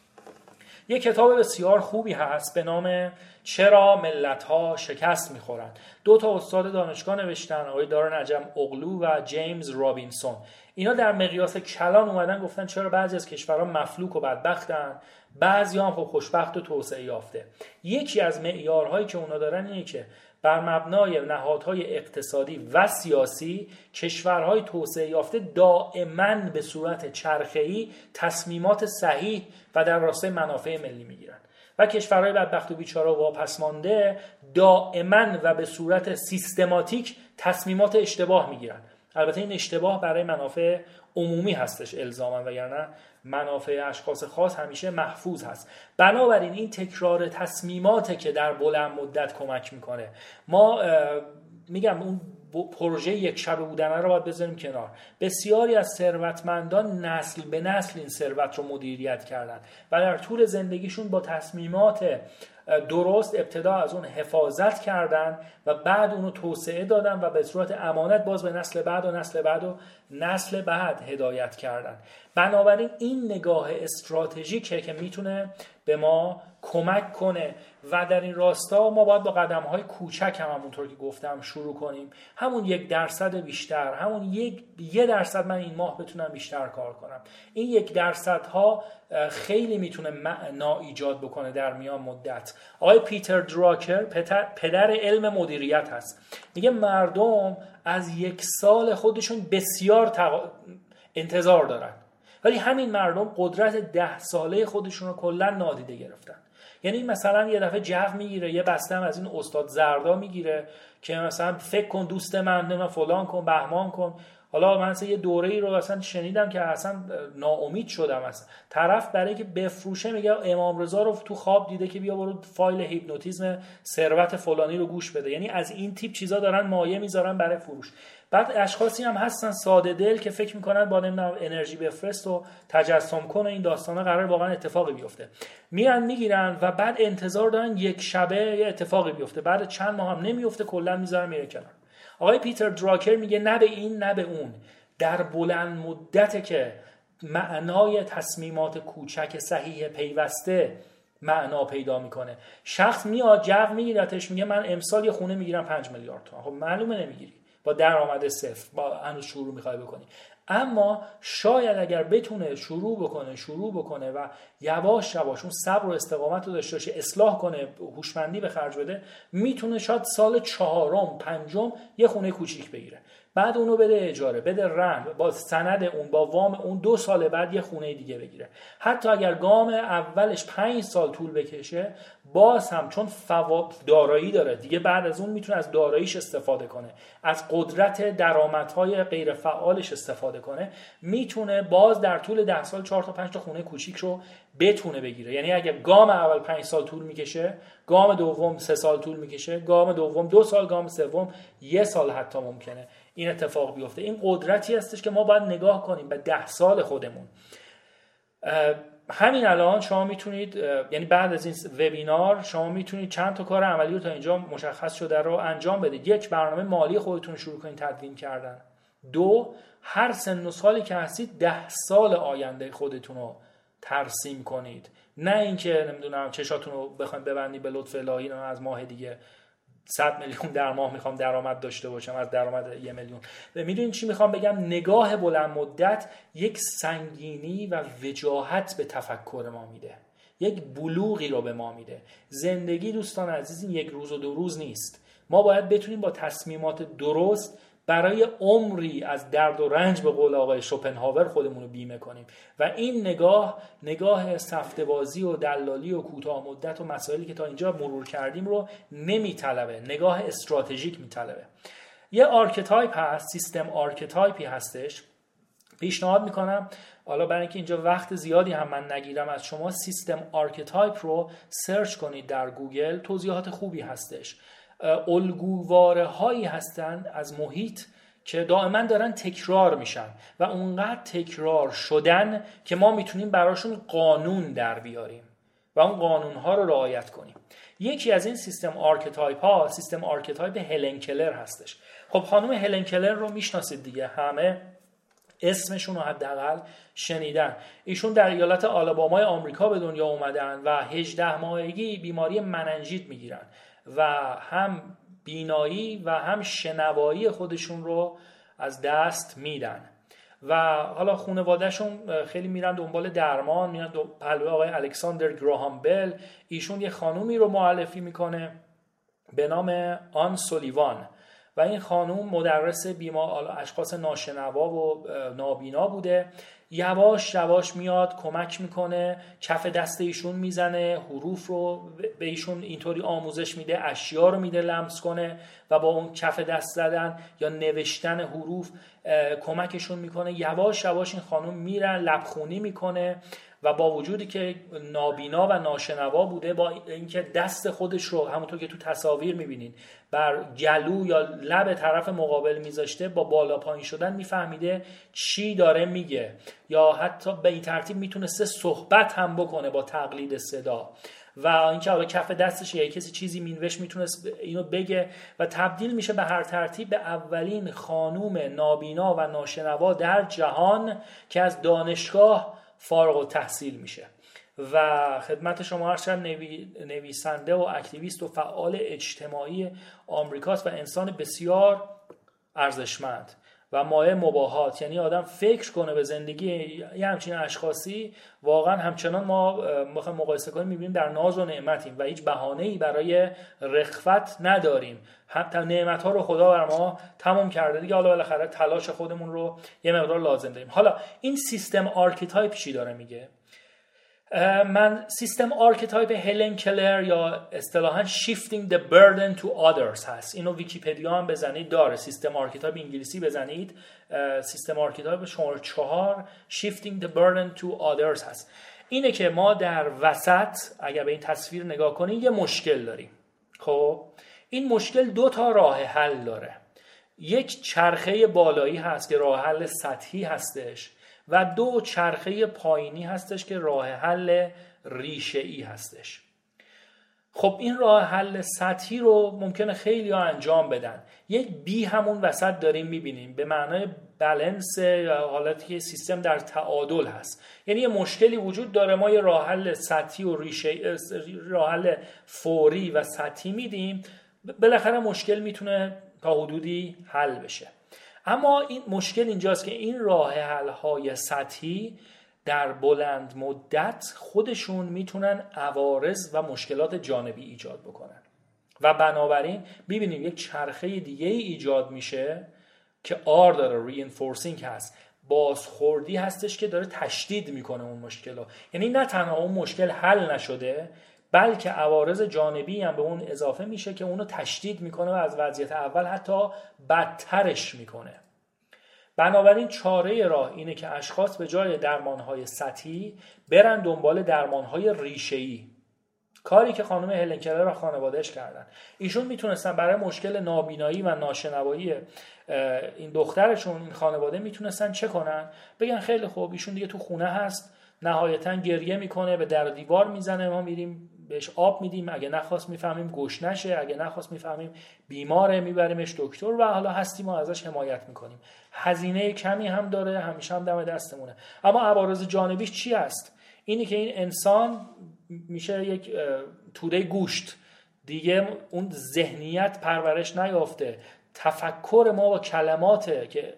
یه کتاب بسیار خوبی هست به نام چرا ملت ها شکست می‌خورند. دو تا استاد دانشگاه نوشتن آقای دار نجم اغلو و جیمز رابینسون. اینا در مقیاس کلان اومدن گفتن چرا بعضی از کشورها مفلوک و بدبختن بعضی هم خب خوشبخت و توسعه یافته. یکی از معیارهایی که اونا دارن اینه که بر مبنای نهادهای اقتصادی و سیاسی کشورهای توسعه یافته دائما به صورت چرخه‌ای تصمیمات صحیح و در راستای منافع ملی می‌گیرن و کشورهای بدبخت و بیچاره و واپس مانده دائما و به صورت سیستماتیک تصمیمات اشتباه می‌گیرن البته این اشتباه برای منافع عمومی هستش الزاما وگرنه. منافع اشخاص خاص همیشه محفوظ هست. بنابراین این تکرار تصمیماته که در بلند مدت کمک می‌کنه. ما میگم اون پروژه یک شب بودنه رو باید بذاریم کنار. بسیاری از ثروتمندان نسل به نسل این ثروت رو مدیریت کردن و در طول زندگیشون با تصمیمات درست ابتدا از اون حفاظت کردن و بعد اونو توسعه دادن و به صورت امانت باز به نسل بعد و نسل بعد و نسل بعد هدایت کردن. بنابراین این نگاه استراتژیکه که می‌تونه به ما کمک کنه و در این راستا ما باید با قدم های کوچک هم همونطور که گفتم شروع کنیم. همون یک درصد بیشتر همون یک یه درصد من این ماه بتونم بیشتر کار کنم. این یک درصد ها خیلی می‌تونه معنا ایجاد بکنه در میان مدت. آقای پیتر دراکر پدر علم مدیریت هست. میگه مردم از یک سال خودشون بسیار انتظار دارن. ولی همین مردم قدرت ده ساله خودشون رو کلا نادیده گرفتن. یعنی مثلا یه دفعه جو می‌گیره یه بسته از این استاد زردا می‌گیره که مثلا فکر کن دوست من فلان کن بهمان کن. حالا من یه دوره ای رو اصلا شنیدم که اصلا ناامید شدم اصلا. طرف برای که بفروشه میگه امام رضا رو تو خواب دیده که بیا برو فایل هیپنوتیزم ثروت فلانی رو گوش بده. یعنی از این تیپ چیزا دارن مایه می‌ذارن برای فروش. بعد اشخاصی هم هستن ساده دل که فکر می‌کنن با نمی‌دونم انرژی بفرست و تجسم کن این داستان قرار واقعا اتفاقی بیفته. میان می‌گیرن و بعد انتظار دارن یک شبه یه اتفاقی بیفته. بعد چند ماه هم نمیفته کلا می‌ذارن میره کنار. آقای پیتر دراکر میگه نه به این نه به اون. در بلند مدته که معنای تصمیمات کوچک صحیح پیوسته معنا پیدا می‌کنه. شخص میاد جو میگیرتش میگه من امسال یه خونه می‌گیرم 5 میلیارد تومان. خب معلومه نمی‌گیری. با درآمد صفر با هنوز شروع می‌خوای بکنی. اما شاید اگر بتونه شروع بکنه شروع بکنه و یواش یواش اون صبر و استقامت رو داشته باشه اصلاح کنه هوشمندی به خرج بده می‌تونه شاید سال چهارم پنجم یه خونه کوچیک بگیره. بعد اونو بده اجاره بده رهن با سند اون با وام اون دو سال بعد یه خونه دیگه بگیره. حتی اگر گام اولش پنج سال طول بکشه باز هم چون دارایی داره دیگه بعد از اون می‌تونه از داراییش استفاده کنه. از قدرت درآمدهای غیر فعالش استفاده کنه. می‌تونه باز در طول ده سال چهار تا پنج تا خونه کوچیک رو بتونه بگیره. یعنی اگر گام اول پنج سال طول می‌کشه گام دوم سه سال طول می‌کشه گام دوم دو سال گام سوم یه سال حتی ممکنه این اتفاق بیفته. این قدرتی هستش که ما باید نگاه کنیم به ده سال خودمون. همین الان شما می‌تونید یعنی بعد از این وبینار شما می‌تونید چند تا کار عملی رو تا اینجا مشخص شده رو انجام بدید. یک برنامه مالی خودتون شروع کنید تدوین کردن. دو هر سن و سالی که هستید ده سال آینده خودتون رو ترسیم کنید. نه اینکه نمی‌دونم چشاتون رو بخواید ببندید به لطف الهی از ماه دیگه. 100 میلیون در ماه می‌خوام درآمد داشته باشم از درآمد یه میلیون. و می‌دونین چی می‌خوام بگم؟ نگاه بلند مدت یک سنگینی و وجاهت به تفکر ما میده. یک بلوغی رو به ما میده. زندگی دوستان عزیز یک روز و دو روز نیست. ما باید بتونیم با تصمیمات درست برای عمری از درد و رنج به قول آقای شوپنهاور خودمون رو بیمه کنیم. و این نگاه نگاه سفته‌بازی و دلالی و کوتاه مدت و مسائلی که تا اینجا مرور کردیم رو نمیطلبه. نگاه استراتژیک میطلبه. یه archetype هست system archetype ی هستش. پیشنهاد می‌کنم حالا برای اینکه اینجا وقت زیادی هم من نگیرم از شما system archetype رو search کنید در گوگل. توضیحات خوبی هستش. الگوواره هایی هستند از محیط که دائما دارن تکرار میشن و اونقدر تکرار شدن که ما می‌تونیم براشون قانون در بیاریم و اون قانون ها رو رعایت کنیم. یکی از این system archetype ها system archetype هلن کلر هستش. خب خانم هلن کلر رو می‌شناسید دیگه. همه اسمشون رو حداقل شنیدن. ایشون در ایالت آلابامای آمریکا به دنیا اومدن و 18 ماهگی بیماری مننژیت می‌گیرن. و هم بینایی و هم شنوایی خودشون رو از دست میدن. و حالا خانوادهشون خیلی میرن دنبال درمان میرن پلوه آقای الکساندر گراهام بل. ایشون یه خانومی رو معرفی می‌کنه به نام آن سولیوان. و این خانوم مدرس بیما اشخاص ناشنوا و نابینا بوده یواش یواش میاد کمک می‌کنه کف دست ایشون می‌زنه حروف رو به ایشون اینطوری آموزش میده اشیا رو میده لمس کنه و با اون کف دست زدن یا نوشتن حروف کمکشون می‌کنه. یواش یواش این خانم میرن لبخونی می‌کنه. و با وجودی که نابینا و ناشنوا بوده با اینکه دست خودش رو همونطور که تو تصاویر می‌بینید بر گلو یا لب طرف مقابل میذاشته با بالا پایین شدن میفهمیده چی داره میگه. یا حتی به این ترتیب می‌تونسته صحبت هم بکنه با تقلید صدا. و اینکه حالا کف دستش یا کسی چیزی مینوش می‌تونست اینو بگه و تبدیل میشه به هر ترتیب به اولین خانوم نابینا و ناشنوا در جهان که از دانشگاه فارغ و تحصیل میشه. و خدمت شما هرچند نوی... نویسنده و اکتیویست و فعال اجتماعی آمریکاست و انسان بسیار ارزشمند. و مایه مباهات. یعنی آدم فکر کنه به زندگی یه همچین اشخاصی واقعا همچنان ما می‌خوایم مقایسه کنیم می‌بینیم در ناز و نعمتیم و هیچ بهانه ای برای رخوت نداریم. حتی نعمت ها رو خدا بر ما تمام کرده دیگه. حالا بالاخره تلاش خودمون رو یه مقدار لازم داریم. حالا این system archetype چی داره میگه؟ من system archetype هلن کلر یا اصطلاحا shifting the burden to others هست. اینو ویکیپدیا هم بزنید داره. system archetype انگلیسی بزنید. system archetype شماره چهار shifting the burden to others هست. اینه که ما در وسط اگر به این تصویر نگاه کنید یه مشکل داریم. خب این مشکل دو تا راه حل داره. یک چرخه بالایی هست که راه حل سطحی هستش. و دو چرخه پایینی هستش که راه حل ریشه ای هستش. خب این راه حل سطحی رو ممکنه خیلی ها انجام بدن. یک بی همون وسط داریم می‌بینیم. به معنای بلنس یا حالتی که سیستم در تعادل هست. یعنی یه مشکلی وجود داره ما یه راه حل سطحی و ریشه راه حل فوری و سطحی میدیم. بالاخره مشکل می‌تونه تا حدودی حل بشه. اما این مشکل اینجاست که این راه حل های سطحی در بلند مدت خودشون می‌تونن عوارض و مشکلات جانبی ایجاد بکنن. و بنابراین ببینیم یک چرخه دیگه ای ایجاد میشه که R داره reinforcing هست. بازخوردی هستش که داره تشدید می‌کنه اون مشکل رو یعنی نه تنها اون مشکل حل نشده بلکه عوارض جانبی هم به اون اضافه میشه که اونو تشدید می‌کنه و از وضعیت اول حتی بدترش می‌کنه. بنابراین چاره راه اینه که اشخاص به جای درمانهای سطحی برن دنبال درمانهای ریشه‌ای. کاری که خانم هلن و خانوادهش کردن. ایشون می‌تونستن برای مشکل نابینایی و ناشنوایی این دخترشون این خانواده می‌تونستن چه کنن؟ بگن خیلی خوب ایشون دیگه تو خونه هست نهایتا گریه می‌کنه به در دیوار می‌زنه ما میریم بهش آب میدیم اگه نخواست می‌فهمیم گشنشه اگه نخواست می‌فهمیم بیماره میبریمش دکتر و حالا هستیم ما ازش حمایت می‌کنیم. هزینه کمی هم داره همیشه هم دم دستمونه. اما عوارض جانبیش چی است اینی که این انسان میشه یک توده گوشت. دیگه اون ذهنیت پرورش نیافته. تفکر ما با کلماته که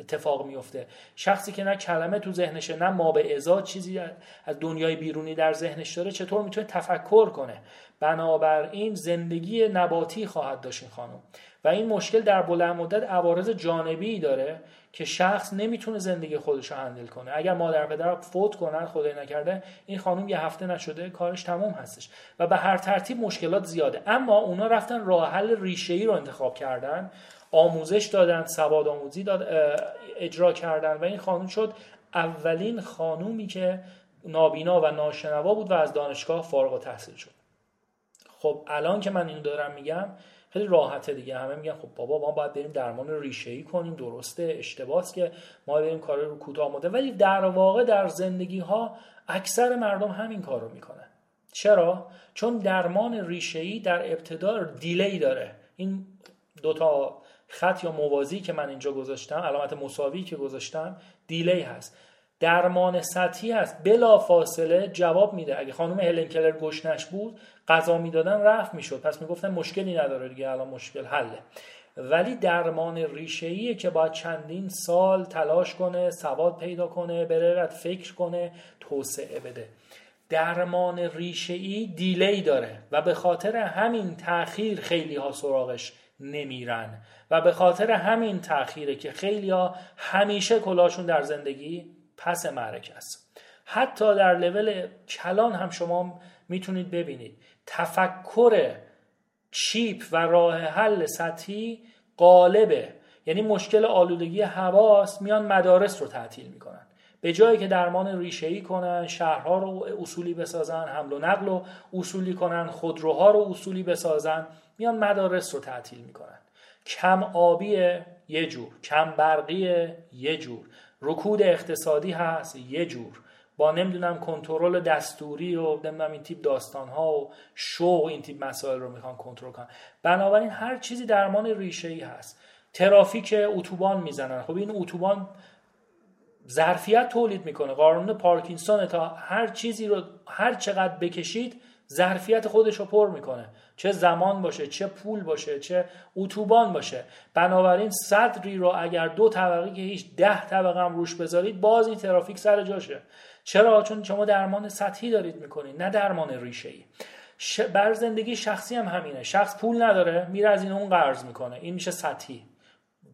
اتفاق میفته شخصی که نه کلمه تو ذهنشه نه ما به ازا چیزی از دنیای بیرونی در ذهنش داره چطور می‌تونه تفکر کنه؟ بنابراین زندگی نباتی خواهد داشت این خانم. و این مشکل در بلند مدت عوارض جانبی داره که شخص نمی‌تونه زندگی خودش رو هندل کنه. اگر مادر پدر فوت کنن خدای نکرده این خانم یه هفته نشده کارش تموم هستش. و به هر ترتیب مشکلات زیاده. اما اونا رفتن راه حل ریشه ای رو انتخاب کردن. آموزش دادن سواد آموزی داد اجرا کردن. و این خانم شد اولین خانومی که نابینا و ناشنوا بود و از دانشگاه فارغ و تحصیل شد. خب الان که من اینو دارم میگم خیلی راحته دیگه. همه میگن خب بابا ما باید بریم درمان ریشه ای کنیم درسته اشتباهه که ما بریم کار رو کوتاه مدت. ولی در واقع در زندگی ها اکثر مردم همین کار رو می‌کنن. چرا؟ چون درمان ریشه ای در ابتدا دیلی داره. این دوتا خط یا موازی که من اینجا گذاشتم علامت مساوی که گذاشتم دیلی هست. درمان سطحی هست. بلا فاصله جواب میده. اگه خانم هلن کلر گشنش بود غذا می‌دادن رفت می‌شد. پس می‌گفتن مشکلی نداره دیگه الان مشکل حله. ولی درمان ریشه که باید چندین سال تلاش کنه سواد پیدا کنه بره فکر کنه توسعه بده. درمان ریشه ای دیلی داره و به خاطر همین تاخیر خیلی ها سراغش نمیرن. و به خاطر همین تاخیره که خیلی ها همیشه کلاشون در زندگی پس معرکه است. حتی در لول کلان هم شما می‌تونید ببینید. تفکر چیپ و راه حل سطحی قالبه یعنی مشکل آلودگی هواست میان مدارس رو تعطیل می‌کنن. به جایی که درمان ریشه‌ای کنن شهرها رو اصولی بسازن حمل و نقل رو اصولی کنن خودروها رو اصولی بسازن. میان مدارس رو تعطیل می‌کنن. کم آبی یه جور کم برقی یه جور. رکود اقتصادی هست یه جور. با نمی‌دونم کنترل دستوری و نمی‌دونم این تیپ داستان ها و شو این تیپ مسائل رو می‌خوان کنترل کنن. بنابراین هر چیزی درمان ریشه ای هست. ترافیک اتوبان می‌زنن. خب این اتوبان ظرفیت تولید می‌کنه. قانون پارکینسون تا هر چیزی رو هر چقدر بکشید ظرفیت خودش رو پر می‌کنه. چه زمان باشه چه پول باشه چه اتوبان باشه. بنابراین صدری رو اگر دو طبقه که هیچ ده طبقه هم روش بذارید باز این ترافیک سر جاشه. چرا؟ چون شما درمان سطحی دارید می‌کنید نه درمان ریشه ای ش... بر زندگی شخصی هم همینه. شخص پول نداره میره از این اون قرض می‌کنه. این میشه سطحی.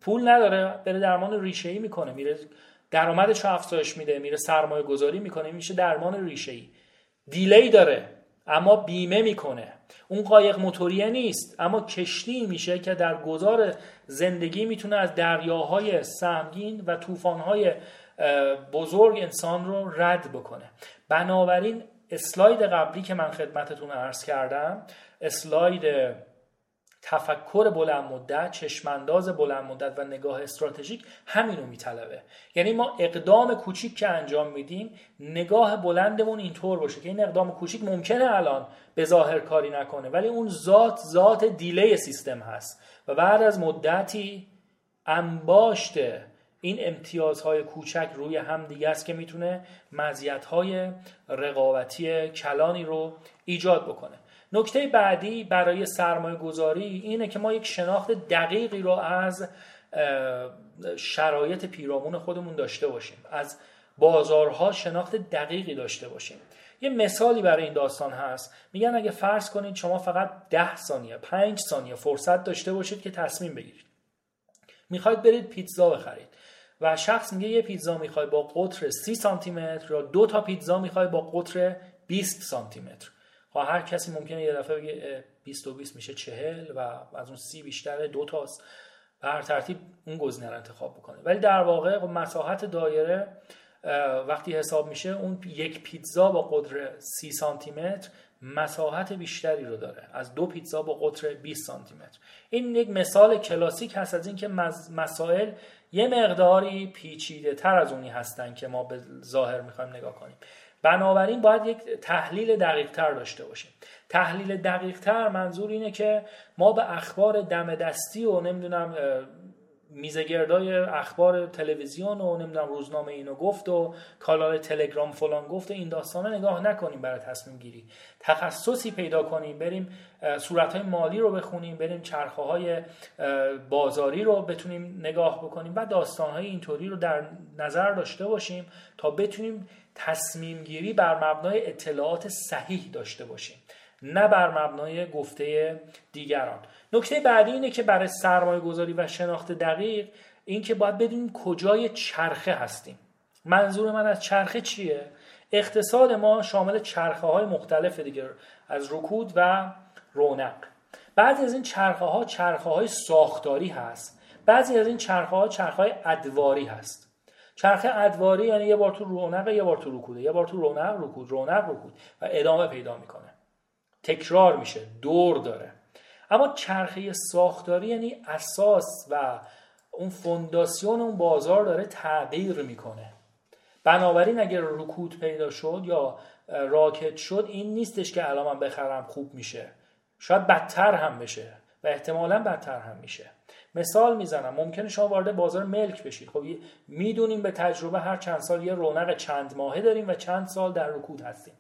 پول نداره بره درمان ریشه ای می‌کنه. میره درآمدش رو افزایش میده میره سرمایه گذاری می‌کنه میشه درمان ریشه ای دیلی داره. اما بیمه می‌کنه. اون قایق موتوریه نیست اما کشتی میشه که در گذار زندگی می‌تونه از دریاهای سهمگین و طوفانهای بزرگ انسان رو رد بکنه. بنابراین اسلاید قبلی که من خدمتتون عرض کردم اسلاید تفکر بلند مدت چشمانداز بلند مدت و نگاه استراتژیک همینو میطلبه. یعنی ما اقدام کوچیک که انجام میدیم نگاه بلندمون اینطور باشه که این اقدام کوچیک ممکنه الان به ظاهر کاری نکنه ولی اون ذات ذات دیلی سیستم هست. و بعد از مدتی انباشت این امتیازهای کوچک روی هم دیگه است که می‌تونه مزیت‌های رقابتی کلانی رو ایجاد بکنه. نکته بعدی برای سرمایه گذاری اینه که ما یک شناخت دقیقی رو از شرایط پیرامون خودمون داشته باشیم. از بازارها شناخت دقیقی داشته باشیم. یه مثالی برای این داستان هست. میگن اگه فرض کنید شما فقط ده ثانیه پنج ثانیه فرصت داشته باشید که تصمیم بگیرید. می‌خواید برید پیتزا بخرید و شخص میگه یه پیتزا می‌خوای با قطر 30 سانتی متر یا دو تا پیتزا می‌خوای با قطر 20 سانتی متر ها هر کسی ممکنه یه دفعه بگه 20 و 20 میشه 40 و از اون 30 بیشتره دو تاست. و هر ترتیب اون گزینه رو انتخاب بکنه ولی در واقع خب مساحت دایره وقتی حساب میشه اون یک پیتزا با قطر 30 سانتی متر مساحت بیشتری رو داره. از دو پیتزا با قطر 20 سانتی متر این یک مثال کلاسیک هست از اینکه مسائل یه مقداری پیچیده تر از اونی هستن که ما به ظاهر می‌خوایم نگاه کنیم. بنابراین باید یک تحلیل دقیق تر داشته باشیم. تحلیل دقیق تر منظور اینه که ما به اخبار دم دستی و نمی‌دونم میزگردای اخبار تلویزیون و نمی‌دونم روزنامه اینو گفت و کانال تلگرام فلان گفت و این داستانه نگاه نکنیم برای تصمیم گیری. تخصصی پیدا کنیم بریم صورت های مالی رو بخونیم بریم چرخه های بازاری رو بتونیم نگاه بکنیم و داستان های اینطوری رو در نظر داشته باشیم تا بتونیم تصمیم گیری بر مبنای اطلاعات صحیح داشته باشیم نه بر مبنای گفته دیگران. نکته بعدی اینه که برای سرمایه گذاری و شناخت دقیق این که باید بدونیم کجای چرخه هستیم. منظور من از چرخه چیه؟ اقتصاد ما شامل چرخه های مختلف دیگه از رکود و رونق. بعضی از این چرخه ها چرخه های ساختاری هست. بعضی از این چرخه ها چرخه های ادواری هست. چرخه ادواری یعنی یه بار تو رونق یه بار تو رکوده یه بار تو رونق رکود رونق رکود و ادامه پیدا می‌کنه. تکرار میشه. دور داره. اما چرخه ساختاری یعنی اساس و اون فونداسیون اون بازار داره تغییر می‌کنه. بنابراین اگر رکود پیدا شد یا راکت شد این نیستش که الان من بخرم خوب میشه. شاید بدتر هم بشه. و احتمالا بدتر هم میشه. مثال می‌زنم ممکنه شما وارد بازار ملک بشید خب می‌دونیم به تجربه هر چند سال یه رونق چند ماهه داریم و چند سال در رکود هستیم.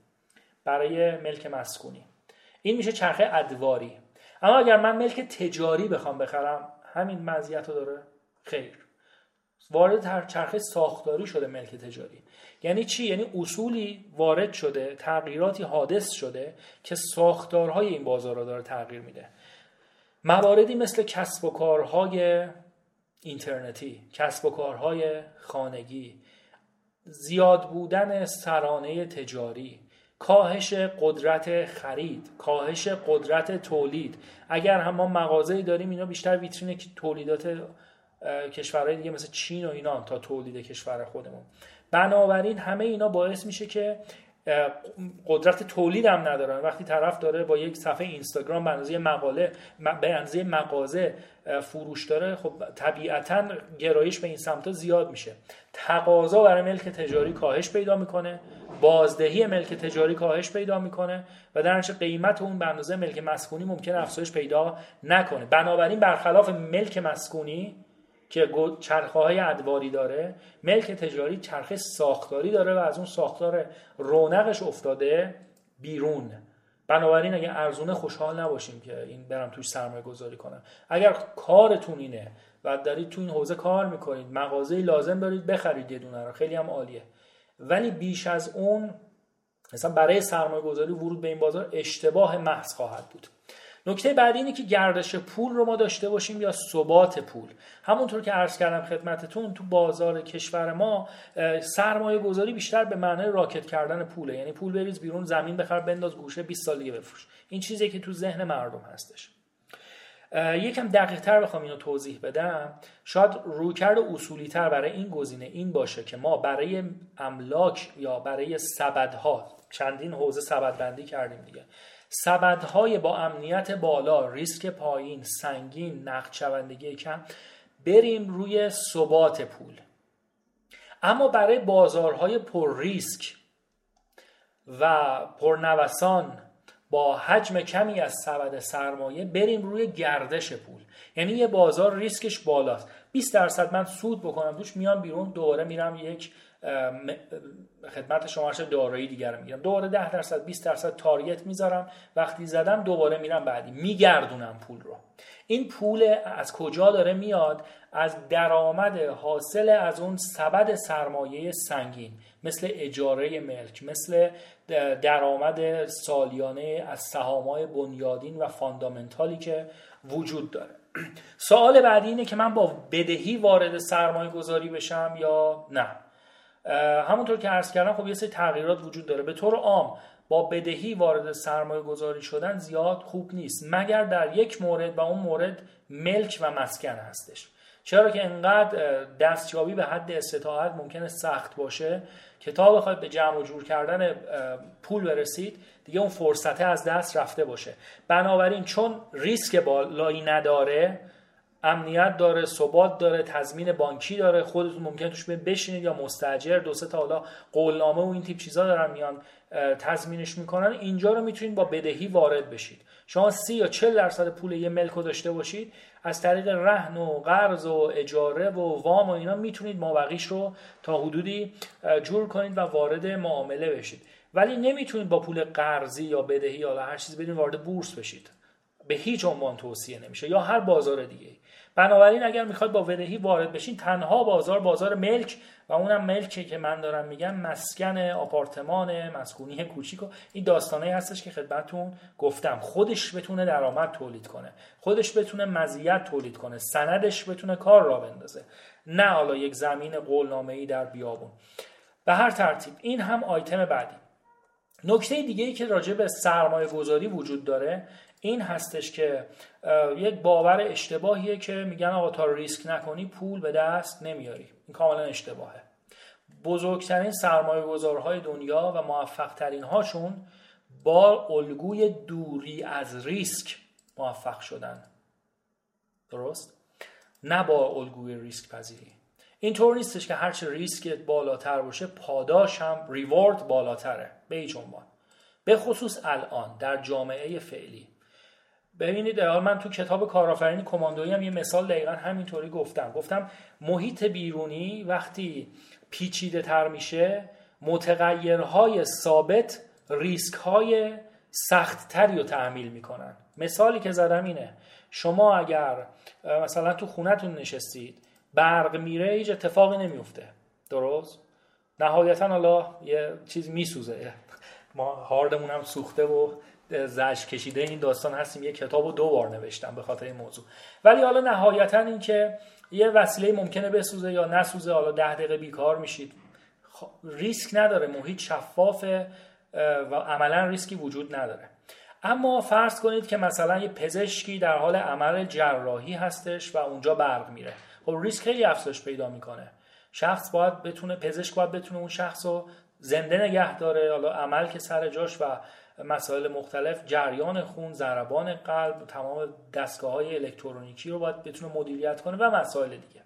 برای ملک مسکونی. این میشه چرخه ادواری. اما اگر من ملک تجاری بخوام بخرم همین مزیت رو داره؟ خیر. وارد چرخه ساختاری شده ملک تجاری. یعنی چی؟ یعنی اصولی وارد شده تغییراتی حادث شده که ساختارهای این بازار را داره تغییر میده. مواردی مثل کسب و کارهای اینترنتی کسب و کارهای خانگی زیاد بودن سرانه تجاری کاهش قدرت خرید کاهش قدرت تولید. اگر هم ما مغازه‌ای داریم اینا بیشتر ویترین تولیدات کشورهای دیگه مثل چین و اینا تا تولید کشور خودمون. بنابراین همه اینا باعث میشه که قدرت تولید هم ندارن. وقتی طرف داره با یک صفحه اینستاگرام به مقاله به اندازه مغازه فروش داره خب طبیعتا گرایش به این سمت زیاد میشه. تقاضا برای ملک تجاری کاهش پیدا می‌کنه. بازدهی ملک تجاری کاهش پیدا می‌کنه و در قیمت اون به اندازه ملک مسکونی ممکن افزایش پیدا نکنه. بنابراین برخلاف ملک مسکونی که چرخه های ادواری داره ملک تجاری چرخه ساختاری داره و از اون ساختار رونقش افتاده بیرون. بنابراین اگه ارزونه خوشحال نباشیم که این برم توش سرمایه گذاری کنم. اگر کارتون اینه و دارید تو این حوزه کار می‌کنید مغازه لازم دارید بخرید یه دونه رو. خیلی هم عالیه. ولی بیش از اون مثلا برای سرمایه گذاری ورود به این بازار اشتباه محض خواهد بود. نکته بعدی اینه که گردش پول رو ما داشته باشیم یا ثبات پول. همونطور که عرض کردم خدمتتون تو بازار کشور ما سرمایه گذاری بیشتر به معنای راکت کردن پوله. یعنی پول بریز بیرون زمین بخر بنداز گوشه 20 سال دیگه بفروش. این چیزی که تو ذهن مردم هستش. یکم دقیق تر بخوام اینو توضیح بدم. شاید رویکرد اصولی تر برای این گزینه این باشه که ما برای املاک یا برای سبدها چندین حوزه سبد بندی کردیم دیگه. سبدهای با امنیت بالا ریسک پایین سنگین نقد کم بریم روی ثبات پول. اما برای بازارهای پر ریسک و پرنوسان با حجم کمی از سبد سرمایه بریم روی گردش پول. یعنی یه بازار ریسکش بالاست. 20 درصد من سود بکنم دوش میام بیرون دوباره میرم یک خدمت شما دارایی دیگر می‌گیرم. دوباره 10 درصد 20 درصد تارگت می‌ذارم. وقتی زدم دوباره میرم بعدی. میگردونم پول رو. این پول از کجا داره میاد؟ از درآمد حاصل از اون سبد سرمایه سنگین. مثل اجاره ملک مثل درآمد سالیانه از سهامای بنیادین و فاندامنتالی که وجود داره. سوال بعدی اینه که من با بدهی وارد سرمایه گذاری بشم یا نه؟ همونطور که عرض کردم خب یه سری تغییرات وجود داره. به طور عام با بدهی وارد سرمایه گذاری شدن زیاد خوب نیست مگر در یک مورد و اون مورد ملک و مسکن هستش. چرا که انقدر دستیابی به حد استطاعت ممکنه سخت باشه؟ که تا بخواید به جمع و جور کردن پول برسید دیگه اون فرصته از دست رفته باشه. بنابراین چون ریسک بالایی نداره امنیت داره ثبات داره تضمین بانکی داره خودتون ممکن توش بشینید یا مستاجر دو سه تا حالا قولنامه و این تیپ چیزا دارن میان تضمینش می‌کنن. اینجا رو می‌تونید با بدهی وارد بشید. شما سی یا 40 درصد پول یه ملک رو داشته باشید از طریق رهن و قرض و اجاره و وام و اینا می‌تونید مابقیش رو تا حدودی جور کنید و وارد معامله بشید. ولی نمی‌تونید با پول قرضی یا بدهی یا هر چیزی بدین وارد بورس بشید. به هیچ عنوان توصیه نمیشه یا هر بازار دیگه بنابراین اگر می‌خواد با بدهی وارد بشین تنها بازار بازار ملک و اونم ملکه که من دارم میگم مسکن آپارتمان مسکونی کوچیک و این داستانه هستش که خدمتتون گفتم. خودش بتونه درآمد تولید کنه خودش بتونه مزیت تولید کنه سندش بتونه کار را بندازه. نه حالا یک زمین قولنامه ای در بیابون. به هر ترتیب این هم آیتم بعدی. نکته دیگه ای که راجع به سرمایه گذاری وجود داره این هستش که یک باور اشتباهیه که میگن آقا تا ریسک نکنی پول به دست نمیاری. این کاملا اشتباهه. بزرگترین سرمایه گذارهای دنیا و موفق ترین هاشون با الگوی دوری از ریسک موفق شدن. درست؟ نه با الگوی ریسک پذیری. اینطور نیستش که هرچه ریسکت بالاتر باشه پاداش هم ریوارد بالاتره. به عنوان. به خصوص الان در جامعه فعلی. ببینید من تو کتاب کارآفرینی کماندویی هم یه مثال دقیقا همینطوری گفتم. گفتم محیط بیرونی وقتی پیچیده تر میشه متغیرهای ثابت ریسک های سخت تری رو تحمیل می‌کنن. مثالی که زدم اینه شما اگر مثلا تو خونتون نشستید برق میره هیچ اتفاقی نمیفته درست؟ نهایتا حالا یه چیز میسوزه. ما هاردمون هم سوخته و زش کشیده این داستان هستیم. یه کتاب رو دو بار نوشتم به خاطر این موضوع. ولی حالا نهایتا این که یه وسیله ممکنه بسوزه یا نسوزه حالا ده دقیقه بیکار میشید. ریسک نداره. محیط شفافه و عملا ریسکی وجود نداره. اما فرض کنید که مثلا یه پزشکی در حال عمل جراحی هستش و اونجا برق میره. خب ریسک خیلی افزایش پیدا می‌کنه. شخص باید بتونه پزشک باید بتونه اون شخص رو زنده نگه داره. حالا عمل که سر جاش و مسائل مختلف جریان خون ضربان قلب تمام دستگاه های الکترونیکی رو باید بتونه مدیریت کنه و مسائل دیگه.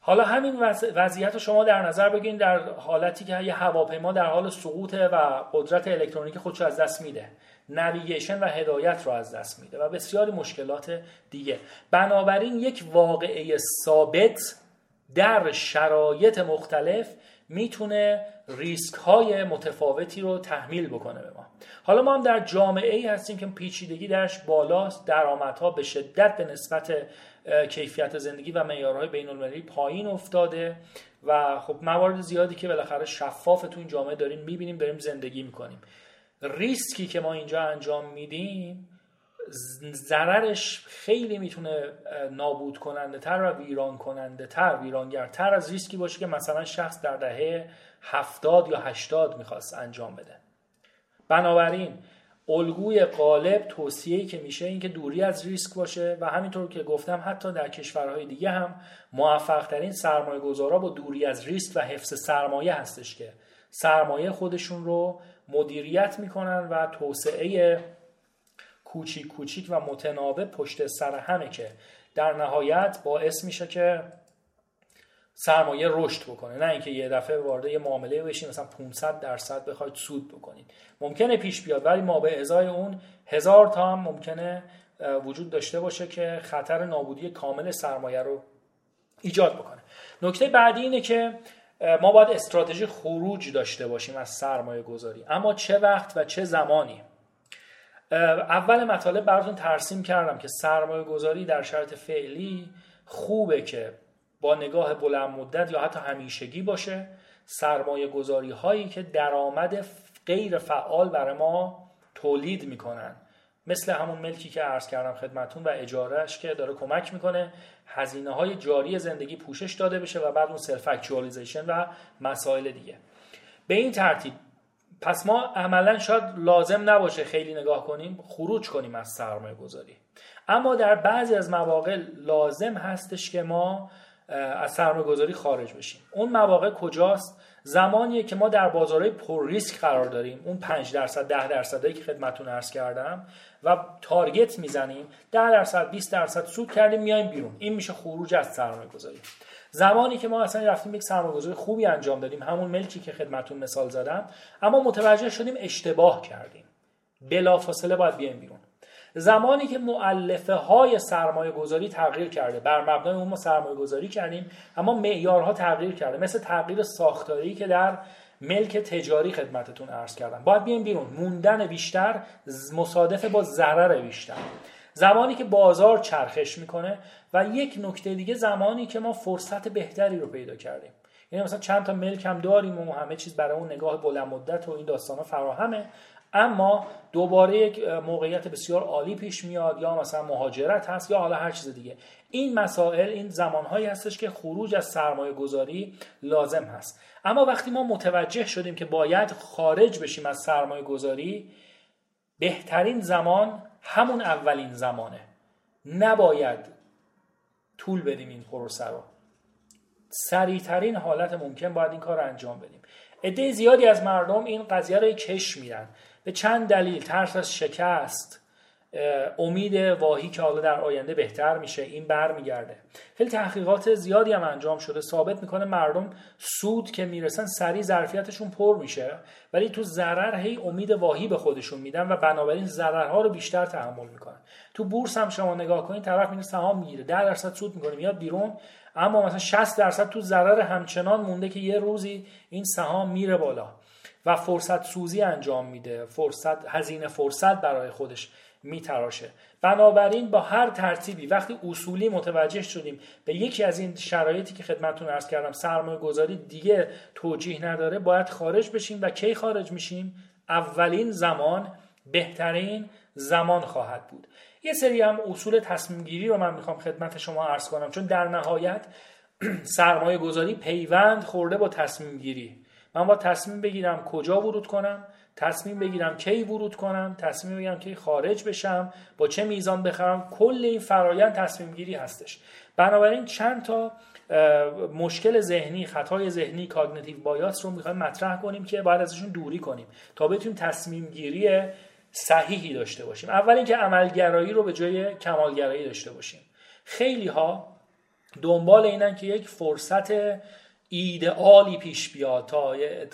حالا همین وضعیت رو شما در نظر بگیرید در حالتی که یه هواپیما در حال سقوطه و قدرت الکترونیکی خودش از دست میده. نویگیشن و هدایت رو از دست میده و بسیاری مشکلات دیگه. بنابراین یک واقعه ثابت در شرایط مختلف می‌تونه ریسک های متفاوتی رو تحمیل بکنه به ما. حالا ما هم در جامعه ای هستیم که پیچیدگی درش بالاست درآمدها به شدت به نسبت کیفیت زندگی و معیارهای بین المللی پایین افتاده و خب موارد زیادی که بالاخره شفاف تو این جامعه داریم می‌بینیم داریم زندگی می‌کنیم. ریسکی که ما اینجا انجام میدیم ضررش خیلی می‌تونه نابود کننده تر و ویران کننده تر ویرانگرتر از ریسکی باشه که مثلا شخص در دهه هفتاد یا هشتاد می‌خواست انجام بده. بنابراین الگوی قالب توصیه‌ای که میشه اینکه دوری از ریسک باشه و همینطور که گفتم حتی در کشورهای دیگه هم موفق ترین سرمایه گذارا با دوری از ریسک و حفظ سرمایه هستش که سرمایه خودشون رو مدیریت می‌کنن و توسعه کوچیک کوچیک و متناوب پشت سر همه که در نهایت باعث میشه که سرمایه رشد بکنه نه اینکه یه دفعه وارد یه معامله بشین مثلا 500 درصد بخواید سود بکنید ممکنه پیش بیاد ولی ما به ازای اون هزار تا هم ممکنه وجود داشته باشه که خطر نابودی کامل سرمایه رو ایجاد بکنه. نکته بعدی اینه که ما باید استراتژی خروج داشته باشیم از سرمایه گذاری. اما چه وقت و چه زمانی؟ اول مطالب براتون ترسیم کردم که سرمایه گذاری در شرط فعلی خوبه که با نگاه بلند مدت یا حتی همیشگی باشه. سرمایه گذاری هایی که درآمد غیر فعال برای ما تولید می‌کنن. مثل همون ملکی که عرض کردم خدمتون و اجارهش که داره کمک می‌کنه. هزینه های جاری زندگی پوشش داده بشه و بعد اون self-actualization و مسائل دیگه. به این ترتیب پس ما عملا شاید لازم نباشه خیلی نگاه کنیم خروج کنیم از سرمایه گذاری اما در بعضی از مواقع لازم هستش که ما از سرمایه گذاری خارج بشیم. اون مواقع کجاست؟ زمانیه که ما در بازارهای پر ریسک قرار داریم. اون 5 درصد 10 درصدی که خدمتتون عرض کردم و تارگت می‌زنیم. 10 درصد 20 درصد سود کردیم میایم بیرون. این میشه خروج از سرمایه گذاری زمانی که ما اصلا رفتیم یک سرمایه‌گذاری خوبی انجام دادیم همون ملکی که خدمتون مثال زدم اما متوجه شدیم اشتباه کردیم. بلافاصله باید بیایم بیرون. زمانی که معلفه های سرمایه گذاری تغییر کرده. بر مبنای اون ما سرمایه گذاری کردیم اما معیارها تغییر کرده. مثل تغییر ساختاری که در ملک تجاری خدمتتون عرض کردم. باید بیایم بیرون. موندن بیشتر مصادف با ضرر بیشتر. زمانی که بازار چرخش می‌کنه و یک نکته دیگه زمانی که ما فرصت بهتری رو پیدا کردیم. یعنی مثلا چند تا ملک هم داریم و همه چیز برای اون نگاه بلند مدت و این داستان فراهمه. اما دوباره یک موقعیت بسیار عالی پیش میاد یا مثلا مهاجرت هست یا حالا هر چیز دیگه. این مسائل این زمانهایی هستش که خروج از سرمایه گذاری لازم هست. اما وقتی ما متوجه شدیم که باید خارج بشیم از سرمایه گذاری بهترین زمان همون اولین زمانه. نباید طول بدیم این پروسه رو. سریعترین حالت ممکن باید این کار رو انجام بدیم. عده زیادی از مردم این قضیه رو کش میرن. به چند دلیل ترس از شکست امید واهی که حالا در آینده بهتر میشه این برمیگرده. خیلی تحقیقات زیادی هم انجام شده. ثابت می‌کنه مردم سود که می‌رسن سریع ظرفیتشون پر میشه ولی تو ضرر هی امید واهی به خودشون میدن و بنابراین ضررها رو بیشتر تحمل می‌کنن. تو بورس هم شما نگاه کنید طرف میره سهام می‌گیره. 10 درصد سود می‌کنه میاد بیرون. اما مثلا 60 درصد تو ضرر همچنان مونده که یه روزی این سهام میره بالا. و فرصت سوزی انجام میده. فرصت هزینه فرصت برای خودش میتراشه. بنابراین با هر ترتیبی وقتی اصولی متوجه شدیم به یکی از این شرایطی که خدمتتون ارز کردم سرمایه گذاری دیگه توجیه نداره باید خارج بشیم و کی خارج میشیم؟ اولین زمان بهترین زمان خواهد بود. یه سری هم اصول تصمیم گیری رو من می‌خوام خدمت شما عرض کنم. چون در نهایت سرمایه گذاری پیوند خورده با تصمیم گیری من با تصمیم بگیرم کجا ورود کنم تصمیم بگیرم کی ورود کنم تصمیم بگیرم کی خارج بشم با چه میزان بخرم کل این فرایند تصمیم گیری هستش. بنابراین چند تا مشکل ذهنی خطای ذهنی کاگنیتیو بایاس رو می‌خوایم مطرح کنیم که باید ازشون دوری کنیم تا بتونیم تصمیم گیری صحیحی داشته باشیم. اول اینکه عملگرایی رو به جای کمالگرایی داشته باشیم. خیلی ها دنبال اینن که یک فرصت ایدئالی پیش بیاد تا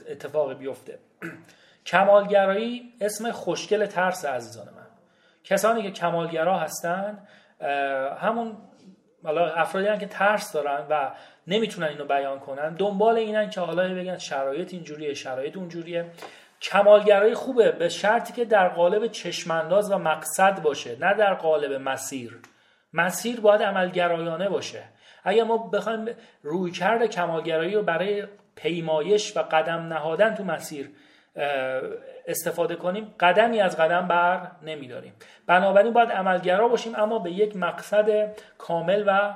اتفاقی بیفته. کمالگرایی اسم خوشگل ترس عزیزان من. کسانی که کمالگرا هستن همون افرادی که ترس دارن و نمی‌تونن اینو بیان کنن دنبال اینن که حالا بگن شرایط اینجوریه شرایط اونجوریه. کمالگرایی خوبه به شرطی که در قالب چشمانداز و مقصد باشه نه در قالب مسیر. مسیر باید عملگرایانه باشه. اگر ما بخوایم رویکرد کمالگرایی رو برای پیمایش و قدم نهادن تو مسیر استفاده کنیم قدمی از قدم بر نمیداریم. بنابراین باید عملگرا باشیم اما به یک مقصد کامل و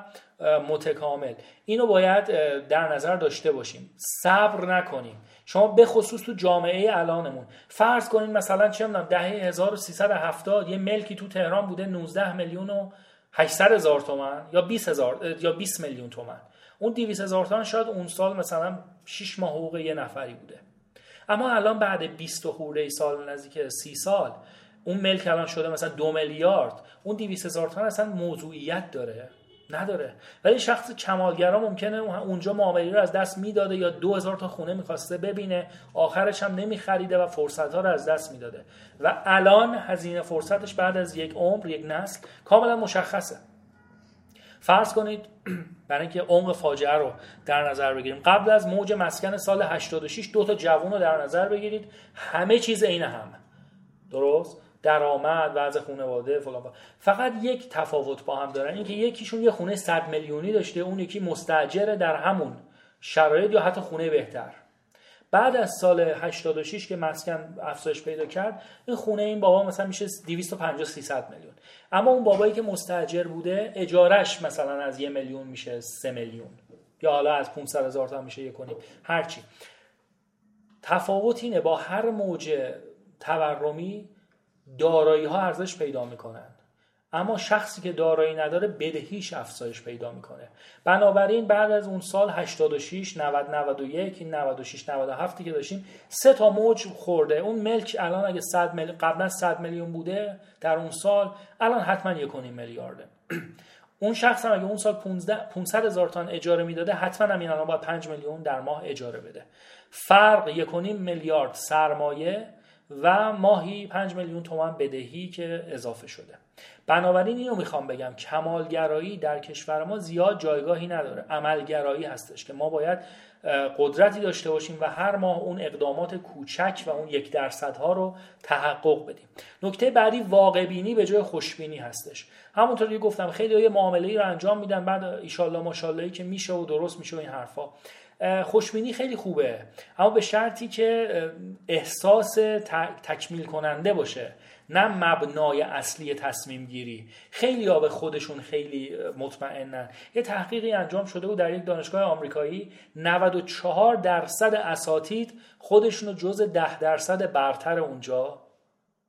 متکامل. اینو باید در نظر داشته باشیم. صبر نکنیم. شما به خصوص تو جامعه الانمون. فرض کنین مثلا چه می‌دونم دهه 1370 یه ملکی تو تهران بوده 19 میلیون و 800 هزار تومن یا 20 هزار یا 20 میلیون تومن. اون 200 هزار تومن شاید اون سال مثلا 6 ماه حقوق یه نفری بوده. اما الان بعد 20 خورده سال نزدیک 30 سال اون ملک الان شده مثلا دو میلیارد. اون 200 هزار تومن اصلا موضوعیت داره. نداره. ولی شخص کمالگرا ممکنه اونجا معامله رو از دست می‌داده یا دو هزار تا خونه می‌خواسته ببینه آخرش هم نمیخریده و فرصت ها رو از دست می‌داده. و الان هزینه فرصتش بعد از یک عمر یک نسل کاملا مشخصه. فرض کنید برای اینکه عمق فاجعه رو در نظر بگیریم. قبل از موج مسکن سال 86 دو تا جوون رو در نظر بگیرید. همه چیز عین هم درست؟ درآمد وضع خانواده فلان فقط یک تفاوت با هم دارن اینکه یکیشون یه خونه 100 میلیونی داشته اون یکی مستاجره در همون شرایط یا حتی خونه بهتر. بعد از سال 86 که مسکن افزایش پیدا کرد این خونه این بابا مثلا میشه 250 300 میلیون. اما اون بابایی که مستاجر بوده اجارش مثلا از یه میلیون میشه 3 میلیون. یا حالا از 500 هزار تا میشه یک کنیم هرچی. تفاوت اینه با هر موج تورمی دارایی ها ارزش پیدا می‌کنن. اما شخصی که دارایی نداره بدهیش افزایش پیدا می‌کنه. بنابراین بعد از اون سال 86 90 91 96 97 که داشتیم سه تا موج خورده. اون ملک الان اگه 100 مل... قبلا 100 میلیون بوده در اون سال الان حتما یک میلیارده. اون شخص هم اگه اون سال 500 هزار تن اجاره می‌داده حتما هم این الان باید 5 میلیون در ماه اجاره بده. فرق یک میلیارد سرمایه و ماهی 5 میلیون تومان بدهی که اضافه شده. بنابراین اینو می‌خوام بگم کمالگرایی در کشور ما زیاد جایگاهی نداره. عملگرایی هستش که ما باید قدرتی داشته باشیم و هر ماه اون اقدامات کوچک و اون یک درصد ها رو تحقق بدیم. نکته بعدی واقع بینی به جای خوشبینی هستش. همونطور که گفتم خیلی یه معامله ای رو انجام میدن بعد ایشالله ماشاءالله که میشه و درست میشه و این حرفا. خوشبینی خیلی خوبه. اما به شرطی که احساس تکمیل کننده باشه نه مبنای اصلی تصمیم گیری. خیلی ها به خودشون خیلی مطمئنن. یه تحقیقی انجام شده بود در یک دانشگاه آمریکایی. 94 درصد اساتید خودشون رو جز 10 درصد برتر اونجا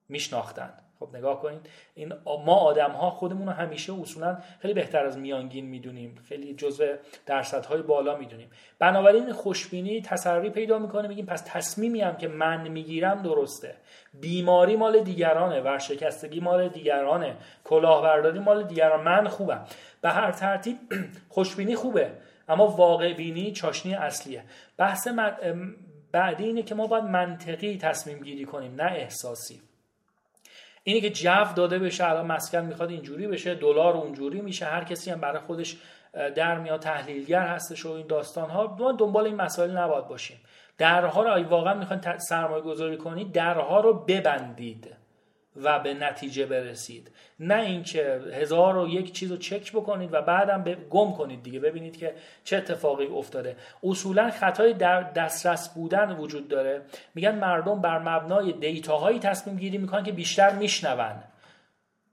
میشناختن. خب نگاه کنید این ما آدم ها خودمون رو همیشه اصولا خیلی بهتر از میانگین می‌دونیم. خیلی جزء درصدهای بالا می‌دونیم. بنابراین خوشبینی تسری پیدا می‌کنه میگیم پس تصمیمی هم که من می‌گیرم درسته. بیماری مال دیگرانه ورشکستگی مال دیگرانه. کلاهبرداری مال دیگران. من خوبم. به هر ترتیب خوشبینی خوبه اما واقع بینی چاشنی اصلیه. بحث بعدی اینه که ما باید منطقی تصمیم گیری کنیم نه احساسی. اینی که جو داده بشه الان مسکن می‌خواد اینجوری بشه دلار اونجوری میشه هر کسی هم برای خودش در میاد تحلیلگر هستش و این داستان ها ما دنبال این مسائل نباید باشیم. درها رو واقعا می‌خواین سرمایه گذاری کنید درها رو ببندید. و به نتیجه برسید. نه اینکه هزار و یک چیز رو چک بکنید و بعدم گم کنید دیگه. ببینید که چه اتفاقی افتاده. اصولا خطای در دسترس بودن وجود داره. میگن مردم بر مبنای data هایی تصمیم گیری می‌کنن که بیشتر میشنون.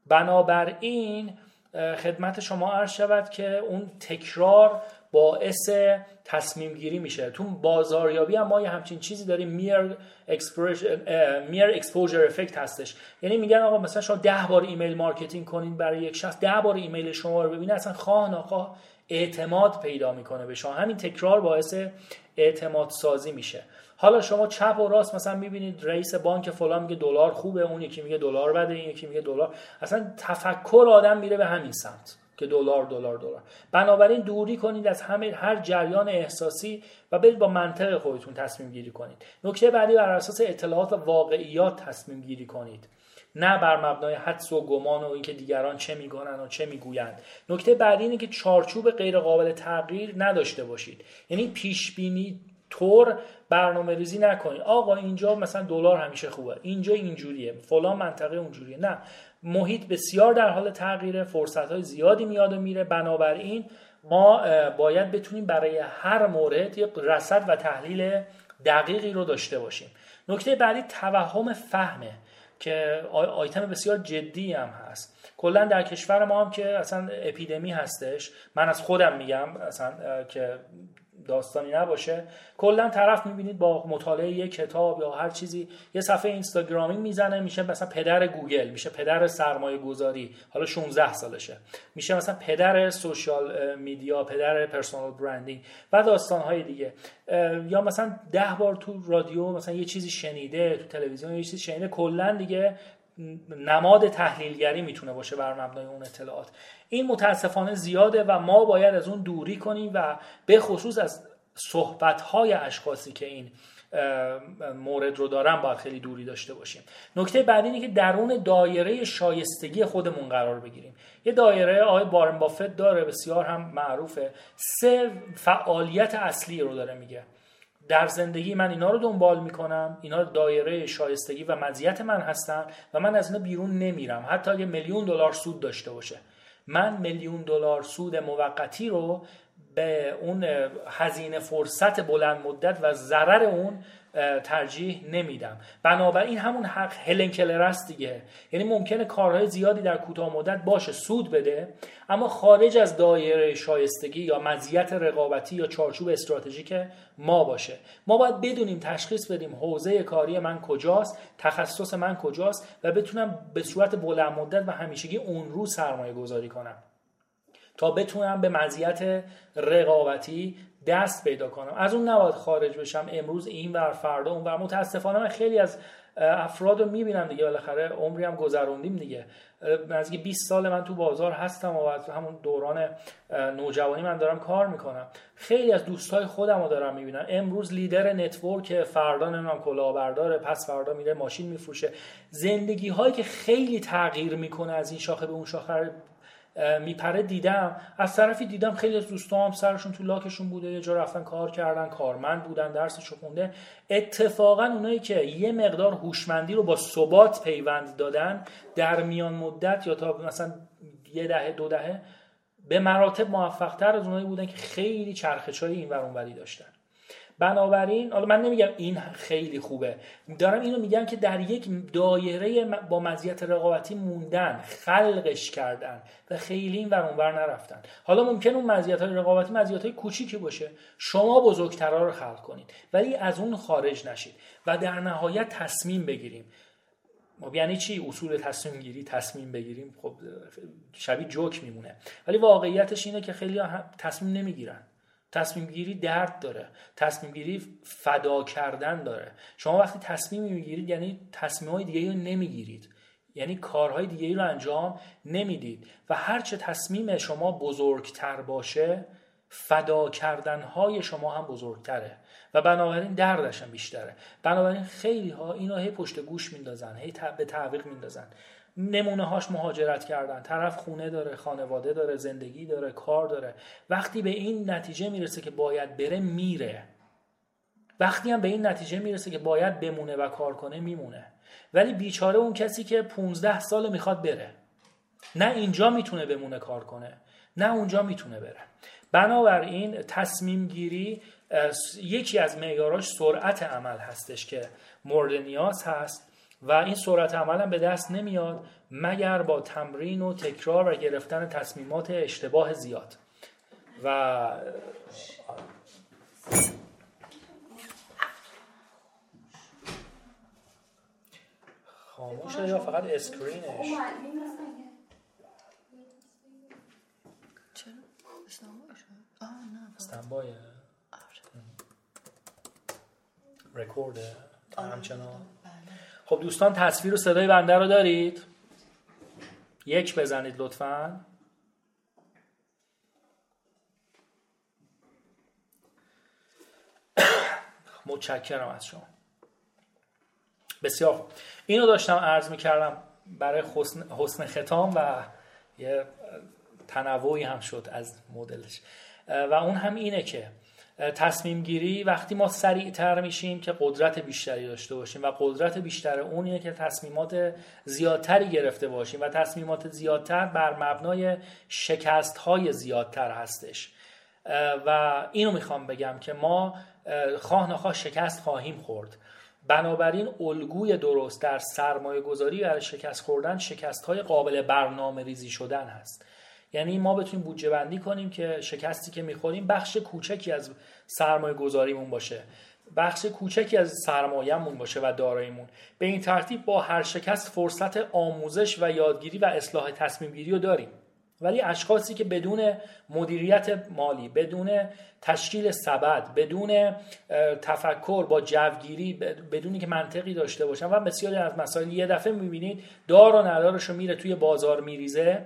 بنابراین خدمت شما عرض شود که اون تکرار باعث تصمیم گیری میشه. تو بازاریابی هم ما یه همچین چیزی داریم. mere mere exposure effect هستش. یعنی میگن آقا مثلا شما ده بار email marketing کنین برای یک شخص ده بار ایمیل شما رو ببینه اصلا خواه ناخواه اعتماد پیدا می‌کنه به شما. همین تکرار باعث اعتماد سازی میشه. حالا شما چپ و راست مثلا می‌بینید رئیس بانک فلان میگه دلار خوبه اون یکی میگه دلار بده این یکی میگه دلار. اصلا تفکر آدم میره به همین سمت. که دلار دلار دلار. بنابراین دوری کنید از همه هر جریان احساسی و برید با منطق خودتون تصمیم گیری کنید. نکته بعدی بر اساس اطلاعات و واقعیات تصمیم گیری کنید. نه بر مبنای حدس و گمان و اینکه دیگران چه میگنن و چه می‌گویند. نکته بعدی اینه که چارچوب غیر قابل تغییر نداشته باشید. یعنی پیش بینی طور برنامه ریزی نکنید. آقا اینجا مثلا دلار همیشه خوبه. اینجا اینجوریه. فلان منطقه اونجوریه. نه. محیط بسیار در حال تغییره فرصت های زیادی میاد و میره. بنابراین ما باید بتونیم برای هر مورد یک رصد و تحلیل دقیقی رو داشته باشیم. نکته بعدی توهم فهمه که آیتم بسیار جدی هم هست. کلا در کشور ما هم که اصلا اپیدمی هستش. من از خودم میگم اصلا که داستانی نباشه. کلا طرف می‌بینید با مطالعه یک کتاب یا هر چیزی یه صفحه اینستاگرامی می‌زنه میشه مثلا پدر گوگل میشه پدر سرمایه گذاری حالا 16 سالشه. میشه مثلا پدر social media پدر personal branding و داستان های دیگه یا مثلا ده بار تو رادیو مثلا یه چیزی شنیده تو تلویزیون یه چیزی شنیده کلا دیگه نماد تحلیلگری می‌تونه باشه بر مبنای اون اطلاعات. این متاسفانه زیاده و ما باید از اون دوری کنیم و به خصوص از صحبت های اشخاصی که این مورد رو دارن باید خیلی دوری داشته باشیم. نکته بعدی اینه که درون دایره شایستگی خودمون قرار بگیریم. یه دایره آقای بارن بافت داره بسیار هم معروفه. سه فعالیت اصلی رو داره میگه. در زندگی من اینا رو دنبال می‌کنم اینا دایره شایستگی و مزیت من هستن و من از اینا بیرون نمیرم. حتی اگه میلیون دلار سود داشته باشه. من میلیون دلار سود موقتی رو به اون هزینه فرصت بلند مدت و ضرر اون ترجیح نمیدم. بنابراین همون حق هلن کلر است دیگه. یعنی ممکنه کارهای زیادی در کوتاه مدت باشه سود بده اما خارج از دایره شایستگی یا مزیت رقابتی یا چارچوب استراتژیک ما باشه. ما باید بدونیم تشخیص بدیم حوزه کاری من کجاست تخصص من کجاست و بتونم به صورت بلند مدت و همیشگی اون رو سرمایه گذاری کنم. تا بتونم به مزیت رقابتی دست پیدا کنم. از اون نباید خارج بشم. امروز این ور فردا اون ور. متاسفانه من خیلی از افراد رو می‌بینم دیگه. بالاخره عمری هم گذروندیم دیگه. نزدیک 20 سال من تو بازار هستم و از همون دوران نوجوانی من دارم کار می‌کنم. خیلی از دوستای خودم رو دارم می‌بینم. امروز leader network فردا نمی‌دونم کلاهبرداره پس فردا میره ماشین میفروشه. زندگی هایی که خیلی تغییر می‌کنه از این شاخه به اون شاخه میپره دیدم. از طرفی دیدم خیلی از دوستام سرشون تو لاکشون بوده یه جا رفتن کار کردن کارمند بودن درسشو خونده اتفاقا اونایی که یه مقدار هوشمندی رو با ثبات پیوند دادن در میان مدت یا تا مثلا یه دهه دو دهه به مراتب موفقتر از اونایی بودن که خیلی چرخشای این ور اونوری داشتن. بنابراین حالا من نمیگم این خیلی خوبه. دارم اینو میگم که در یک دایره با مزیت رقابتی موندن خلقش کردن و خیلی این ور اونور نرفتن. حالا ممکن اون مزیت های رقابتی مزیت های کوچیکی باشه. شما بزرگترا رو خلق کنید ولی از اون خارج نشید و در نهایت تصمیم بگیریم. خب یعنی چی؟ اصول تصمیم گیری تصمیم بگیریم. خب شبیه جوک میمونه. ولی واقعیتش اینه که خیلی تصمیم نمی‌گیرن. تصمیم گیری درد داره تصمیم گیری فدا کردن داره. شما وقتی تصمیم می‌گیرید یعنی تصمیم های دیگه رو نمی‌گیرید. یعنی کارهای دیگه رو انجام نمی‌دید. و هرچه تصمیم شما بزرگتر باشه فدا کردنهای شما هم بزرگتره. و بنابراین دردش هم بیشتره. بنابراین خیلی ها اینو هی پشت گوش میندازن هی به تعویق میندازن. نمونه هاش مهاجرت کردن. طرف خونه داره خانواده داره زندگی داره کار داره. وقتی به این نتیجه می‌رسه که باید بره میره. وقتی هم به این نتیجه می‌رسه که باید بمونه و کار کنه میمونه. ولی بیچاره اون کسی که 15 سال می‌خواد بره. نه اینجا می‌تونه بمونه کار کنه. نه اونجا می‌تونه بره. بنابراین تصمیم گیری یکی از معیاراش سرعت عمل هستش که مورد نیاز هست. و این سرعت عمل هم به دست نمیاد مگر با تمرین و تکرار و گرفتن تصمیمات اشتباه زیاد. و خاموشه یا فقط اسکرینش؟ چرا؟ استنبایه رکورده همچنان. خب دوستان تصویر و صدای بنده رو دارید؟ یک بزنید لطفا. متشکرم از شما. بسیار اینو داشتم عرض می‌کردم برای حسن, حسن ختام و یه تنوعی هم شد از مدلش. و اون هم اینه که تصمیم گیری وقتی ما سریعتر میشیم که قدرت بیشتری داشته باشیم و قدرت بیشتر اون اینه که تصمیمات زیادتری گرفته باشیم و تصمیمات زیادتر بر مبنای شکست های زیادتر هستش. و اینو می‌خوام بگم که ما خواه نخواه شکست خواهیم خورد. بنابراین الگوی درست در سرمایه گذاری و شکست خوردن شکست های قابل برنامه ریزی شدن هست. یعنی ما بتونیم بودجه بندی کنیم که شکستی که می‌خوریم بخش کوچکی از سرمایه گذاریمون باشه. بخش کوچکی از سرمایهمون باشه و داراییمون. به این ترتیب با هر شکست فرصت آموزش و یادگیری و اصلاح تصمیم گیری رو داریم. ولی اشخاصی که بدون مدیریت مالی بدون تشکیل سبد بدون تفکر با جوگیری بدون که منطقی داشته باشن و بسیاری از مسائل یه دفعه می‌بینید دار و ندارش رو میره توی بازار میریزه.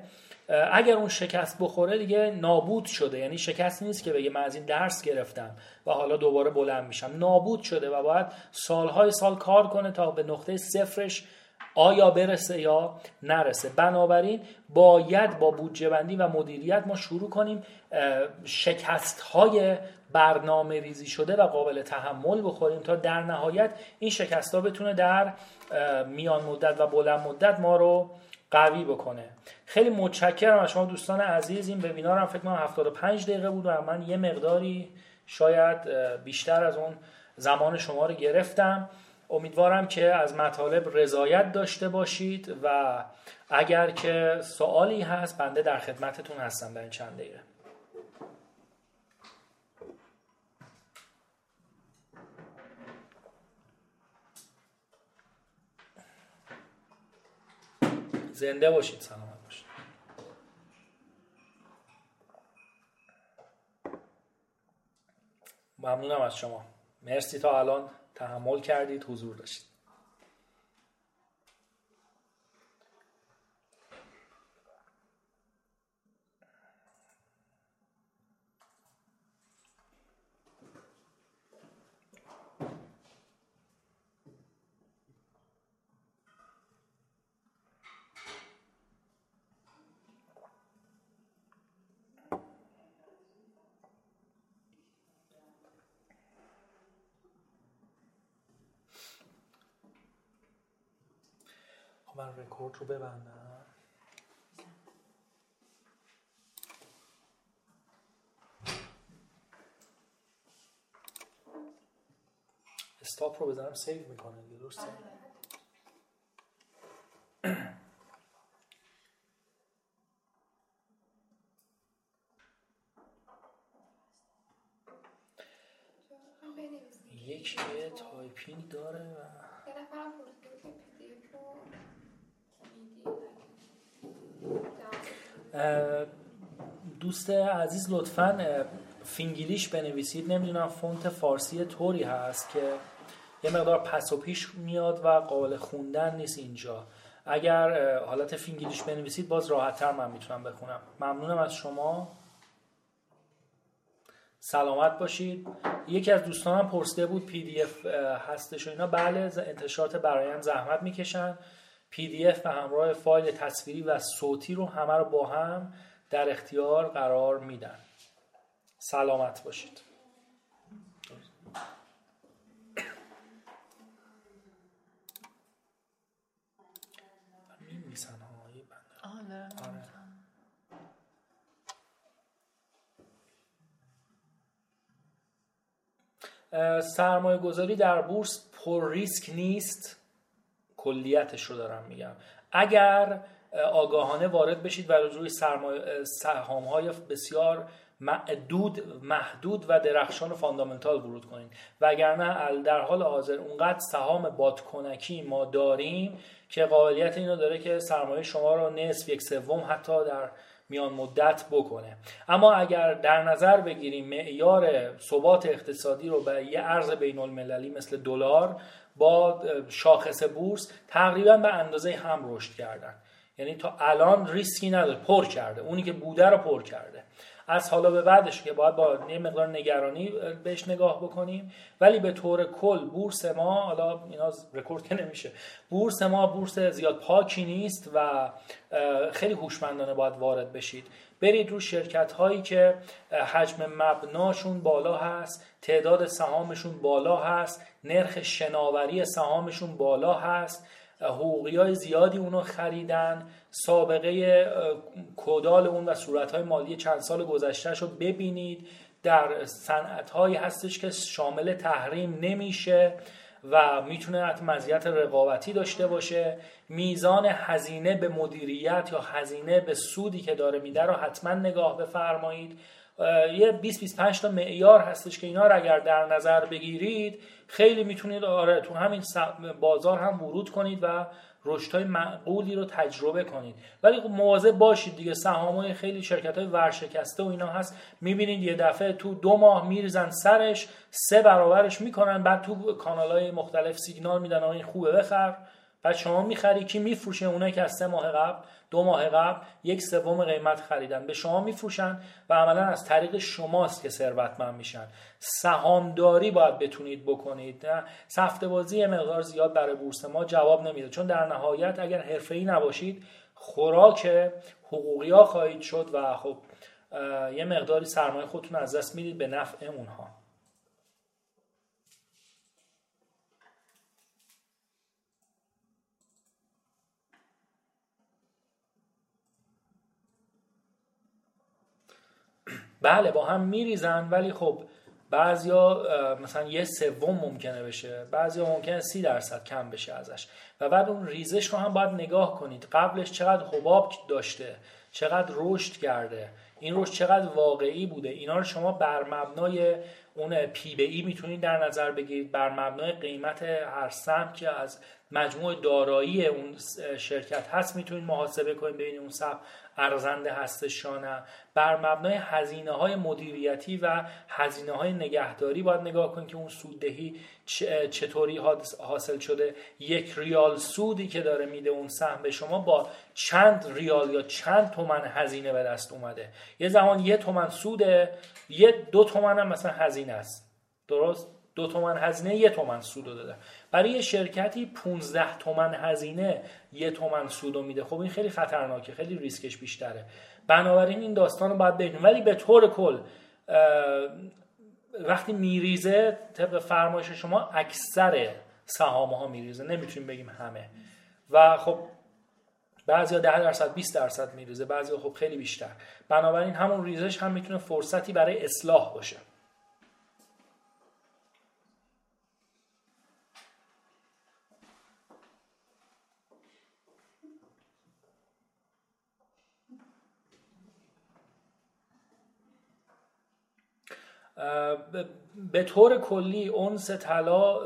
اگر اون شکست بخوره دیگه نابود شده. یعنی شکست نیست که بگه من از این درس گرفتم و حالا دوباره بلند میشم. نابود شده و باید سالهای سال کار کنه تا به نقطه صفرش آیا برسه یا نرسه. بنابراین باید با بودجه بندی و مدیریت ما شروع کنیم شکست های برنامه ریزی شده و قابل تحمل بخوریم تا در نهایت این شکست ها بتونه در میان مدت و بلند مدت ما رو قوی بکنه. خیلی متشکرم از شما دوستان عزیز. این وبینار فکر کنم 75 دقیقه بود و من یه مقداری شاید بیشتر از اون زمان شما رو گرفتم. امیدوارم که از مطالب رضایت داشته باشید و اگر که سوالی هست بنده در خدمتتون هستم در این چند دقیقه. زنده باشید سلامت باشید. ممنونم از شما. مرسی تا الان تحمل کردید حضور داشتید. رکورد رو ببندم. stop رو بزنم save می‌کنه درسته؟ یک یه typing داره و دوست عزیز لطفا فینگلیش بنویسید. نمی‌دونم فونت فارسی طوری هست که یه مقدار پس و پیش میاد و قابل خوندن نیست اینجا. اگر حالت فینگلیش بنویسید باز راحتتر من می‌تونم بخونم. ممنونم از شما. سلامت باشید. یکی از دوستانم پرسیده بود PDF هستش و اینا. بله انتشارات برایند زحمت می‌کشن. PDF به همراه فایل تصویری و صوتی رو همه رو با هم در اختیار قرار میدن. سلامت باشید. سرمایه گذاری در بورس پر ریسک نیست. کلیتش رو دارم میگم. اگر آگاهانه وارد بشید و روی سهام های بسیار معدود محدود و درخشان و فاندامنتال ورود کنید. وگرنه در حال حاضر اونقدر سهام بادکنکی ما داریم که قابلیت اینو داره که سرمایه شما رو نصف یک سوم حتی در میان مدت بکنه. اما اگر در نظر بگیریم معیار ثبات اقتصادی رو به یه ارز بین المللی مثل دلار با شاخص بورس تقریبا به اندازه هم رشد کردن. یعنی تا الان ریسکی نداره پر کرده. اونی که بوده رو پر کرده. از حالا به بعدش که باید با یه مقدار نگرانی بهش نگاه بکنیم. ولی به طور کل بورس ما حالا اینا رکورد که نمیشه. بورس ما بورس زیاد پاکی نیست و خیلی هوشمندانه باید وارد بشید. برید رو شرکت هایی که حجم مبناشون بالا هست تعداد سهامشون بالا هست نرخ شناوری سهامشون بالا هست حقوقی های زیادی اونو خریدن سابقه کودال اون و صورت های مالی چند سال گذشتهش رو ببینید. در صنعت هایی هستش که شامل تحریم نمیشه. و می‌تونه مزیت رقابتی داشته باشه. میزان هزینه به مدیریت یا هزینه به سودی که داره میده رو حتما نگاه بفرمایید. یه 20 25 تا معیار هستش که اینا رو اگر در نظر بگیرید خیلی می‌تونید آره تو همین بازار هم ورود کنید و های معقولی رو تجربه کنید. ولی خب مواظب باشید دیگه های خیلی شرکت های ورشکسته و اینا هست. می‌بینید یه دفعه تو دو ماه میریزن سرش سه برابرش می‌کنن بعد تو کانال های مختلف سیگنال میدن این خوبه بخر. بعد شما می‌خری کی میفروشه؟ اونایی که از سه ماه قبل دو ماه قبل یک سوم قیمت خریدن به شما میفروشن و عملا از طریق شماست که ثروتمند میشن. سهامداری باید بتونید بکنید سفته بازی مقدار زیاد برای بورس ما جواب نمیده. چون در نهایت اگر حرفه‌ای نباشید خوراک حقوقی ها خواهید شد و خب یه مقداری سرمایه خودتون از دست می‌دید به نفع اونها. بله با هم میریزن ولی خب بعضیا مثلا یه سوم ممکنه بشه بعضیا ممکنه سی درصد کم بشه ازش. و بعد اون ریزش رو هم باید نگاه کنید. قبلش چقدر حباب داشته چقدر رشد کرده این رشد چقدر واقعی بوده. اینا رو شما بر مبنای اون پی به ای می‌تونید در نظر بگیرید. بر مبنای قیمت هر سهم که از مجموع دارایی اون شرکت هست می‌تونید محاسبه کنید ببینید اون سهم. ارزنده هستش یا بر مبنای هزینه های مدیریتی و هزینه های نگهداری باید نگاه کنید که اون سوددهی چطوری حاصل شده. یک ریال سودی که داره میده اون سهم به شما با چند ریال یا چند تومن هزینه به دست اومده. یه زمان یه تومن سوده یه دو تومن هم مثلا هزینه است. درست؟ دو تومن هزینه یه تومن سود داده. برای یه شرکتی 15 تومن هزینه یه تومن سود میده. خب این خیلی خطرناکه خیلی ریسکش بیشتره. بنابراین این داستان رو باید بدونیم. ولی به طور کل وقتی میریزه طبق فرمایش شما اکثر سهام ها میریزه. نمی‌تونیم بگیم همه. و خب بعضیا 10 درصد 20 درصد میریزه. بعضیا خب خیلی بیشتر. بنابراین همون ریزش هم می‌تونه فرصتی برای اصلاح باشه. به طور کلی اونس طلا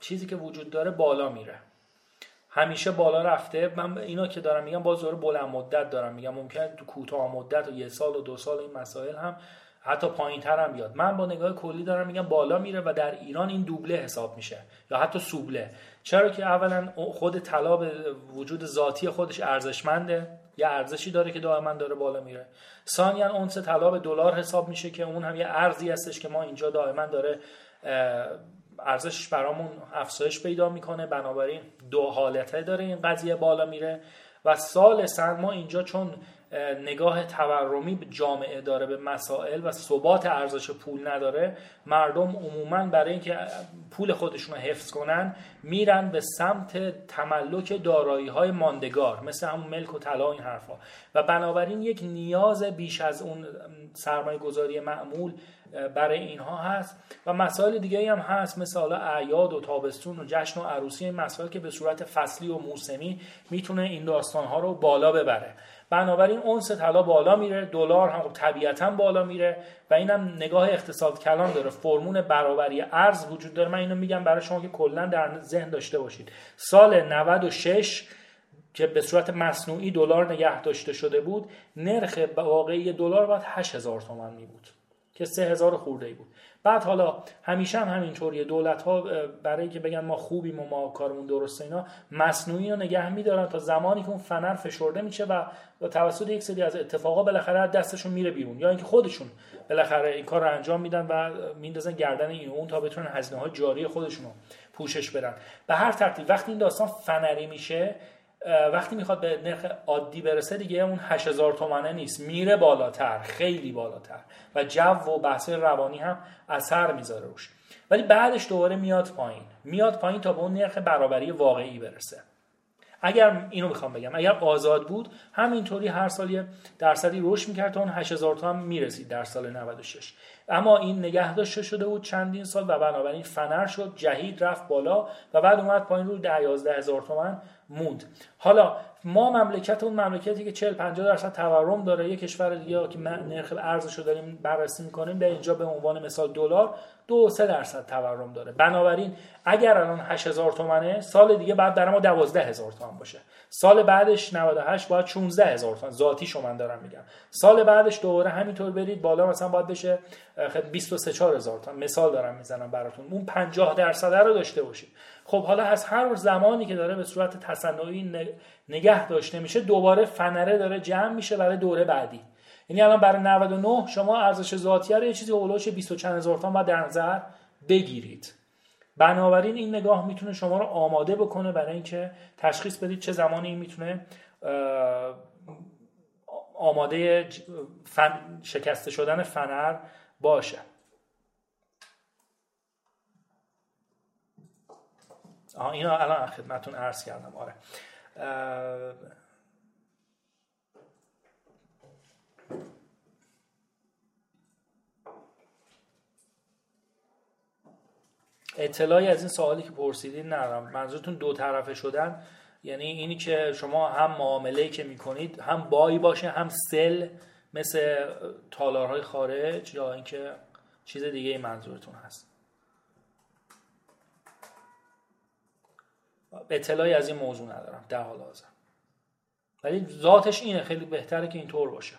چیزی که وجود داره بالا میره. همیشه بالا رفته. من اینا که دارم میگم باز دوره بلند مدت دارم میگم. ممکن تو کوتاه مدت و یه سال و دو سال این مسائل هم حتی پایین تر هم بیاد. من با نگاه کلی دارم میگم بالا میره و در ایران این دوبله حساب میشه یا حتی سوبله. چرا که اولا خود طلا به وجود ذاتی خودش ارزشمنده. یه ارزشی داره که دائما داره بالا میره. ثانیا اونس طلا به دلار حساب میشه که اون هم یه ارزی هستش که ما اینجا دائما داره ارزشش برامون افزایش پیدا می‌کنه. بنابراین دو حالته داره این قضیه بالا میره. و سال سن ما اینجا چون نگاه تورمی به جامعه داره به مسائل و ثبات ارزش پول نداره. مردم عموما برای اینکه پول خودشون رو حفظ کنن میرن به سمت تملک دارایی های ماندگار مثل همون ملک و طلا این حرفا. و بنابراین یک نیاز بیش از اون سرمایه گذاری معمول برای اینها هست. و مسائل دیگه هم هست مثل حالا اعیاد و تابستون و جشن و عروسی این مسائل که به صورت فصلی و موسمی می‌تونه این داستان ها رو بالا ببره. بنابراین اونس طلا بالا میره دلار هم خب طبیعتا بالا میره و اینم نگاه اقتصاد کلان داره. فرمون برابری ارز وجود داره. من اینو میگم برای شما که کلا در ذهن داشته باشید. سال 96 که به صورت مصنوعی دلار نگه داشته شده بود نرخ واقعی دلار باید 8000 تومان می بود که 3000 خورده ای بود. بعد حالا همیشه هم همینطوریه. دولت ها برای که بگن ما خوبیم و ما کارمون درسته اینا مصنوعی رو نگه میدارن تا زمانی که اون فنر فشرده میشه و توسط یک سری از اتفاقا بالاخره دستشون میره بیرون. یا اینکه خودشون بالاخره این کار رو انجام میدن و میندازن گردن این اون تا بتونن هزینه های جاری خودشون رو پوشش بدن. به هر ترتیب وقتی این داستان فنری میشه وقتی می‌خواد به نرخ عادی برسه دیگه اون 8000 تومنه نیست. میره بالاتر خیلی بالاتر. و جو و بحث روانی هم اثر می‌ذاره روش. ولی بعدش دوباره میاد پایین. میاد پایین تا به اون نرخ برابری واقعی برسه. اگر اینو می‌خوام بگم اگر آزاد بود همینطوری هر سال یه درصدی رشد می‌کرد تا اون 8000 تا هم می‌رسید در سال 96 اما این نگه داشته شده بود چندین سال و بنابراین فنر شد جهید رفت بالا و بعد اومد پایین رو 10 11 هزار تومن موند. حالا ما مملکت اون مملکتی که 40 50 درصد تورم داره. یه کشور دیگه که نرخ ارزش داریم بررسی می‌کنیم به اینجا به عنوان مثال دلار دو سه درصد تورم داره. بنابراین اگر الان 8000 تومنه سال دیگه بعد در ما 12000 تومن باشه. سال بعدش 98 باید 16000 تومن. ذاتی شما من دارم میگم. سال بعدش دوباره همینطور برید بالا مثلا باید بشه 23 4000 تومن. مثال دارم می‌زنم براتون. اون 50 درصد رو داشته باشید. خب حالا از هر زمانی که داره به صورت تصنعی نگه داشته میشه دوباره فنره داره جمع میشه برای دوره بعدی. یعنی الان برای 99 شما ارزش ذاتی رو یه چیزی اولش 20 چند هزار تومان در نظر بگیرید. بنابراین این نگاه می‌تونه شما رو آماده بکنه برای اینکه تشخیص بدید چه زمانی این می‌تونه آماده فن شکسته شدن فنر باشه. آها اینا الان خدمتون عرض کردم. آره. اطلاعی از این سوالی که پرسیدین ندارم. منظورتون دو طرفه شدن؟ یعنی اینی که شما هم معامله که می‌کنید هم بایی باشه هم سل مثل تالارهای خارج یا اینکه چیز دیگه منظورتون هست. اطلاعی از این موضوع ندارم در حال حاضر. ولی ذاتش اینه خیلی بهتره که اینطور باشه.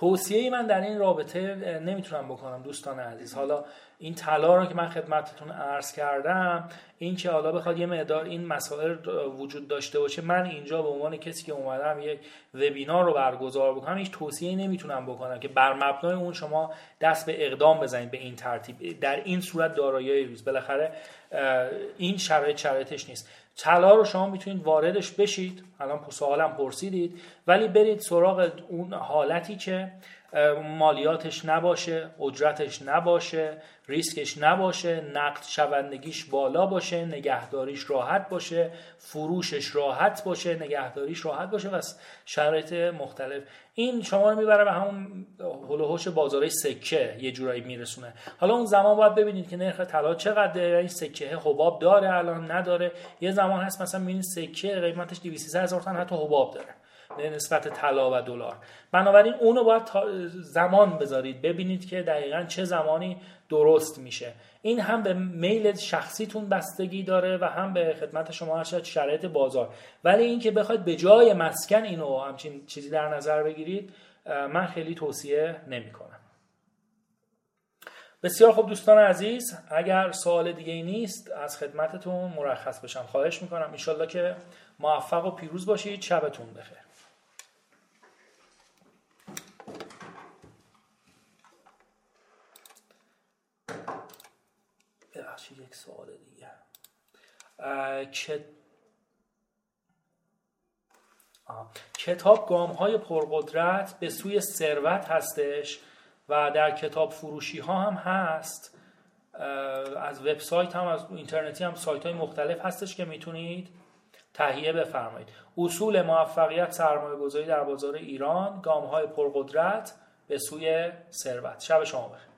توصیه من در این رابطه نمی‌تونم بکنم دوستان عزیز. حالا این طلا رو که من خدمتتون عرض کردم این که حالا بخواد یه مقدار این مسائل وجود داشته باشه من اینجا به عنوان کسی که اومدم یک وبینار رو برگزار بکنم هیچ توصیه نمی‌تونم بکنم که بر مبنای اون شما دست به اقدام بزنید به این ترتیب. در این صورت دارایی روز. بالاخره این شرایط شرایطش نیست. طلا رو شما می‌تونید واردش بشید. الان سوالم پرسیدید. ولی برید سراغ اون حالتی که مالیاتش نباشه اجرتش نباشه ریسکش نباشه نقد شوندگیش بالا باشه نگهداریش راحت باشه فروشش راحت باشه نگهداریش راحت باشه و شرایط مختلف. این شما رو می‌بره به همون هلوهوش بازارهای سکه یه جورایی میرسونه. حالا اون زمان باید ببینید که نرخ طلا چقدره این سکه حباب داره الان نداره. یه زمان هست مثلا می‌بینید سکه قیمتش 200 هزار تومان حتی حباب داره. نسبت طلا و دلار. بنابراین اونو باید زمان بذارید ببینید که دقیقا چه زمانی درست میشه. این هم به میل شخصیتون بستگی داره و هم به خدمت شما هر شرایط بازار. ولی اینکه بخواید به جای مسکن اینو همچین چیزی در نظر بگیرید من خیلی توصیه نمی کنم. بسیار خوب دوستان عزیز اگر سوال دیگه ای نیست از خدمتتون مرخص بشم. خواهش می‌کنم. انشالله که موفق و پیروز باشید. شبتون بخیر. ببخشید یک سوال دیگه. که کتاب گام های پرقدرت به سوی ثروت هستش و در کتاب فروشی ها هم هست. از وبسایت هم از اینترنتی هم سایت های مختلف هستش که می‌تونید تهیه بفرمایید. اصول موفقیت سرمایه گذاری در بازار ایران گام های پرقدرت به سوی ثروت. شب شما بخیر.